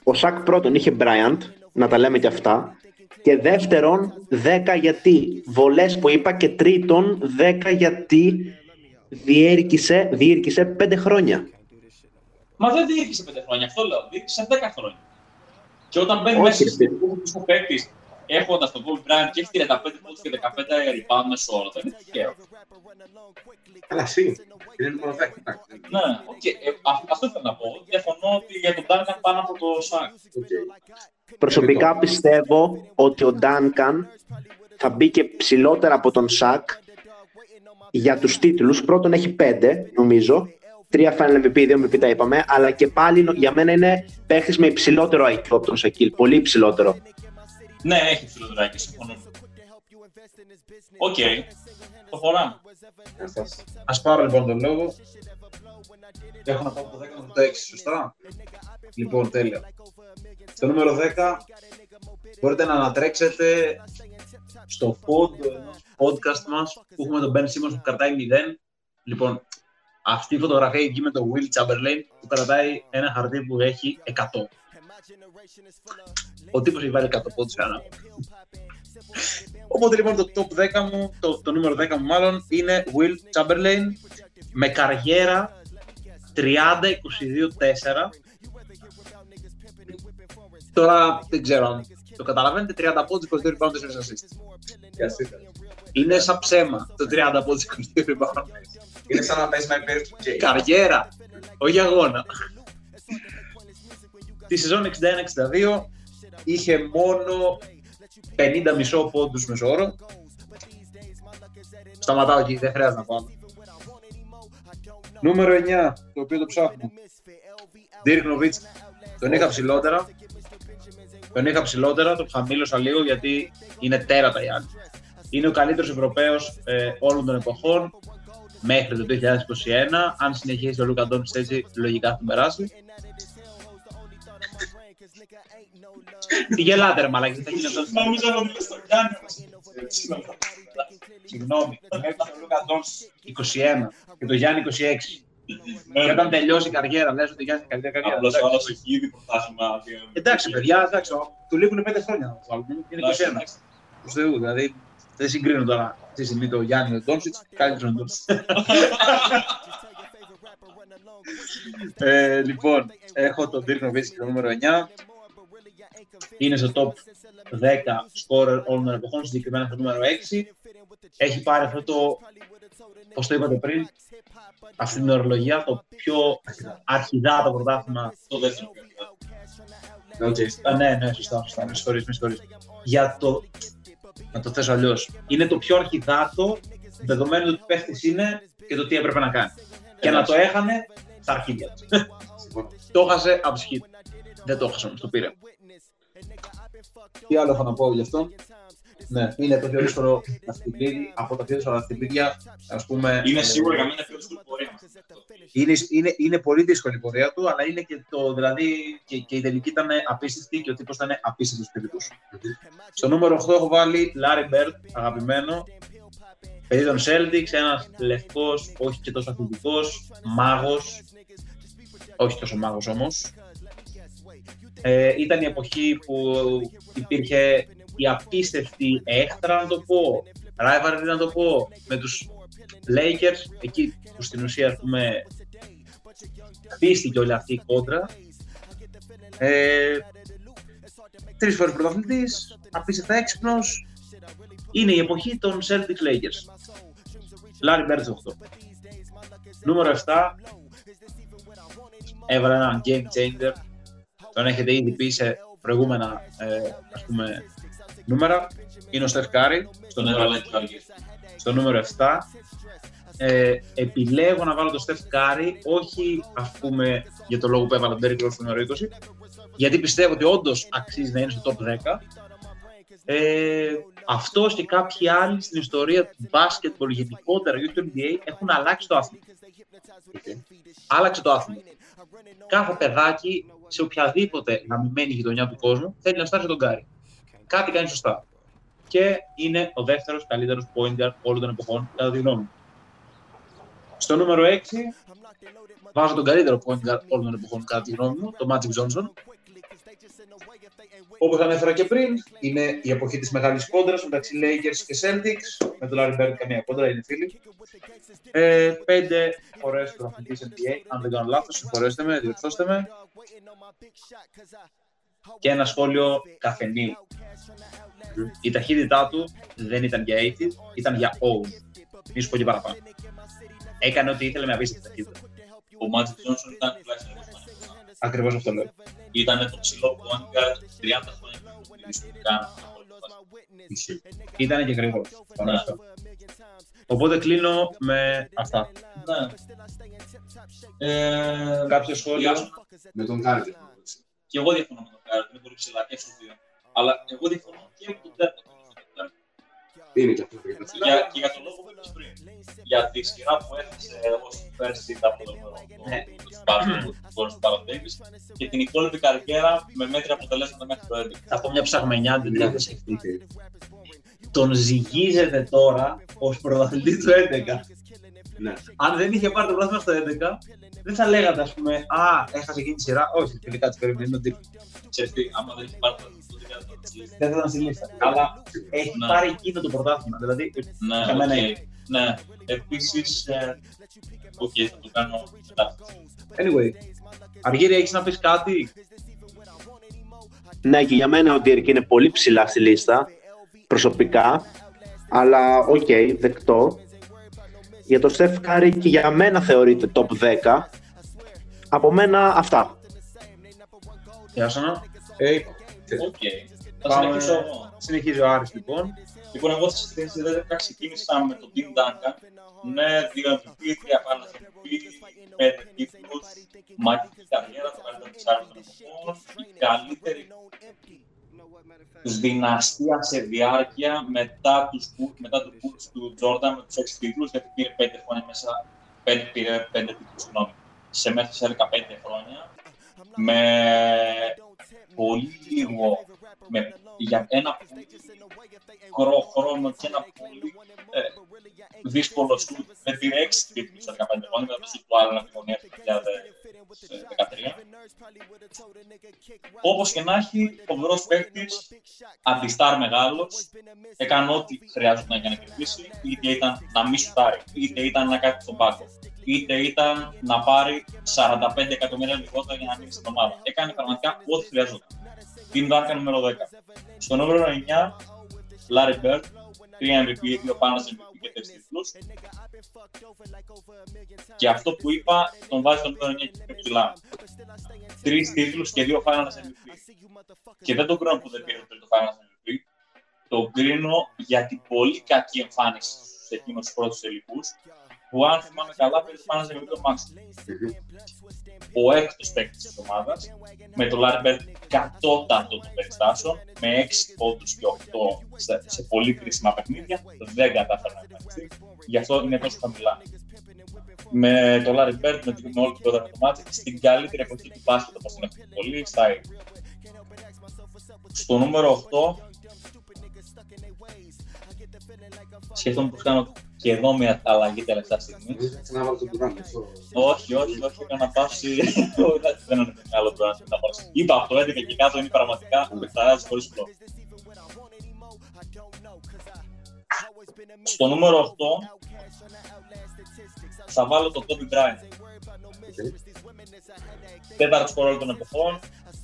ο Σακ πρώτον είχε Bryant, να τα λέμε και αυτά, και δεύτερον 10 γιατί βολές που είπα και τρίτον 10 γιατί διήρκησε, διήρκησε 5 χρόνια. Μα δεν διήρκησε 5 χρόνια, αυτό λέω. Διήρκησε 10 χρόνια. Και όταν μπαίνει Όχι, μέσα ρε. στην που παίκτη έχοντας τον Kobe Bryant και έχει 35 πόντους και 15 rebound μέσω όρο, δεν είναι τυχαίο. Αλλά εσύ. Είναι νούμερο 10. εντάξει. Ναι, οκ. Ε, α- αυτό ήθελα να πω. Διαφωνώ ότι για τον Duncan πάνω από το Σάκ. Προσωπικά πιστεύω ότι ο Ντάνκαν θα μπει και ψηλότερα από τον Σακ για τους τίτλους. Πρώτον έχει πέντε, νομίζω. Τρία Final MVP, δύο MVP τα είπαμε. Αλλά και πάλι νο- για μένα είναι παίχτης με υψηλότερο IQ από τον Σακίλ. Πολύ υψηλότερο. Ναι, έχει ψηλότερο IQ, συμφωνώ. Οκ. Το χωράμε. Α πάρω λοιπόν τον λόγο. Έχω να πάω από το 10 μέχρι το 6, σωστά; Λοιπόν, τέλεια. Στο νούμερο 10 μπορείτε να ανατρέξετε στο pod ενός podcast μας που έχουμε τον Ben Simmons που κρατάει 0. Λοιπόν, αυτή η φωτογραφία εκεί με τον Will Chamberlain που κρατάει ένα χαρτί που έχει 100. Ο τύπος έχει βάλει 100 πόντους σε ένα. Οπότε λοιπόν το top 10 μου, το, το νούμερο 10 μου μάλλον, είναι Will Chamberlain με καριέρα 30-22-4. Τώρα δεν ξέρω αν το καταλαβαίνετε, 30 πόντους, 22 rebound, 4 assist. Είναι σαν ψέμα το 30 πόντους, 22 rebound. Είναι σαν να παίζει με NBA 2K. Καριέρα, όχι αγώνα. Τη σεζόν 61-62 είχε μόνο 50 μισό πόντους μεσόωρο. Σταματάω εκεί, δεν χρειάζεται να πάω. Νούμερο 9, το οποίο το ψάχνω. Dirk Nowitzki. Τον είχα ψηλότερα. Τον είχα ψηλότερα, τον χαμήλωσα λίγο γιατί είναι τέρατα οι άλλοι. Είναι ο καλύτερος Ευρωπαίος ε, όλων των εποχών μέχρι το 2021. Αν συνεχίσει ο Λούκα Ντόνις έτσι, λογικά θα τον περάσει. Τι γελάτε ρε μαλάκι, δεν θα γίνει αυτό. Νόμιζα ότι μιλάς στον Γιάννη. Συγγνώμη, τον έπαιξε ο Λούκα Ντόνις 21 και το Γιάννη 26. Ναι. Και όταν τελειώσει η καριέρα, λες ότι ο Γιάννης καλύτερη καριέρα. Απλώς ο Εντάξει. άλλος έχει ήδη πρωτάθλημα. και- Εντάξει, παιδιά, εντάξει, ο- του λείπουν 5 χρόνια. να το βάλουμε. Είναι Εντάξει, 21. εντάξει. Του Θεού, δηλαδή δεν συγκρίνω τώρα αυτή τη στιγμή το Γιάννη με τον Ντόνσιτς. Καλύτερο ο Ντόνσιτς. [LAUGHS] ε, λοιπόν, έχω τον Dirk Nowitzki το νούμερο 9. Είναι στο top 10 scorer όλων των εποχών, συγκεκριμένα στο νούμερο 6. Έχει πάρει αυτό το, πώς το είπατε πριν, αυτή την ορολογία, το πιο αρχιδά το πρωτάθλημα Το δεύτερο. Α, ναι, ναι, σωστά, σωστά. Με συγχωρείς, με συγχωρείς. Για το. Να το θέσω αλλιώς. Είναι το πιο αρχιδάτο δεδομένου ότι παίχτη είναι και το τι έπρεπε να κάνει. Και να το έχανε στα αρχίδια τους. [LAUGHS] το έχασε από σχήτη. Δεν το έχασε όμως, το πήρε. Τι άλλο έχω να πω γι' αυτό; Ναι, είναι το πιο δύσκολο δαχτυλίδι από τα πιο δύσκολα δαχτυλίδια. Ας πούμε, Είναι ε, σίγουρα για μένα πιο δύσκολη πορεία μας. είναι, είναι, είναι πολύ δύσκολη η πορεία του, αλλά είναι και το. Δηλαδή και, και η τελική ήταν απίστευτη και ο τύπος ήταν απίστευτος τελικού. Στο νούμερο 8 έχω βάλει Larry Bird, αγαπημένο. Παιδί των Celtics, ένας λευκός, όχι και τόσο αθλητικός, μάγος. Όχι τόσο μάγος όμως. Ε, ήταν η εποχή που υπήρχε η απίστευτη έχτρα, να το πω, rivalry να το πω, με τους Lakers, εκεί που στην ουσία, ας πούμε, χτίστηκε όλη αυτή η κόντρα. Ε, τρεις φορές πρωταθλητής, απίστευτα έξυπνος. Είναι η εποχή των Celtics Lakers. Larry Bird στο 8. Νούμερο 7. Έβαλε ένα game changer. Τον έχετε ήδη πει σε προηγούμενα ε, ας πούμε, νούμερα. Είναι ο Steph Curry στο Τον νούμερο, έβαλε και ο Αλγής. στο νούμερο 7. Ε, επιλέγω να βάλω το Steph Curry, όχι ας πούμε για το λόγο που έβαλα τον Derrick Rose στο νούμερο 20, γιατί πιστεύω ότι όντως αξίζει να είναι στο top 10. Ε, αυτός και κάποιοι άλλοι στην ιστορία του μπάσκετμπολ γενικότερα ή του NBA έχουν αλλάξει το άθλημα. Άλλαξε το άθλημα. Κάθε παιδάκι σε οποιαδήποτε γαμημένη γειτονιά του κόσμου θέλει να φτάσει τον Κάρι. Κάτι κάνει σωστά. Και είναι ο δεύτερος καλύτερος point guard όλων των εποχών, κατά τη γνώμη μου. Στο νούμερο 6 βάζω τον καλύτερο point guard όλων των εποχών, κατά τη γνώμη μου, τον Magic Johnson. Όπως ανέφερα και πριν, είναι η εποχή της μεγάλης κόντρας μεταξύ Lakers και Celtics. Με τον Larry Bird καμία κόντρα, είναι φίλοι. Ε, πέντε φορές πρωταθλητή NBA, αν δεν κάνω λάθος, συγχωρέστε με, διορθώστε με. Και ένα σχόλιο καφενείου. Η ταχύτητά του δεν ήταν για 80, ήταν για all. Μη σου πω και παραπάνω. Έκανε ό,τι ήθελε με απίστευτη ταχύτητα. Ο Magic Johnson ήταν τουλάχιστον όπως ήταν. Ακριβώς αυτό λέω. Ήταν το ψηλό point guard 30 χρόνια πριν καν. Ήταν και γρήγορο. Ναι. Οπότε κλείνω με αυτά. Ναι. Ε, Κάποιο σχόλιο; Γεια σου. Με τον Κάρτερ. Και εγώ διαφωνώ με τον Κάρτερ, είναι πολύ ψηλά και στους δύο. Αλλά εγώ διαφωνώ και με τον Τέρνο. Είναι και αυτό. Για, και για τον λόγο που είπες πριν. Για τη σειρά που έθεσε ως πέρσι ήταν από τον Ναι. Μπόρις του Μπάρον Ντέιβις και την υπόλοιπη καριέρα με μέτρια αποτελέσματα μέχρι το 11. Θα πω μια ψαγμενιά, δεν την έχετε σκεφτεί. Τον ζυγίζετε τώρα ως πρωταθλητή του 11. Ναι. Αν δεν είχε πάρει το πρωτάθλημα στο 11, δεν θα λέγατε, ας πούμε, Α, έχασε εκείνη τη σειρά. Όχι, τελικά της περιμένει ο τύπο. Ξέρεις τι, άμα δεν είχε πάρει το τότε δεν θα το τσίλει. Δεν θα ήταν στη λίστα. Αλλά έχει Ναι. πάρει εκείνο το πρωτάθλημα. Δηλαδή, Ναι, για μένα οκ. είναι. Ναι, επίσης, ε, οκ, θα το κάνω μετά. Anyway, Αργύρη, έχεις να πεις κάτι; Ναι, και για μένα ο Dirk είναι πολύ ψηλά στη λίστα, προσωπικά, αλλά οκ, δεκτό. Για το Steph Curry και για μένα θεωρείται top 10. Από μένα αυτά. Γεια σα. Ε, Οκ. Θα Πάμε- συνεχίσω εγώ. Συνεχίζει ο Άρης λοιπόν. Λοιπόν, εγώ στη θέση 11 ξεκίνησα με τον Tim Duncan. Ναι, δύο MVP, τρία Finals MVP, πέντε τίτλους, μαγική καριέρα, το καλύτερο τεσσάρι όλων των εποχών, η καλύτερη δυναστεία σε διάρκεια μετά, τους, Bulls- μετά τους Bulls του Jordan με τους 6 τίτλους, γιατί πήρε 5 χρόνια μέσα, 5, πήρε 5 τίτλους, συγγνώμη, σε μέσα σε 15 χρόνια, με πολύ λίγο, με, για ένα πολύ μικρό χρόνο και ένα πολύ ε, δύσκολο σου με την 6 τίτλους σε 15 χρόνια, μετά το σου του άλλου να το 2013. Όπως και να έχει, ο βρός παίκτης, αντιστάρ μεγάλος, έκανε ό,τι χρειάζεται για να κερδίσει, είτε ήταν να μην σουτάρει, είτε ήταν να κάθει στον πάγκο, είτε ήταν να πάρει 45 εκατομμύρια λιγότερα για να ανοίξει την ομάδα. Έκανε πραγματικά ό,τι χρειαζόταν. Team Duncan νούμερο 10. Στο νούμερο 9, Larry Bird, 3 MVP, 2 Finals MVP και 4 τίτλους. Και αυτό που είπα, τον βάζει στο νούμερο 9 και πιο ψηλά. Τρεις τίτλους και δύο Finals MVP. Και δεν τον κρίνω που δεν πήρε το τρίτο Finals MVP. Τον κρίνω για την πολύ κακή εμφάνιση σε εκείνους τους πρώτους τελικούς. Που αν θυμάμαι καλά, πήρε το Finals MVP το Max. Ο έκτος παίκτης της ομάδας, με το Larry Bird κατώτατο των περιστάσεων, με 6 πόντους και 8 σε, σε πολύ κρίσιμα παιχνίδια, δεν κατάφερε να εμφανιστεί. Γι' αυτό είναι τόσο χαμηλά. Με το Larry Bird, με, την- με όλη την κόντρα με το μάτι, στην καλύτερη εποχή του μπάσκετ όπως την έχουμε πολύ, στα Eagles. Στο νούμερο 8, σκέφτομαι πως κάνω και εδώ μια αλλαγή τελευταία στιγμής. Να βάλω τον Durant, αυτό. Όχι, όχι, όχι, έκανα παύση. [LAUGHS] Δεν είναι μεγάλο τώρα να πάω. Είπα από το 11 και κάτω είναι πραγματικά παιχταράδες χωρίς φλό. Στο νούμερο 8 θα βάλω τον Kobe Bryant. Τέταρτος κορόλ των εποχών,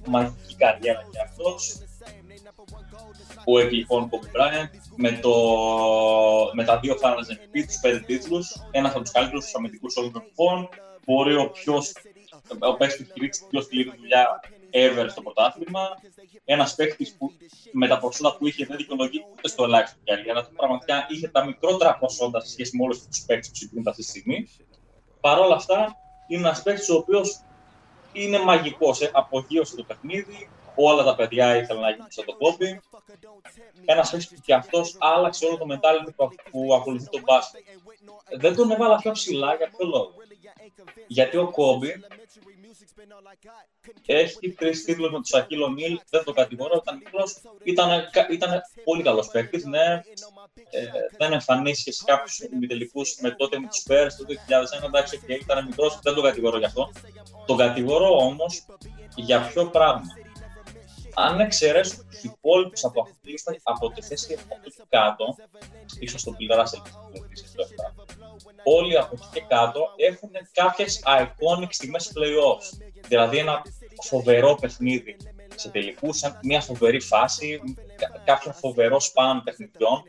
μαγική καριέρα και αυτός. Ο εκλειπών Kobe Bryant με, το, με τα δύο Finals MVP, τους πέντε τίτλους, ένας από τους καλύτερους τους αμυντικούς όλων των εποχών, μπορεί ο πιο ο παίκτης που έχει ρίξει την πιο σκληρή δουλειά ever στο πρωτάθλημα. Ένας παίκτης που με τα ποσότητα που είχε δεν δικαιολογεί ούτε στο ελάχιστο την καριέρα του. Πραγματικά είχε τα μικρότερα ποσότητα σε σχέση με όλους τους παίκτες που συγκρίνονται αυτή τη στιγμή. Παρ' όλα αυτά, είναι ένας παίκτης ο οποίος είναι μαγικός. Ε. Απογείωσε το παιχνίδι. Όλα τα παιδιά ήθελαν να γίνουν σαν το κόμπι. Ένας παίκτη που και αυτός άλλαξε όλο το mentality που, που ακολουθεί τον μπάσκετ. Δεν τον έβαλα πιο ψηλά για ποιο λόγο; Γιατί ο Κόμπι έχει τρεις τίτλους με τον Σακύλο Μίλ, δεν το κατηγορώ, ήταν μικρός, ήταν, ήταν πολύ καλός παίκτης. Ναι, ε, δεν εμφανίστηκε σε κάποιους ημιτελικούς με τότε με τους Spurs το 2001. Εντάξει, και ήταν μικρός, δεν το κατηγορώ γι' αυτό. Τον κατηγορώ όμως για ποιο πράγμα. Αν εξαιρέσω τους υπόλοιπους από αυτή τη λίστα από τη θέση από εκεί κάτω, ίσω το πληρά σε όλοι από εκεί και κάτω έχουν κάποιες iconic στιγμές playoffs. Δηλαδή ένα φοβερό παιχνίδι σε τελικούς, μια φοβερή φάση, κάποιο φοβερό σπαν παιχνιδιών,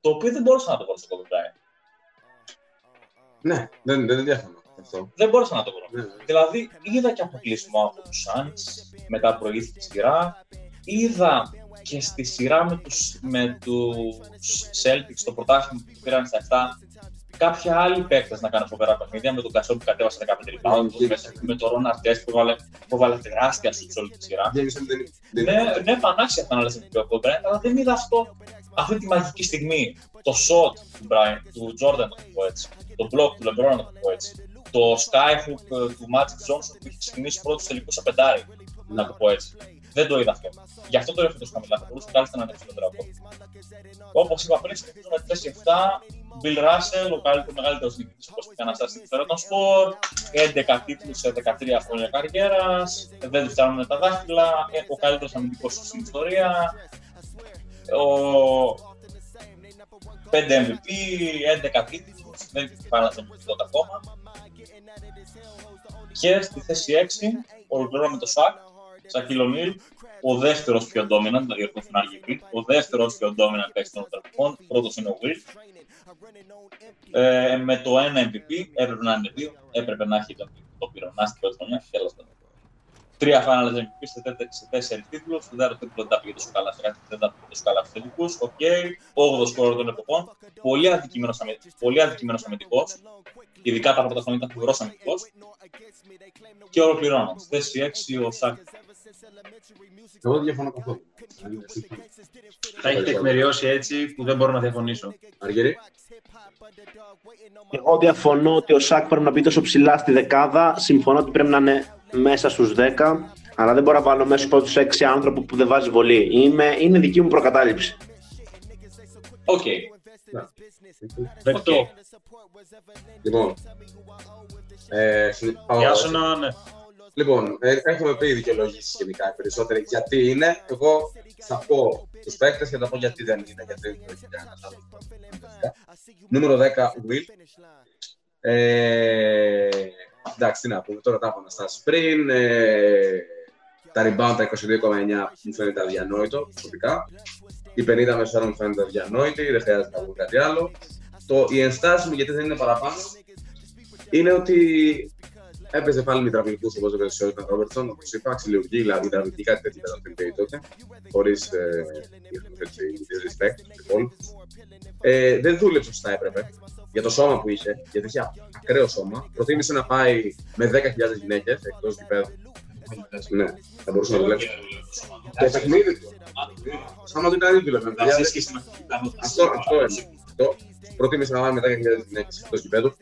το οποίο δεν μπορούσα να το βρω στο Kobe Bryant. Ναι, δεν, δεν διαφωνώ. Αυτό. Δεν μπόρεσα να το βρω. Ναι, ναι. Δηλαδή, είδα και αποκλεισμό από τους Suns, μετά προηγήθηκε σειρά. Είδα και στη σειρά με τους, με τους Celtics, το πρωτάθλημα που πήραν στα 7, κάποια άλλη παίκτες να κάνουν φοβερά παιχνίδια. Με τον Κασό που κατέβασε 15 rebound, με τον Ρον Αρτέ που έβαλε, που έβαλε τεράστια σου όλη τη σειρά. ναι, ναι, πανάξια θα αναλύσει την ο Μπράιν, αλλά δεν είδα αυτό αυτή τη μαγική στιγμή. Το shot του, Brian, του Jordan, να το πω έτσι. Το block του LeBron, να το πω έτσι. Το skyhook ε, του Magic Johnson που είχε ξεκινήσει πρώτος τελικό σε πεντάρι, να το πω έτσι. Δεν το είδα αυτό. Γι' αυτό το έχω τόσο χαμηλά. Θα μπορούσε κάλλιστα να ανέβει στον τραγούδι. Όπως είπα πριν, συνεχίζουμε με 3-7. Bill Russell, ο καλύτερο μεγαλύτερος νικητής όπω είχε αναστάσει στην ιστορία των σπορ. 11 τίτλους σε 13 χρόνια καριέρας. Δεν τους φτάνουν τα δάχτυλα. Ο καλύτερος αμυντικός στην ιστορία. Ο 5 MVP, 11 τίτλους. Δεν έχει πάει να τίποτα ακόμα. Και στη θέση 6 ολοκληρώνουμε το ΣΑΚ Σακύλο Νίλ, ο δεύτερος πιο dominant, δηλαδή ο Φινάργη ο δεύτερος πιο dominant παίκτης των Τερφών, πρώτος είναι ο Will. Ε, με το ένα MVP, έπρεπε να είναι δύο, έπρεπε να έχει τον το πυρονάστη πρώτη χρονιά, τέλος πάντων. Τρία finals MVP σε, σε τέσσερις τίτλους. Το δεύτερο τίτλο δεν τα πήγε τόσο καλά, δεν τα πήγε τόσο καλά στους τελικούς. Ok, okay. 8ο σκόρ των εποχών. Πολύ αδικημένος αμυντικός. Ειδικά τα πρώτα χρόνια ήταν φοβερός αμυντικός. Και ολοκληρώνω. Στη θέση 6 ο Σάκ. Εγώ δεν διαφωνώ καθόλου. Θα έχει τεκμηριώσει έτσι που δεν μπορώ να διαφωνήσω. Αργύρη. Εγώ διαφωνώ ότι ο Σάκ πρέπει να μπει τόσο ψηλά στη δεκάδα. Συμφωνώ ότι πρέπει να είναι μέσα στους 10, αλλά δεν μπορώ να βάλω μέσα στους 6 άνθρωπο που δεν βάζει βολή. Είμαι, είναι δική μου προκατάληψη. Οκ. Δεκτό. Λοιπόν, ε, Γεια σου να ναι. Λοιπόν, ε, έχουμε πει δικαιολογήσει γενικά οι περισσότεροι γιατί είναι. Εγώ θα πω τους παίκτες και θα πω γιατί δεν είναι. Γιατί δεν είναι Νούμερο 10, Will. Ε, εντάξει, τι να πούμε, τώρα τα έχω αναστάσει πριν. Ε, τα rebound τα 22,9 μου φαίνεται αδιανόητο προσωπικά. Η 50 μέσα μου φαίνεται αδιανόητη, δεν χρειάζεται να πούμε κάτι άλλο. Το, η ενστάση μου, γιατί δεν είναι παραπάνω, είναι ότι έπαιζε πάλι με τραυλικού όπως έπαιζε ο Ιωτα Ρόμπερτσον, όπως είπα, ξυλουργή, δηλαδή τραυλική, κάτι τέτοιο ήταν το NBA τότε, χωρίς ε, respect του ε, δεν δούλεψε σωστά έπρεπε για το σώμα που είχε, γιατί είχε ακραίο σώμα. Προτίμησε να πάει με 10.000 γυναίκες εκτός γηπέδου. Ναι, θα μπορούσε να δουλέψει. Και παιχνίδι του. Σαν να δεν κάνει δουλεύει. Αυτό, αυτό είναι. Αυτό. Προτίμησε να πάει με 10.000 γυναίκε εκτό γηπέδου.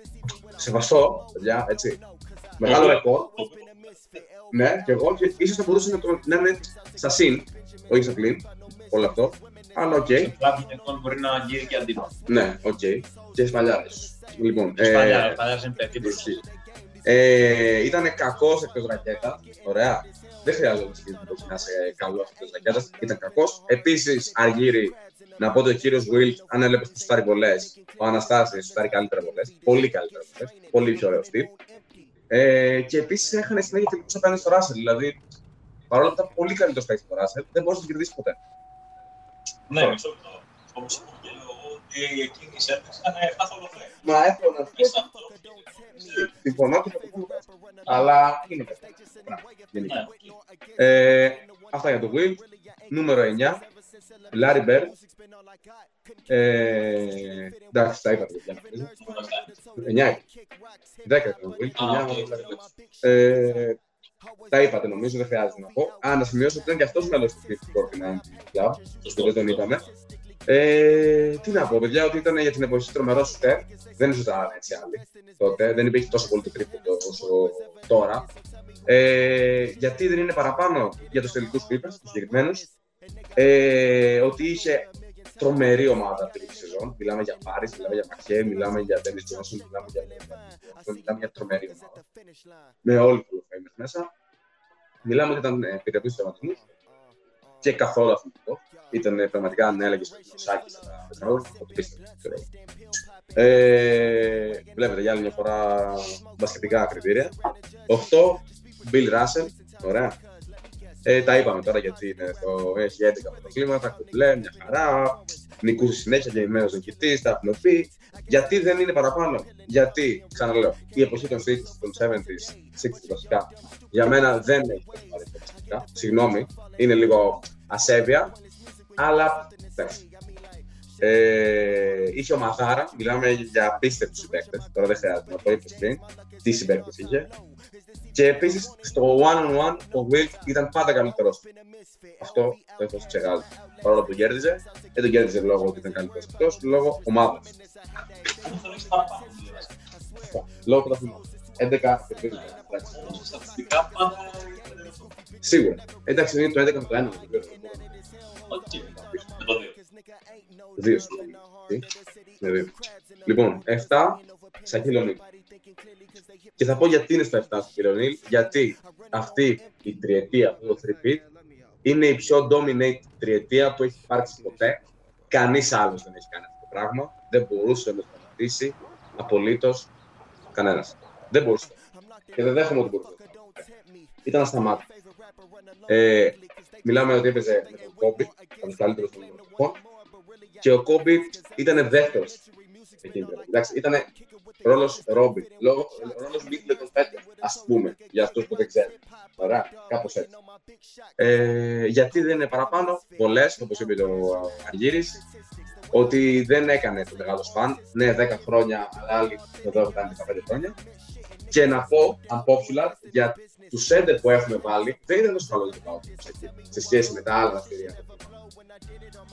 Σεβαστό, παιδιά, έτσι. Μεγάλο ρεκόρ. Ναι, και εγώ και ίσως θα μπορούσε να, το, να είναι στα συν, όχι στα πλήν, όλο αυτό. Αλλά οκ. Okay. μπορεί να αγγίζει και αντίπαλο. Ναι, οκ. Okay. Και σπαλιάρε. Λοιπόν, ε, σπαλιάρε είναι παιδί. Ε, ήταν κακός εκτός ρακέτα. Ωραία. Δεν χρειάζεται να είσαι καλό εκτός ρακέτας. Ήταν κακός. Επίσης, αργύρι να πω ότι ο κύριος Βουίλτ, αν έλεπε του σουτάρει βολές, ο Αναστάσης σουτάρει καλύτερα βολές. Πολύ καλύτερα βολές. Πολύ πιο ωραίος στυλ. Ε, και επίσης έχανε συνέχεια τελικού απέναντι στο Ράσελ. Δηλαδή, παρόλο που ήταν πολύ καλύτερος παίκτης στο Ράσελ, δεν μπορούσε να κερδίσει ποτέ. Ναι, μισό λεπτό. Όπως είπα και εγώ, ότι εκείνη η Σέλτιξ ήταν καθόλου φρέσκη. Μα έχω να πει. Συμφωνώ και θα το πούμε. Αλλά είναι κάτι. Ναι. Ε, αυτά για το Will. Νούμερο 9. Λάρι Μπέρ. Ε, εντάξει, τα είπατε. 9. 10 ήταν το Will. Τα είπατε νομίζω, δεν χρειάζεται να πω. Α, να σημειώσω ότι ήταν και αυτός μέλο του Fifth Fortnite Club. Σωστό, δεν τον είπαμε. Ε, τι να πω, παιδιά, ότι ήταν για την εποχή τρομερός σουτέρ. Δεν ζητάγανε έτσι άλλοι τότε. Δεν υπήρχε τόσο πολύ το τρίποντο όσο τώρα. Ε, γιατί δεν είναι παραπάνω για τους τελικούς πίπε, τους συγκεκριμένους. Ε, ότι είχε τρομερή ομάδα αυτή τη σεζόν. Μιλάμε για Πάρη, μιλάμε για Μαχέ, μιλάμε για Ντένι Τζόνσον, μιλάμε για μιλάμε για τρομερή ομάδα. Με όλοι του Hall μέσα. Μιλάμε ότι ήταν επιτρεπτή του θεματισμού και καθόλου αθλητικό. Ήταν πραγματικά αν έλεγε στο Σάκης στα Πετρόλα, ότι πίστευε. Ε, βλέπετε για άλλη μια φορά μπασκετικά κριτήρια. 8, Bill Russell, ωραία. Ε, τα είπαμε τώρα γιατί είναι το, έχει 11 πρωτοκλήματα, κουμπλέ, μια χαρά. Νικούσε συνέχεια και ημένος νικητή, τα έχουμε πει. Γιατί δεν είναι παραπάνω. Γιατί, ξαναλέω, η εποχή των 60 των 70s, 60 βασικά, για μένα δεν έχει τόσο Συγγνώμη, είναι λίγο ασέβεια, αλλά εντάξει. Ε, είχε ο Μαθάρα, μιλάμε για απίστευτους συμπαίκτες. Τώρα δεν χρειάζεται να το είπες πριν. Τι συμπαίκτε είχε. Και επίσης στο one-on-one ο Wilt ήταν πάντα καλύτερος. Αυτό δεν θα ξεχάσει. Παρόλο που τον κέρδιζε, δεν τον κέρδιζε λόγω ότι ήταν καλύτερος αυτός, λόγω ομάδας. Λόγω πρωταθλήματος. 11 Στατιστικά πάντα. Σίγουρα. Εντάξει, είναι το 11 με το 1. Δύο. Με δύο. Λοιπόν, 7 Σακίλ Ονίλ. Και θα πω γιατί είναι στα 7 Σακίλ Ονίλ. Γιατί αυτή η τριετία, αυτό το 3 είναι η πιο dominate τριετία που έχει υπάρξει ποτέ. Κανείς άλλος δεν έχει κάνει αυτό το πράγμα. Δεν μπορούσε να το σταματήσει απολύτως κανένας. Δεν μπορούσε. Και δεν δέχομαι ότι μπορούσε. Ήταν ασταμάτητο. Ε, μιλάμε ότι έπαιζε με τον Κόμπι, από τους καλύτερους των εποχών. Και ο Κόμπι ήταν δεύτερος Εντάξει, ήταν ρόλος Ρόμπι. Ρόλος Μίτλετον Πέτερ, ας πούμε, για αυτούς που δεν ξέρουν. Ωραία, κάπως έτσι. Ε, γιατί δεν είναι παραπάνω, πολλές, όπως είπε ο Αργύρης, ότι δεν έκανε το μεγάλο σπαν. Ναι, 10 χρόνια, αλλά άλλοι εδώ ήταν 15 χρόνια. Και να πω, unpopular, για τους σέντερ που έχουμε βάλει, δεν είναι τόσο καλό για το σε σχέση με τα άλλα δραστηρία.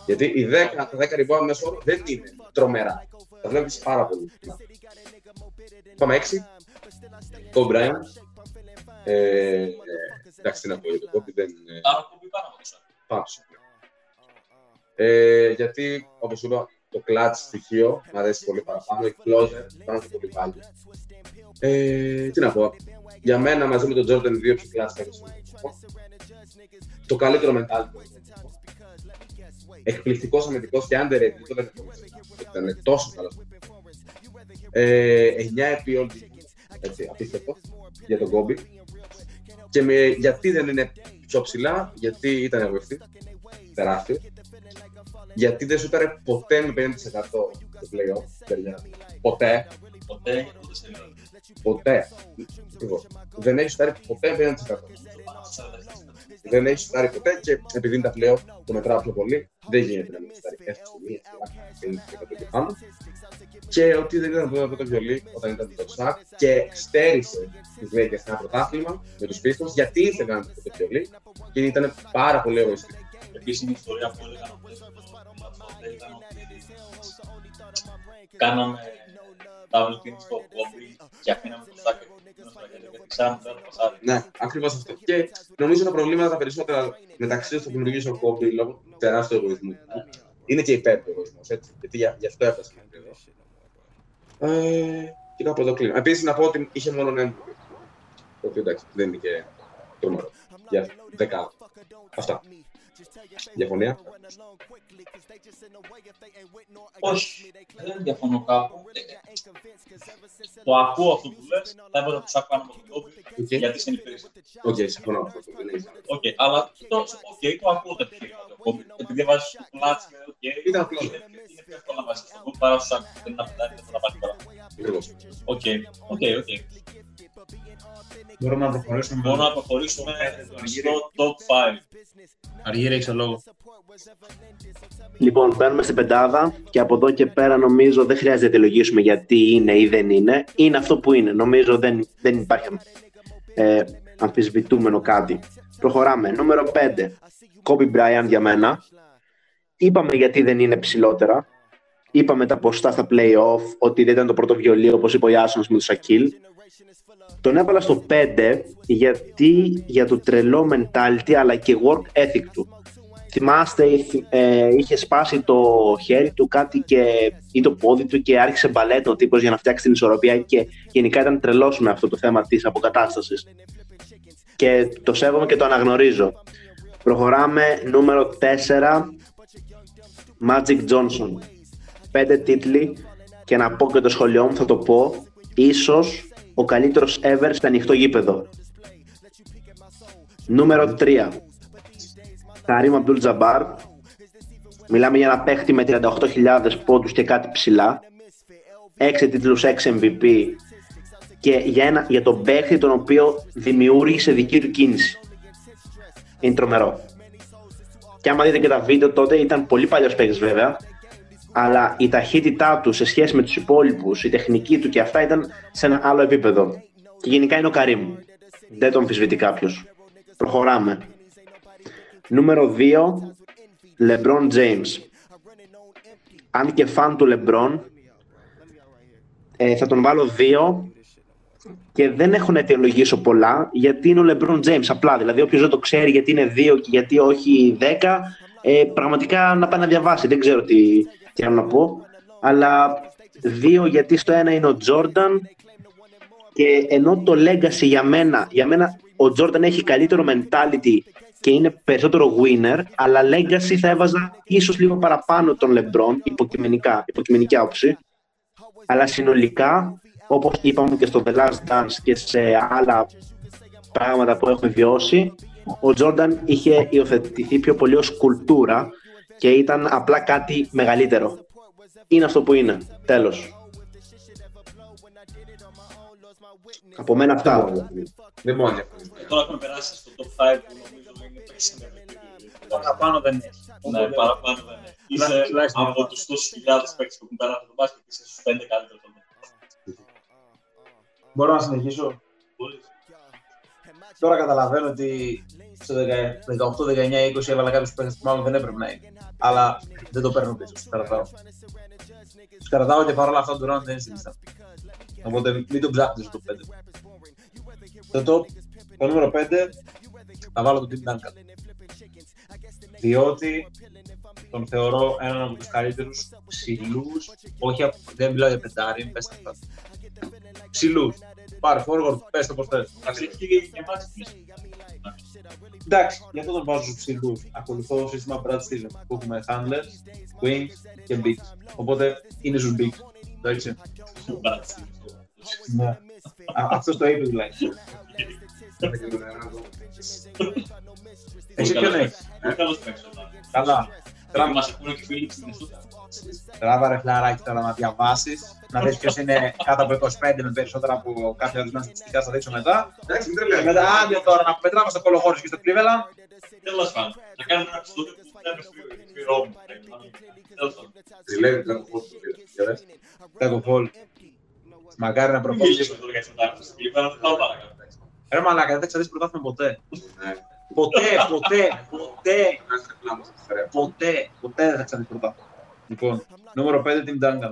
Γιατί οι 10, τα 10 rebound μέσω δεν είναι τρομερά. Τα βλέπεις πάρα πολύ. Πάμε 6. Το Μπράιν. Ε, εντάξει, τι να πω για το κόμπι, δεν είναι. Πάνω ε, γιατί, όπως είπα, το clutch στοιχείο μου αρέσει πολύ παραπάνω. Η closer πάνω στο πολύ πάλι. Ε, τι να πω. Για μένα μαζί με τον Jordan 2 πιο clutch Το καλύτερο mental Εκπληκτικός αμυντικός και underrated. Δεν ήταν τόσο καλός. Ε, 9 επί όλη έτσι, απίστευτο για τον Κόμπι. Και με, γιατί δεν είναι πιο ψηλά, γιατί ήταν εγωιστή, τεράστιο. Γιατί δεν σου ήταν ποτέ με 50% το πλέον, παιδιά. Ποτέ. Ποτέ. Ποτέ. Δεν έχει σουτάρει ποτέ με 50% δεν έχει σουτάρει ποτέ και επειδή είναι τα πλέον το μετράω πιο πολύ, δεν γίνεται να μην σουτάρει έστω μία φορά και πάνω. Και ότι δεν ήταν αυτό το βιολί όταν ήταν το Σακ και στέρισε τις Lakers σε ένα πρωτάθλημα με τους Pistons γιατί ήθελαν αυτό το βιολί και ήταν πάρα πολύ εγωιστικό. Επίση η ιστορία που έλεγαν ότι ήταν ότι κάναμε double team στο Kobe και αφήναμε το Σάκ ναι, ακριβώς αυτό. Και νομίζω τα προβλήματα τα περισσότερα μεταξύ τους που δημιουργήσει ο Κόμπι λόγω τεράστιου εγωισμού. Είναι και υπέρ του εγωισμού, έτσι. Γιατί γι' αυτό έφτασε μέχρι εδώ. Ε, και κάπου εδώ κλείνω. Επίσης να πω ότι είχε μόνο ένα Το οποίο εντάξει, δεν είναι και τρομερό. Για δεκάδα. Αυτά. Διαφωνία; Όχι, δεν διαφωνώ κάπου. Το ακούω αυτό που λες, θα έβαζα το σάκ πάνω από τον κόμπι, okay. γιατί συνηθίζει. Ok, okay, συμφωνώ αυτό. Οκ, αλλά το, okay, το ακούω το επιχείρημα του κόμπι, επειδή βάζεις το πλάτσι, οκ, ήταν απλό. Είναι πιο εύκολο να βάζεις το κόμπι παρά στο σάκ, δεν είναι να πετάει, δεν θα πάρει τώρα. Ok, ok, ok. Μπορούμε να προχωρήσουμε. Μπορούμε να προχωρήσουμε στο top 5. Αργύρι, έχεις το λόγο. Λοιπόν, παίρνουμε στην πεντάδα και από εδώ και πέρα νομίζω δεν χρειάζεται να τελογήσουμε γιατί είναι ή δεν είναι. Είναι αυτό που είναι. Νομίζω δεν, δεν υπάρχει ε, αμφισβητούμενο κάτι. Προχωράμε. Νούμερο 5. Kobe Bryant για μένα. Είπαμε γιατί δεν είναι ψηλότερα. Είπαμε τα ποστά στα play-off, ότι δεν ήταν το πρώτο βιολί, όπως είπε ο Ιάσονος με το Σακίλ. Τον έβαλα στο 5 γιατί για το τρελό mentality αλλά και work ethic του. Θυμάστε, ε, είχε σπάσει το χέρι του κάτι και, ή το πόδι του και άρχισε μπαλέτο ο τύπος για να φτιάξει την ισορροπία και γενικά ήταν τρελός με αυτό το θέμα της αποκατάστασης. Και το σέβομαι και το αναγνωρίζω. Προχωράμε νούμερο 4, Magic Johnson. Πέντε τίτλοι και να πω και το σχολείο μου θα το πω, ίσως ο καλύτερος ever στο ανοιχτό γήπεδο. Νούμερο 3, Καρύμ Αμπτούλ Τζαμπάρ. Μιλάμε για ένα παίχτη με 38.000 πόντους και κάτι ψηλά. 6 τίτλους, 6 MVP και για, ένα, για τον παίχτη τον οποίο δημιούργησε δική του κίνηση. Είναι τρομερό. Και άμα δείτε και τα βίντεο τότε ήταν πολύ παλιός παίχτης βέβαια αλλά η ταχύτητά του σε σχέση με τους υπόλοιπους, η τεχνική του και αυτά ήταν σε ένα άλλο επίπεδο. Και γενικά είναι ο Καρύμ. Δεν τον αμφισβητεί κάποιος. Προχωράμε. Νούμερο 2, LeBron James. Αν και φαν του LeBron, ε, θα τον βάλω 2 και δεν έχω να αιτιολογήσω πολλά γιατί είναι ο LeBron James απλά. Δηλαδή, όποιος δεν το ξέρει γιατί είναι 2 και γιατί όχι 10, ε, πραγματικά να πάει να διαβάσει. Δεν ξέρω τι, τι να πω. Αλλά 2 γιατί στο ένα είναι ο Jordan και ενώ το legacy για μένα, για μένα ο Jordan έχει καλύτερο mentality και είναι περισσότερο winner, αλλά legacy θα έβαζα ίσως λίγο παραπάνω τον LeBron, υποκειμενικά, υποκειμενική άποψη. Αλλά συνολικά, όπως είπαμε και στο The Last Dance και σε άλλα πράγματα που έχουμε βιώσει, ο Jordan είχε υιοθετηθεί πιο πολύ ως κουλτούρα και ήταν απλά κάτι μεγαλύτερο. Είναι αυτό που είναι. Τέλος. Από μένα αυτά. Δεν μόνο. Τώρα έχουμε περάσει στο top 5 που νομίζω είναι Παραπάνω δεν έχει. Ναι, παραπάνω δεν έχει. Είσαι από τους τόσους χιλιάδες παίκτες που έχουν περάσει το μπάσκετ, είσαι στους 5 καλύτερους. Μπορώ να συνεχίσω; Τώρα καταλαβαίνω ότι στο 18, 19, 20 έβαλα κάποιους παίχτε που μάλλον δεν έπρεπε να είναι. Αλλά δεν το παίρνω πίσω, τους κρατάω. Τους κρατάω και παρόλα αυτά του Ρόντ δεν είναι στην λίστα. Οπότε μην τον ψάχνετε στο 5. Το top, το νούμερο 5, θα βάλω τον Tim Duncan. Διότι τον θεωρώ έναν από τους καλύτερους ψηλούς, όχι δεν μιλάω για πεντάρι, πες τα αυτά. Ψηλούς. Πάρε forward, πες το πώς θες. Εντάξει, γι' αυτό τον βάζω στους ψηλούς. Ακολουθώ το σύστημα Brad Stevens που έχουμε handlers, wings και bigs. Οπότε είναι στους bigs. Εντάξει. Ναι. Αυτός το είπε δηλαδή. Εσύ ποιον έχεις; Καλά. Τράβα μας ακούνε και φίλοι στην Τράβα ρε φλαράκι τώρα να διαβάσεις, να δεις ποιος είναι κάτω από 25 με περισσότερα από κάποια ορισμένα στατιστικά θα δείξω μετά. Εντάξει, μην Και τρελαίνε. μετά άντε τώρα να πετράμε στο κολοχώρης και στο Cleveland. Τέλος πάντων, να κάνουμε ένα επεισόδιο που δεν είναι πληρώνουμε. Τέλος πάντων. Τρελαίνει, δεν έχω φως το βίντεο. Για δες. Τέκο φόλ. Μακάρι να προχωρήσει. Μιλήσουμε τώρα για αυτό το άρθρο στην Cleveland, δεν θα το παρακαλώ. Ρε μαλάκα, δεν θα ξαναδείς πρωτάθλημα ποτέ. Ναι. Ποτέ, ποτέ, ποτέ, Κάτσε να πλάμω στα στερεά. ποτέ, ποτέ δεν θα ξαναδείς πρωτάθλημα. Λοιπόν, νούμερο 5, Tim Duncan.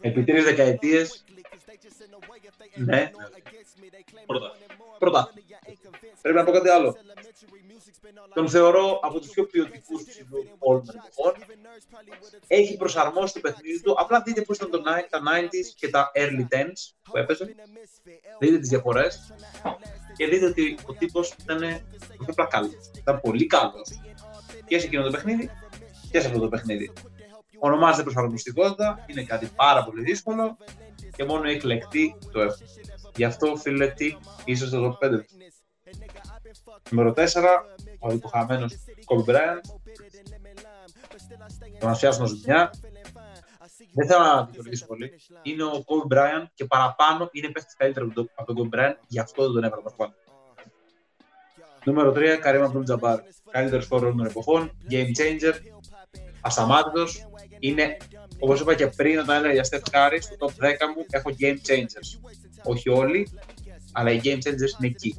Επί τρεις δεκαετίες, ναι, Πρώτα. πρώτα. Πρέπει να πω κάτι άλλο. Τον θεωρώ από τους πιο ποιοτικούς ψηλούς όλων των εποχών. Έχει προσαρμόσει το παιχνίδι του. Απλά δείτε πώς ήταν το, ni- τα 90s και τα early 10s που έπαιζε. Δείτε τις διαφορές. Και δείτε ότι ο τύπος ήταν όχι απλά καλός. Ήταν πολύ καλός. Και σε εκείνο το παιχνίδι και σε αυτό το παιχνίδι. Ονομάζεται προσαρμοστικότητα, είναι κάτι πάρα πολύ δύσκολο και μόνο οι εκλεκτοί το έχουν. Γι' αυτό, φίλε, τι είσαι στο top 5. Νούμερο 4, ο υποχαμένος Kobe Bryant. Τον ασιάσω ζουμιά. Δεν θέλω να δικαιολογήσω πολύ. Είναι ο Kobe Bryant και παραπάνω είναι παίχτης καλύτερος από τον- από τον Kobe Bryant, γι' αυτό δεν τον έβαλα παραπάνω. Νούμερο 3, Kareem Abdul-Jabbar. Καλύτερος χώρο των εποχών, game changer, ασταμάτητος. Είναι, όπως είπα και πριν όταν έλεγα για Steph Curry, στο top 10 μου έχω game changers. Όχι όλοι, Αλλά οι game changers είναι εκεί.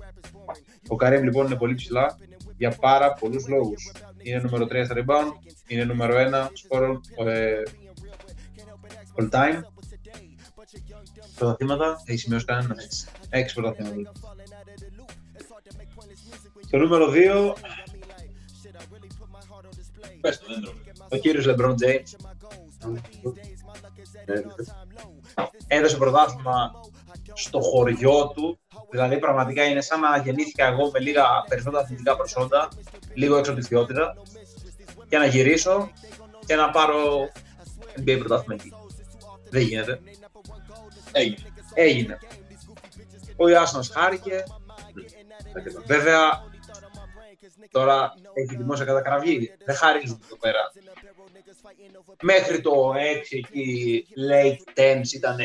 Ο Καρέμ λοιπόν είναι πολύ ψηλά για πάρα πολλούς λόγους. Είναι νούμερο 3 στα rebound, είναι νούμερο 1 score ε, all time. Πρωταθλήματα έχει σημειώσει κανένα. Έξι πρωταθλήματα. Το νούμερο 2, Πες το, δεν τρώμε. Ο κύριος LeBron James. Έδωσε πρωτάθλημα στο χωριό του. Δηλαδή, πραγματικά είναι σαν να γεννήθηκα εγώ με λίγα περισσότερα αθλητικά προσόντα, λίγο έξω από τη θεότητα, και να γυρίσω και να πάρω NBA πρωτάθλημα εκεί. Δεν γίνεται. Έγινε. Έγινε. Ο Ιάσονας χάρηκε. Βέβαια, τώρα έχει δημόσια κατακραυγή. Δεν χαρίζουν εδώ πέρα. Μέχρι το 6 εκεί, late 10 ήταν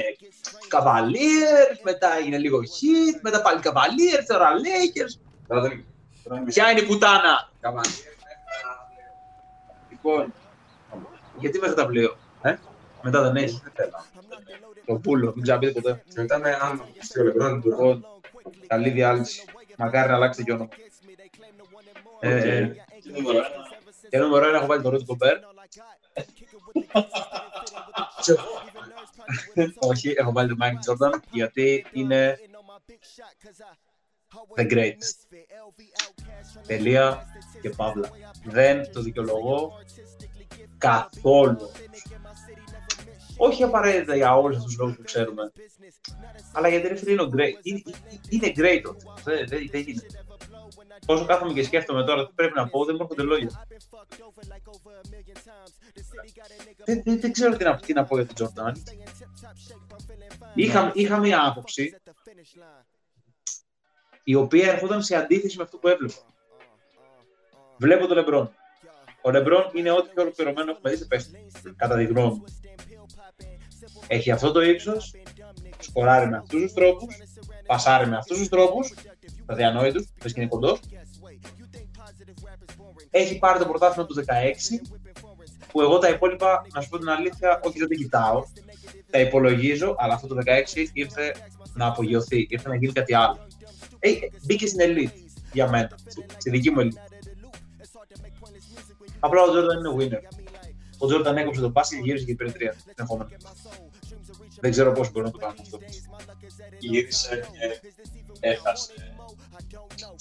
Cavaliers, μετά έγινε λίγο Heat, μετά πάλι Cavaliers, τώρα Lakers. Τώρα δεν τώρα είναι Ποια είναι η πουτάνα; Cavaliers. Λοιπόν, γιατί μέχρι τα πλοίο. Ε; Μετά δεν έχει. Το πούλο, μην ξαναπείτε ποτέ. Και μετά με αν στο λεπτό του Λοιπόν, καλή διάλυση. Μακάρι να αλλάξετε και όνομα. Ε, ε, Και νούμερο ένα. Και νούμερο ένα έχω βάλει το Ρότι Κομπέρ. Όχι, έχω βάλει το Μάικλ Τζόρνταν γιατί είναι the greatest. Τελεία και παύλα. Δεν το δικαιολογώ καθόλου. Όχι απαραίτητα για όλους αυτούς τους λόγους που ξέρουμε. Αλλά γιατί ρε φίλε είναι, ο great. είναι, είναι great ο τύπος. Δεν, δεν, δεν είναι. Όσο κάθομαι και σκέφτομαι τώρα τι πρέπει να πω, δεν μου έρχονται λόγια. Δεν, δεν, δεν ξέρω τι να, τι να πω για τον Τζορντάν. Είχα, είχα μία άποψη η οποία έρχονταν σε αντίθεση με αυτό που έβλεπα. Βλέπω τον Λεμπρόν. Ο Λεμπρόν είναι ό,τι πιο ολοκληρωμένο έχουμε δει σε πέστη, κατά τη γνώμη μου. Έχει αυτό το ύψος, σκοράρει με αυτούς τους τρόπους, πασάρει με αυτούς τους τρόπους, αδιανόητου, πε και είναι κοντός. Έχει πάρει το πρωτάθλημα του 16, που εγώ τα υπόλοιπα, να σου πω την αλήθεια, όχι δεν τα κοιτάω. Τα υπολογίζω, αλλά αυτό το 16 ήρθε να απογειωθεί, ήρθε να γίνει κάτι άλλο. Ε, μπήκε στην elite για μένα, στη- στη δική μου elite. Απλά ο Τζόρνταν είναι winner. Ο Τζόρνταν έκοψε το πάση και γύρισε και πήρε τρία συνεχόμενα. Δεν ξέρω πώς μπορεί να το κάνουν αυτό. Γύρισε και έχασε.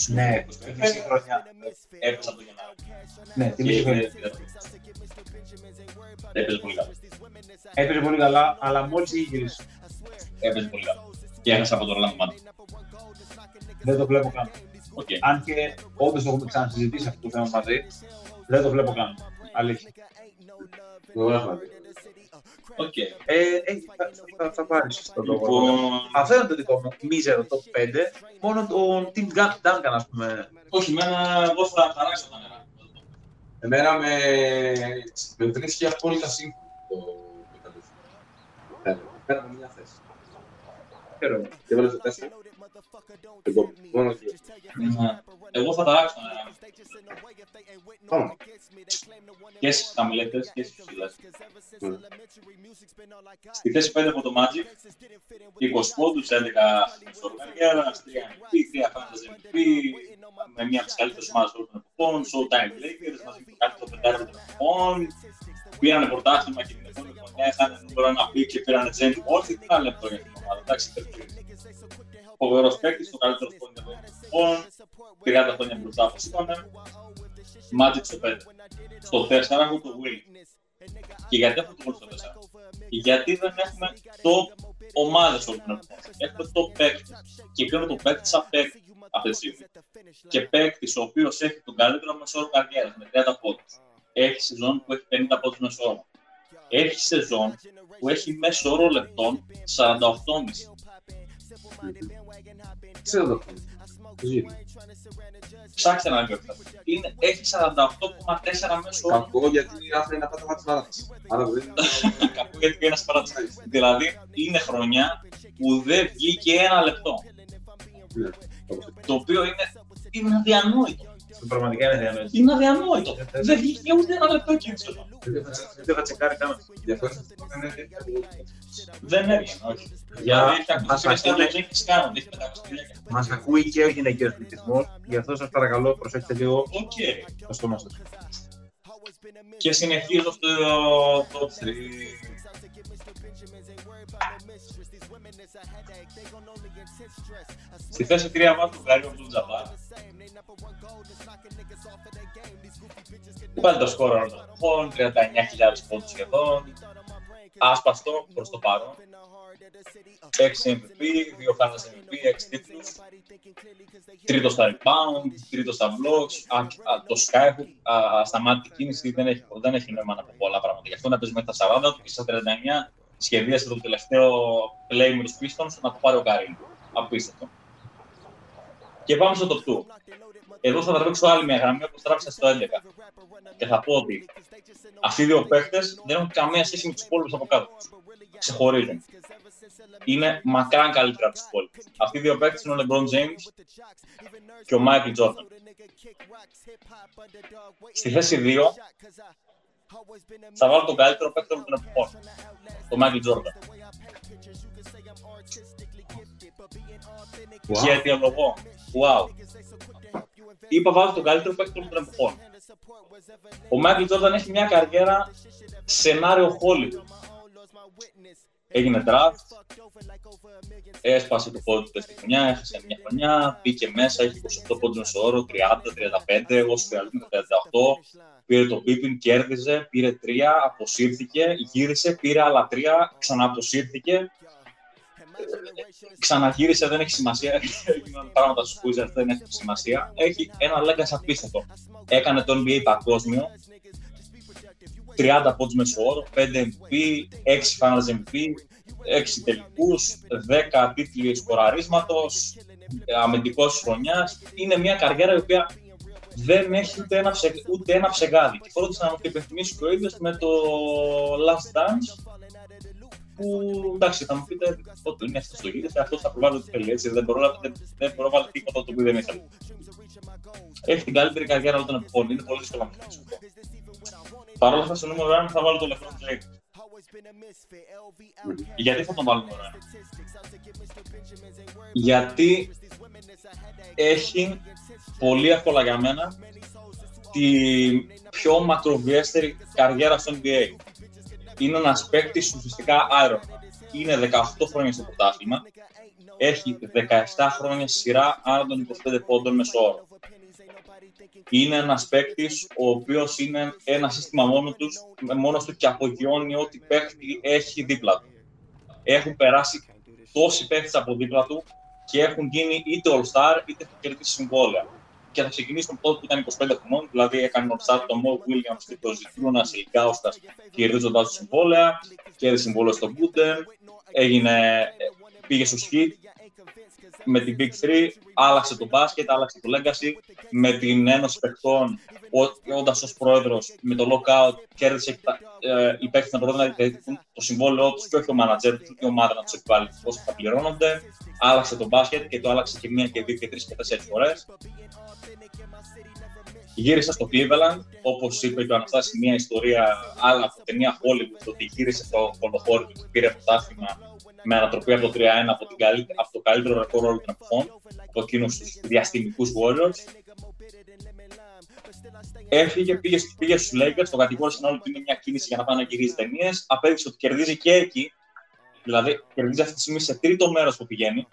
Ναι, τη μισή χρονιά. Έπεσε από το Γενάρη. Ναι, τη Και μισή είχε χρονιά. πειρατή. Έπαιζε πολύ καλά. Έπαιζε πολύ καλά, αλλά μόλις είχε γυρίσει. Έπαιζε πολύ καλά. Και έχασε από το Ρολάντ Μάντι. Δεν το βλέπω καν. Οκ. Αν και όντως το έχουμε ξανασυζητήσει αυτό το θέμα μαζί, δεν το βλέπω καν. Αλήθεια. Εγώ δεν έχω δει. Οκ. Ε, ε, θα, θα, θα πάρεις το λόγο. Λοιπόν, Αυτό είναι το δικό μου μίζερο top 5. Μόνο τον Tim Gun- Duncan, ας πούμε. όχι, εμένα εγώ θα χαράξω τα νερά. Εμένα με, με βρίσκει απόλυτα σύμφωνο το, το κατούφι. Θέλω. Πέρα από μια θέση. Χαίρομαι. Και βάλε το 4. Εγώ, μόνο δύο. Ναι. Εγώ θα ταράξω τα νερά. Πάμε. Και στις χαμηλές και στις ψηλές. Ναι. Στη θέση 5 από το Magic, 20 πόντους, 11 στο καριέρα, 3 MVP, 3 Fantasy MVP, με μια από τις καλύτερες ομάδες όλων των εποχών, Showtime Lakers, μαζί με το καλύτερο πεντάρι των εποχών, πήρανε πρωτάθλημα και την επόμενη χρονιά είχαν νούμερο ένα pick και πήρανε Τζέντ Μόρτι, τι να λέμε τώρα για την ομάδα, εντάξει, τερκύρι. Φοβερός παίκτης, το καλύτερος σπόνι των εποχών, 30 χρόνια μπροστά, όπως είπαμε, Magic στο 5. Στο 4 έχω το Will. Και γιατί έχω το Will στο 4. Γιατί δεν έχουμε top ομάδες όλων των εποχών. Έχουμε top παίκτη. Και κρίνω το παίκτη σαν παίκτη αυτή τη στιγμή. Και παίκτης ο οποίος έχει τον καλύτερο μεσόωρο καριέρας με 30 πόντους. Έχει σεζόν που έχει 50 πόντους μεσόωρο. Έχει σεζόν που έχει μέσο όρο λεπτών 48,5. Ξέρω το αυτό. Ψάξτε να δείτε. Είναι, έχει 48,4 μέσο όρο Κακό γιατί άφηνε να πάει το μάτι παράταση. Άρα δεν είναι. [LAUGHS] Κακό γιατί ένας παράδειγμα. Δηλαδή είναι χρονιά που δεν βγήκε ένα λεπτό. Ναι, όπως Το οποίο είναι, είναι αδιανόητο. Πραγματικά είναι διανοητικό. Είναι αδιανόητο. Δεν βγήκε ούτε ένα λεπτό κίνηση. Δεν θα τσεκάρει κανένα. Δεν έβγαινε, όχι. Για- Δηλαδή, έχει μας ακούσει ακούνε- δεν έχει κάνω, δεν έχει πετάξει γυναίκα. Μας ακούει και ο γυναικείος πληθυσμός, γι' αυτό σας παρακαλώ προσέξτε λίγο Οκ. το στόμα σας. Και συνεχίζω στο top 3. Στη θέση 3 βάζω τον Καρίμ Αμπντούλ Τζαμπάρ. Πάλι τος σκόρερ όλων των εποχών, 39.000 πόντους σχεδόν. Άσπαστο προς το παρόν. 6 MVP, 2 Finals MVP, 6 τίτλους. Τρίτος στα rebound, τρίτος στα blocks. Α, α, το Skyhook α, σταμάτησε την κίνηση, δεν έχει, δεν έχει νόημα να πω πολλά πράγματα. Γι' αυτό να παίζει μέχρι τα 40 του και στα 39 σχεδίασε το τελευταίο play με τους Pistons να το πάρει ο Καρύν. Απίστευτο. Και πάμε στο top 2. Εδώ θα τραβήξω άλλη μια γραμμή όπως τράβηξα στο 11. Και θα πω ότι αυτοί οι δύο παίχτες δεν έχουν καμία σχέση με τους υπόλοιπους από κάτω τους. Ξεχωρίζουν. Είναι μακράν καλύτερα από τους υπόλοιπους. Αυτοί οι δύο παίχτες είναι ο LeBron James και ο Michael Jordan. Στη θέση 2 θα βάλω τον καλύτερο παίκτη όλων των εποχών. Το Michael Jordan. Και αιτιολογώ. Wow. Είπα βάζω τον καλύτερο παίκτη όλων των εποχών. Ο Michael Jordan έχει μια καριέρα σενάριο Hollywood. Έγινε draft, έσπασε το πόδι του στη χρονιά, έχασε μια χρονιά, μπήκε μέσα, έχει 28 πόντους μέσο όρο, 30, 35, όσο χρειάζεται 38, πήρε το Pippin, κέρδιζε, πήρε 3, αποσύρθηκε, γύρισε, πήρε άλλα 3, ξανααποσύρθηκε, ξαναγύρισε, δεν έχει σημασία. Έγιναν [LAUGHS] πράγματα στου Wizards, δεν έχει σημασία. Έχει ένα legacy απίστευτο. Έκανε το NBA παγκόσμιο. 30 πόντους μέσω όρο, 5 MVP, 6 Finals MVP, 6 τελικούς, 10 τίτλοι σκοραρίσματος, αμυντικός χρονιάς. Είναι μια καριέρα η οποία δεν έχει ούτε ένα, ψε, ούτε ένα ψεγάδι. Και φρόντισα να μου το υπενθυμίσει και ο ίδιος με το Last Dance, που εντάξει, θα μου πείτε ότι είναι αυτός το γύρισε, αυτός θα προβάλλει ότι θέλει έτσι. Δεν προβάλλει, δεν, δεν προβάλλει τίποτα το οποίο δεν ήθελε. Έχει την καλύτερη καριέρα όλων των εποχών. Είναι πολύ δύσκολο να το πω. Παρ' όλα αυτά, στο νούμερο 1 θα βάλω το LeBron James. Γιατί θα τον βάλω νούμερο 1. Γιατί έχει πολύ εύκολα για μένα τη πιο μακροβιέστερη καριέρα στο NBA είναι ένας παίκτης ουσιαστικά Iron Man. Είναι 18 χρόνια στο πρωτάθλημα. Έχει 17 χρόνια σειρά άνω των 25 πόντων μέσω όρο. Είναι ένας παίκτης ο οποίος είναι ένα σύστημα μόνος, τους, μόνος του και απογειώνει ό,τι παίκτη έχει δίπλα του. Έχουν περάσει τόσοι παίκτε από δίπλα του και έχουν γίνει είτε All-Star είτε έχουν κερδίσει συμβόλαια. Και θα ξεκινήσουμε τότε που ήταν 25 χρονών, δηλαδή έκανε All-Star τον Mo Williams και τον Ζητρούνα σε Λιγκάουστα κερδίζοντας το συμβόλαια, κέρδισε συμβόλαιο στο Booten, έγινε, πήγε στο Heat με την Big 3, άλλαξε το μπάσκετ, άλλαξε το legacy, με την Ένωση Παιχτών, όντας ως πρόεδρος με το lockout, κέρδισε ε, οι παίκτες να μπορούν να διατηρήσουν το συμβόλαιό τους και όχι ο manager τους και η ομάδα να τους επιβάλλει πόσο θα πληρώνονται. Άλλαξε το μπάσκετ και το άλλαξε και μία και δύο και τρεις και τέσσερις φορές. Γύρισε στο Cleveland, όπως είπε και ο Αναστάσης, μια ιστορία άλλα από ταινία Hollywood, ότι γύρισε στο κολοχώρι του και πήρε πρωτάθλημα με ανατροπή από το 3-1 από, την καλύτε, από το καλύτερο ρεκόρ όλων των εποχών, από εκείνους τους διαστημικούς Warriors. Έφυγε, πήγε, πήγε στου Lakers, το κατηγόρησαν όλοι ότι είναι μια κίνηση για να πάνε να γυρίζει ταινίες. Απέδειξε ότι κερδίζει και εκεί, δηλαδή κερδίζει αυτή τη στιγμή σε τρίτο μέρος που πηγαίνει.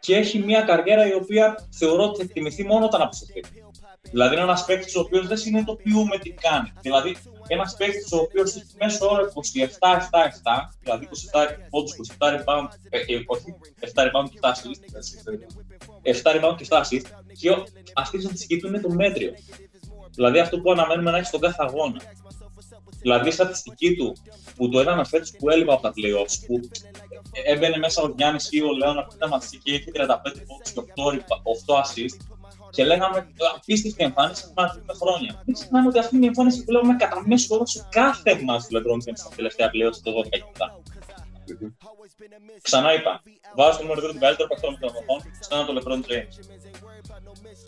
Και έχει μια καριέρα η οποία θεωρώ ότι θα εκτιμηθεί μόνο όταν αποσυρθεί. Δηλαδή, είναι ένας παίκτης ο οποίος δεν συνειδητοποιούμε τι κάνει. Δηλαδή, ένας παίκτης ο οποίος έχει μέσω όρο 27-7-7, δηλαδή 27 πόντους, 27 rebound, ε, ε, όχι, 7 rebound και 7 assist. 7 rebound και 7 assist. Και αυτή η στατιστική του είναι το μέτριο. Δηλαδή, αυτό που αναμένουμε να έχει στον κάθε αγώνα. Δηλαδή, η στατιστική του που το είδαμε φέτος που έλειπα από τα playoffs, που έμπαινε μέσα ο Γιάννης ή ο Λέων από την τερματιστική και έχει 35 πόντους και 8 assist και λέγαμε απίστευτη εμφάνιση που με χρόνια. Μην ξεχνάμε ότι αυτή είναι η εμφάνιση που λέγαμε κατά μέσο όρο σε κάθε μα του LeBron James στα τελευταία πλέον στο 12 και μετά. Ξανά είπα, βάζω το νούμερο 2 του καλύτερου παίκτη των εποχών, ξανά το LeBron James.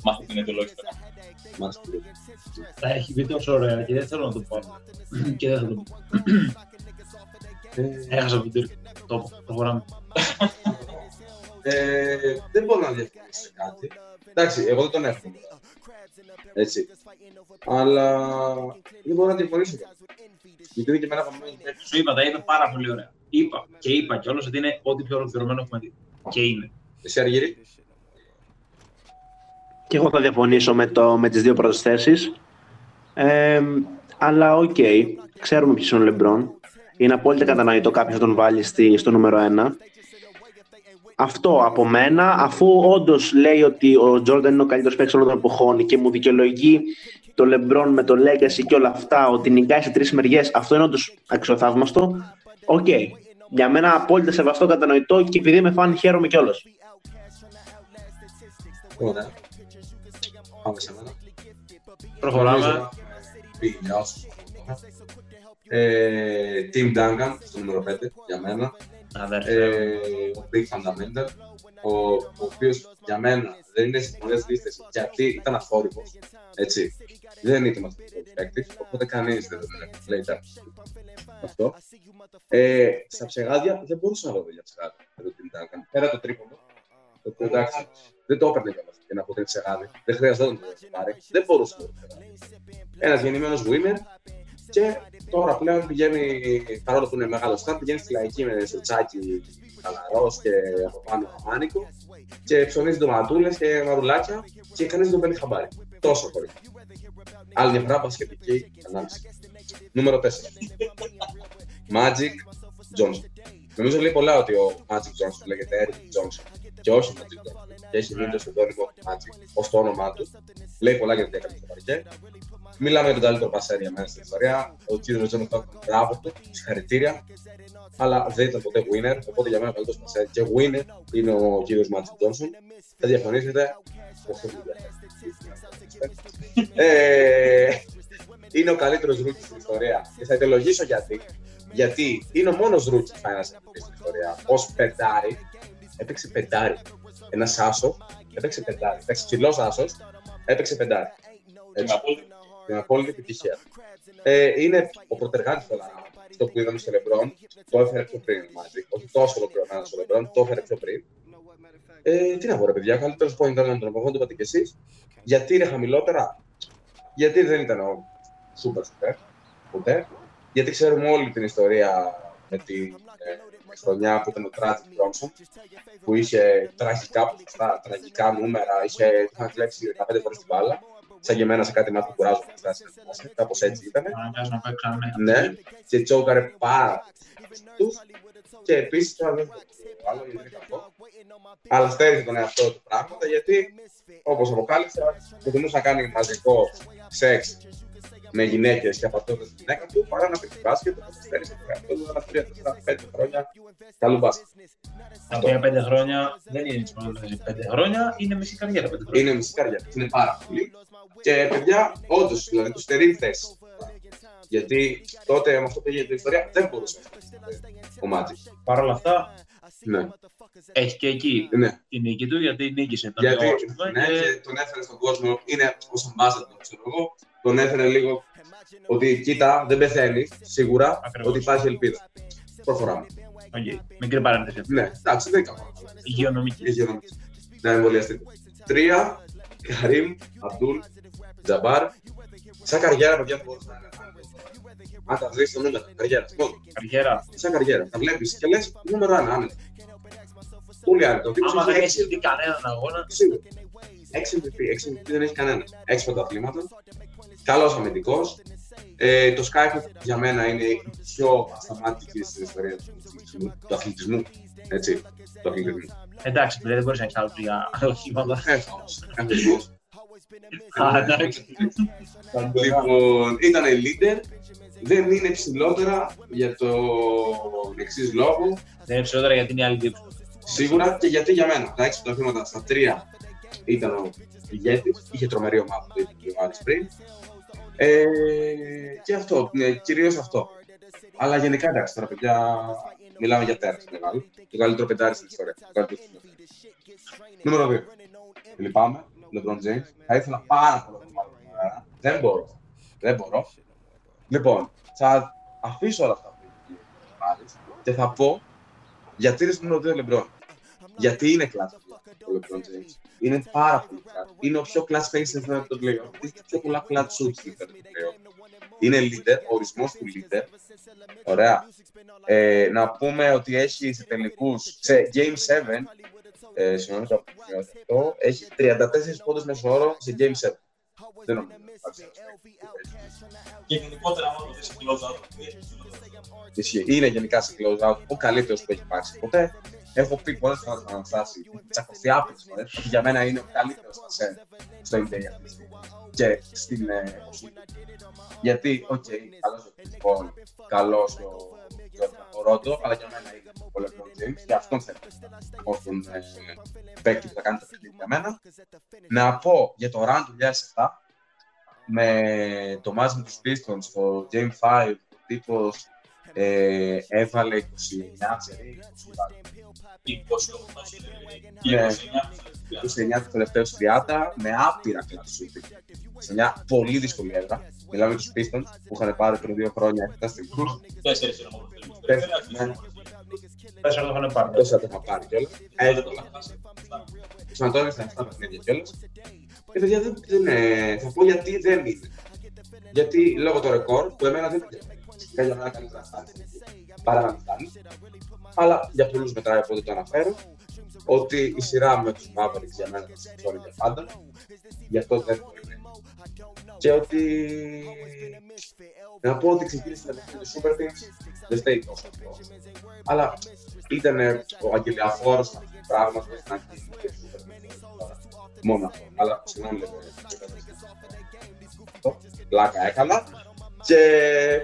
μάθω την αιτιολόγηση του Μάλιστα. Τα έχει πει τόσο ωραία και δεν θέλω να το πω. [CLEARS THROAT] και δεν θα το πω. Έχασα από την Το πω, προχωράμε. Ε, δεν μπορώ να διαφωνήσω σε κάτι. Εντάξει, εγώ δεν τον έχω. Έτσι. Αλλά δεν μπορώ να διαφωνήσω σε κάτι. Γιατί είναι και εμένα κομμένη. Σου είπα, τα είπε πάρα πολύ ωραία. Είπα και είπα κιόλας ότι είναι ό,τι πιο ολοκληρωμένο έχουμε δει. Και είναι. Εσύ Αργύρη. Και εγώ θα διαφωνήσω με, το, με τις δύο πρώτες θέσεις. Ε, αλλά οκ, ξέρουμε ποιος είναι ο Λεμπρόν. Είναι απόλυτα κατανοητό κάποιος να τον βάλει στη, στο νούμερο 1. Αυτό από μένα, αφού όντως λέει ότι ο Τζόρνταν είναι ο καλύτερος παίκτης όλων των εποχών και μου δικαιολογεί το Λεμπρόν με το Legacy και όλα αυτά, ότι νικάει σε τρεις μεριές, αυτό είναι όντως αξιοθαύμαστο. Οκ. Για μένα απόλυτα σεβαστό, κατανοητό και επειδή είμαι φαν, χαίρομαι κιόλας. Ωραία. Πάμε σε μένα. Προχωράμε. Νομίζω, Πήγε για όσους. Ε, Tim Duncan, στο νούμερο 5, για μένα. Αδέρφε. Ε, ο Big Fundamental, ο, ο οποίος για μένα δεν είναι στις πολλές λίστες γιατί ήταν αφόρητο. Έτσι. Δεν ήταν μαθητικό παίκτης, οπότε κανείς δεν τον έχει λέει Αυτό. Ε, στα ψεγάδια δεν μπορούσα να δω για ψεγάδια με τον Tim Duncan. Πέρα το τρίποντο. Το οποίο εντάξει, δεν το έπαιρνε κιόλας για να πω ότι είναι ψεγάδι. Δεν χρειαζόταν να το πάρει. Δεν μπορούσε να το πάρει. Ένας γεννημένος winner και τώρα πλέον πηγαίνει, παρόλο που είναι μεγάλο στάρ, πηγαίνει στη λαϊκή με σουτσάκι χαλαρό και από πάνω μάνικο και ψωνίζει ντοματούλες και μαρουλάκια και κανείς δεν τον παίρνει χαμπάρι. Τόσο πολύ. Άλλη μια φορά μπασκετική ανάλυση. Νούμερο 4. Magic Johnson. Νομίζω λέει πολλά ότι ο Magic Johnson λέγεται Earvin Johnson και όχι Magic Johnson. Και έχει μείνει το ψευδόνυμο Magic ως το όνομά του. Λέει πολλά για τι έκανε στο παρκέ. Μιλάμε για τον καλύτερο πασέρ για μένα στην ιστορία. Ο κύριος Τζον Στόκτον, μπράβο του, συγχαρητήρια. Αλλά δεν ήταν ποτέ winner, οπότε για μένα ο καλύτερος πασέρ και winner είναι ο κύριος Μάτζικ Τζόνσον. Θα διαφωνήσετε. ε, είναι ο καλύτερος rookie στην ιστορία. Και θα αιτιολογήσω γιατί. Γιατί είναι ο μόνος rookie που πάει στην ιστορία. Ως πεντάρι, έπαιξε πεντάρι. Ένας άσος, έπαιξε πεντάρι. Έπαιξε ψηλός άσος, έπαιξε πεντάρι. Έτσι την απόλυτη επιτυχία. Ε, είναι ο πρωτεργάτης τώρα αυτό που είδαμε στο Λεμπρόν, το έφερε πιο πριν ο Magic. Όχι τόσο ολοκληρωμένο στο Λεμπρόν, το έφερε πιο πριν. Ε, τι να πω, ρε παιδιά, καλύτερος point ήταν τον εποχών, το είπατε κι εσείς. Γιατί είναι χαμηλότερα, γιατί δεν ήταν ο super super, ποτέ. Γιατί ξέρουμε όλη την ιστορία με τη ε, χρονιά που ήταν ο Τράτζι Μπρόνσον, που είχε τραγικά ποσοστά, τραγικά νούμερα, είχε, είχαν κλέψει 15 φορές την μπάλα σαν και εμένα σε κάτι μάθημα που κουράζω να φτάσει. Κάπως έτσι ήταν. Ναι, και τσόκαρε πάρα τους. Και επίσης το άλλο γιατί είναι κακό. Αλλά στέριζε τον εαυτό του πράγματα γιατί, όπως αποκάλυψα, προτιμούσε να κάνει μαζικό σεξ με γυναίκες και από αυτό τη γυναίκα του παρά να παίξει μπάσκετ. Οπότε στέριζε τον εαυτό του ένα τρία, τέσσερα, πέντε χρόνια καλού μπάσκετ. Τα οποία πέντε χρόνια δεν είναι τι πέντε χρόνια, είναι μισή καριέρα. Πέντε χρόνια. Είναι μισή καριέρα. Είναι πάρα πολύ. Και παιδιά, όντως, δηλαδή τους στερεί θέση. Γιατί τότε με αυτό που έγινε την ιστορία δεν μπορούσε ο Μάτζικ. Παρ' όλα αυτά, ναι. έχει και εκεί ναι. την νίκη του, γιατί νίκησε τον γιατί, κόσμο. Ναι, και... τον έφερε στον κόσμο, είναι ως ambassador, ξέρω εγώ, τον έφερε λίγο ότι κοίτα, δεν πεθαίνει, σίγουρα, Ακριβώς. ότι υπάρχει ελπίδα. Προχωράμε. Okay. Μικρή παρένθεση. Ναι, εντάξει, δεν είναι κακό. Υγειονομική. Υγειονομική. Να εμβολιαστείτε. Τρία, Καρύμ, Αμπτούλ, Τζαμπάρ. Σαν καριέρα, παιδιά, δεν μπορείς να είναι. Αν τα βρει το νούμερο, καριέρα. Μόνο. Καριέρα. Σαν καριέρα. Τα βλέπεις και λες νούμερο ένα, άνετα. Πολύ άνετα. Ο τύπος Άμα δεν έχει έχεις δει κανέναν αγώνα, Σίγουρα. 6 MVP, 6 MVP δεν έχει κανένας. 6 πρωταθλήματα. Καλός αμυντικός. Ε, το Skype για μένα είναι η πιο ασταμάτητης στην ιστορία του αθλητισμού. Του αθλητισμού. Έτσι. Του αθλητισμού. εντάξει, δηλαδή δεν μπορείς να έχεις άλλο τρία οχήματα. Εύκολος. Εύκολος. Α, εντάξει. Λοιπόν, ήταν leader. Δεν είναι ψηλότερα για το εξής λόγο. Δεν είναι ψηλότερα γιατί είναι άλλη δίψη. Σίγουρα και γιατί για μένα. Τα έξι πρωταθλήματα στα τρία ήταν ο ηγέτης. Είχε τρομερή ομάδα, το είπε ο Άλεξ πριν. Ε, και αυτό, ναι, κυρίως αυτό. Αλλά γενικά εντάξει, τώρα παιδιά μιλάμε για τέρας μεγάλο. Το καλύτερο πεντάρι στην ιστορίας. Το καλύτερο στην ιστορίας. Νούμερο 2. Λυπάμαι. LeBron James. Θα ήθελα πάρα πολύ να το βάλω σήμερα. Δεν μπορώ. Δεν μπορώ. Λοιπόν, θα αφήσω όλα αυτά που έχει πάρεις και θα πω γιατί δεν είναι ο LeBron. Γιατί είναι κλάσμα ο LeBron James. Είναι πάρα πολύ κλάσμα. Είναι ο πιο class face στην Ελλάδα των playoff. Έχει πιο πολλά clutch shoots στην Ελλάδα των playoff. Είναι leader, ο ορισμός του leader. Ωραία. Ε, να πούμε ότι έχει σε τελικούς, σε Game 7, ε, συγγνώμη το αυτό, έχει 34 πόντους μέσω όρο σε Game 7. Δεν νομίζω. να υπάρξει ένας παίκτης. Και γενικότερα, άμα το δεις σε close out, Ισχύει. Είναι γενικά σε close out ο καλύτερος που έχει υπάρξει ποτέ. Έχω πει πολλές φορές να αναστάσει. Έχω τσακωθεί άπειρε φορέ. Για μένα είναι ο καλύτερος σε στο NBA αυτή τη στιγμή. Και στην ε, Γιατί, οκ, καλός ο Chris Paul, καλός ο Jordan, ο Ρόντο, αλλά για μένα είναι ο LeBron James και αυτόν θέλω. Ως τον ε, παίκτη που θα κάνει το παιχνίδι για μένα. Να πω για το run του 2007 με το ματς με τους Pistons στο Game 5 ο τύπος ε, έβαλε 29 σερί, 28 Ναι. 29 τους τελευταίους 30 με άπειρα κλατσού. Σε μια πολύ δύσκολη έδρα. Μιλάμε για τους Pistons που είχαν πάρει πριν δύο χρόνια 7 τελικούς. Τέσσερις είναι μόνο. Ναι, Τέσσερα το είχαν πάρει. τόσα τα είχα πάρει κιόλας. Εύκολα. Σαν τώρα στα 7 παιχνίδια κιόλας. Και παιδιά δεν, δεν ε, θα πω γιατί δεν είναι. Γιατί λόγω του ρεκόρ που εμένα δεν είναι. Φυσικά για μένα καλύτερα να φτάνει. Παρά να μην φτάνει. Αλλά για πολλούς μετράει οπότε το αναφέρω. Ότι η σειρά με τους Mavericks για μένα θα συμφωνεί για πάντα. Γι' αυτό δεν είναι. Και ότι... Να πω ότι ξεκίνησε με το Super Teams, δεν φταίει τόσο αυτό. Αλλά ήταν ο αγγελιαφόρος αυτό το πράγμα που να γίνει και Super Teams. Μόνο αυτό. Αλλά συγγνώμη λέμε. Αυτό. Πλάκα έκανα. Και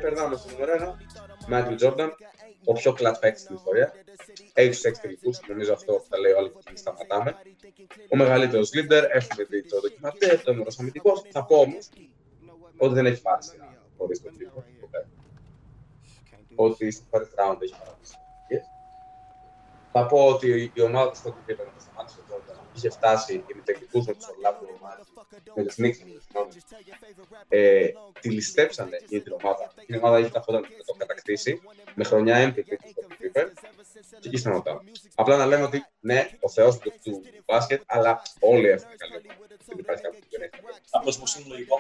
περνάμε στο νούμερο 1. Μάικλ Τζόρνταν, ο πιο κλατ παίκτης στην ιστορία. Έχει του 6 τελικού, νομίζω αυτό που τα λέει όλοι και σταματάμε. Ο μεγαλύτερος leader, έχουμε δει το ντοκιματέρ, το νούμερο αμυντικός. Θα πω όμως ότι δεν έχει πάρει σειρά χωρίς τον τύπο. ποτέ. Ότι στο first round έχει παραδείσει. Θα πω ότι η ομάδα του στο επίπεδο που σταμάτησε ο Τζόρνταν είχε φτάσει και με τεχνικού με του Ορλάντο με του Νίξ, συγγνώμη. Ε, τη ληστέψανε για την ομάδα. Η ομάδα είχε καθόταν να το κατακτήσει με χρονιά MVP του Scottie Pippen και εκεί σταματάω. Απλά να λέμε ότι ναι, ο Θεός του, του μπάσκετ, αλλά όλοι έχουν καλή ομάδα. Δεν υπάρχει κάποιο που δεν έχει. Απλώς πως είναι λογικό,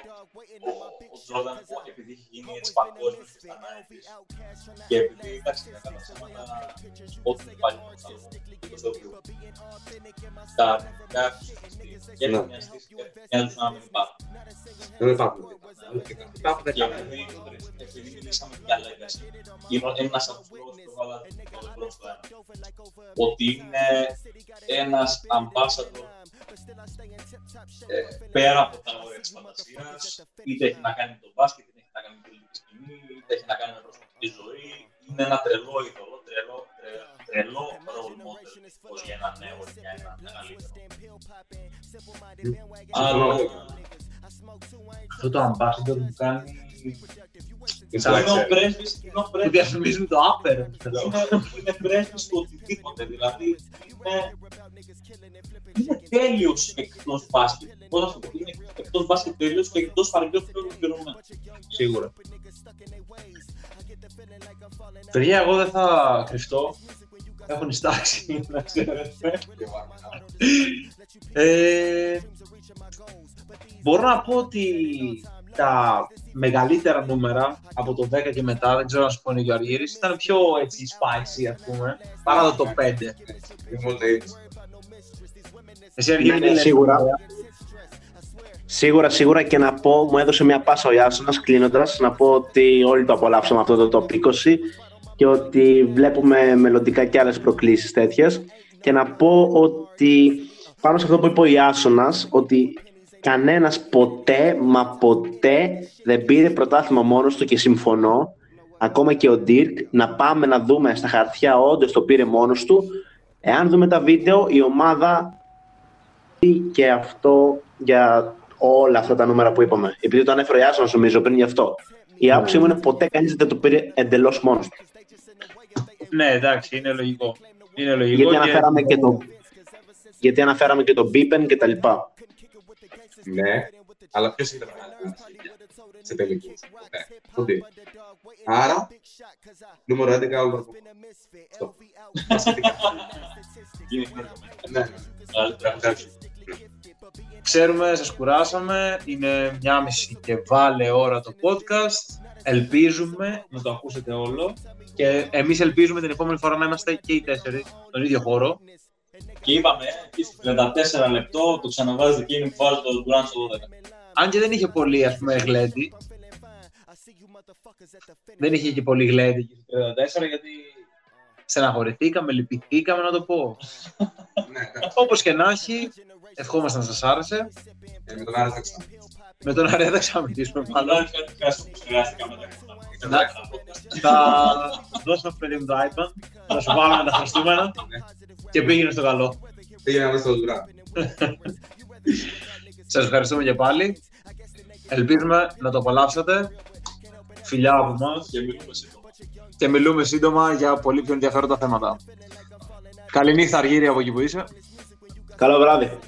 ο, ο Τζόρνταν, επειδή έχει γίνει έτσι παγκόσμιος και στα 90's, και επειδή, εντάξει, δεν έκανα ψέματα, ό,τι υπάρχει με το άλλο, το οποίο τα αρνητικά τους και Ναι. έχει μια στήση και μοιάζουν να μην υπάρχουν. Δεν υπάρχουν. Υπάρχουν Και καλά. επειδή, επειδή μιλήσαμε για legacy, είναι ένας από τους λόγους που έβαλα το LeBron στο ένα. Ότι είναι ένας ambassador ε, πέρα από τα όρια της φαντασίας, είτε έχει να κάνει με το μπάσκετ, είτε έχει να κάνει με την πολιτική σκηνή, είτε έχει να κάνει με προσωπική ζωή. Είναι ένα τρελό είδωλο, τρελό, τρε- τρελό role model ως για ένα νέο ή για ένα μεγαλύτερο. Αλλά Αυτό το ambassador που κάνει. είναι ο πρέσβης, είναι ο Που πρέσβης διαφημίζουν το Upper. είναι, είναι πρέσβης του οτιδήποτε. Δηλαδή είναι, είναι τέλειος εκτός μπάσκετ. Πώς να σου το πω, είναι εκτός μπάσκετ τέλειος και εκτός παρελθόν πληρωμένο. Σίγουρα. Παιδιά, εγώ δεν θα κρυφτώ. Έχουν ειστάξει, [LAUGHS] να ξέρετε. Ε, μπορώ να πω ότι τα μεγαλύτερα νούμερα από το 10 και μετά, δεν ξέρω να σου πω είναι και ο Αργύρης, ήταν πιο έτσι spicy, ας πούμε, παρά το top 5. Είμαι όλοι έτσι. Εσύ Αργύρη, Ναι, τι ναι, λες; σίγουρα. Σίγουρα, σίγουρα και να πω, μου έδωσε μια πάσα ο Ιάσονας κλείνοντας, να πω ότι όλοι το απολαύσαμε αυτό το top 20 και ότι βλέπουμε μελλοντικά και άλλες προκλήσεις τέτοιες και να πω ότι πάνω σε αυτό που είπε ο Ιάσονας ότι κανένας ποτέ μα ποτέ δεν πήρε πρωτάθλημα μόνος του και συμφωνώ ακόμα και ο Ντίρκ να πάμε να δούμε στα χαρτιά όντως το πήρε μόνος του εάν δούμε τα βίντεο η ομάδα και αυτό για όλα αυτά τα νούμερα που είπαμε. Επειδή το ανέφερε ο Ιάσονας νομίζω πριν γι' αυτό. Η άποψή μου είναι ποτέ κανείς δεν το πήρε εντελώς μόνος του. Ναι, εντάξει, είναι λογικό. Είναι λογικό Γιατί και- αναφέραμε και το, γιατί αναφέραμε και τον Μπίπεν και τα λοιπά. Ναι, αλλά ποιος είναι μεγάλη σε τελικού. Ναι, ποτέ. Άρα, νούμερο 11 Όλβαρ. Αυτό. [LAUGHS] Ναι, Ξέρουμε, σας κουράσαμε. Είναι μια μισή και βάλε ώρα το podcast. Ελπίζουμε να το ακούσετε όλο. Και εμείς ελπίζουμε την επόμενη φορά να είμαστε και οι τέσσερις στον ίδιο χώρο. Και είπαμε, εκεί στο 34 λεπτό το ξαναβάζετε εκείνη που βάζει το Durant στο 12. Αν και δεν είχε πολύ, ας πούμε, γλέντι. Δεν είχε και πολύ γλέντι εκεί στο 34, γιατί στεναχωρηθήκαμε, λυπηθήκαμε, να το πω. [LAUGHS] Όπως και να έχει, ευχόμαστε να σας άρεσε. Ε, με τον Άρη θα ξανά. Με τον Άρη δεν θα ξαναμιλήσουμε Αλλά μάλλον. κάτι χάσαμε που συνεργάστηκαμε τα Θα δώσω στο παιδί μου το iPad, θα σου βάλουμε τα χρωστούμενα και πήγαινε στο καλό. Πήγαινε να δει το Durant. Σας ευχαριστούμε και πάλι. Ελπίζουμε να το απολαύσατε. Φιλιά από εμάς και μιλούμε σύντομα. και μιλούμε σύντομα για πολύ πιο ενδιαφέροντα θέματα. Καληνύχτα Αργύρι από εκεί που είσαι. Καλό βράδυ.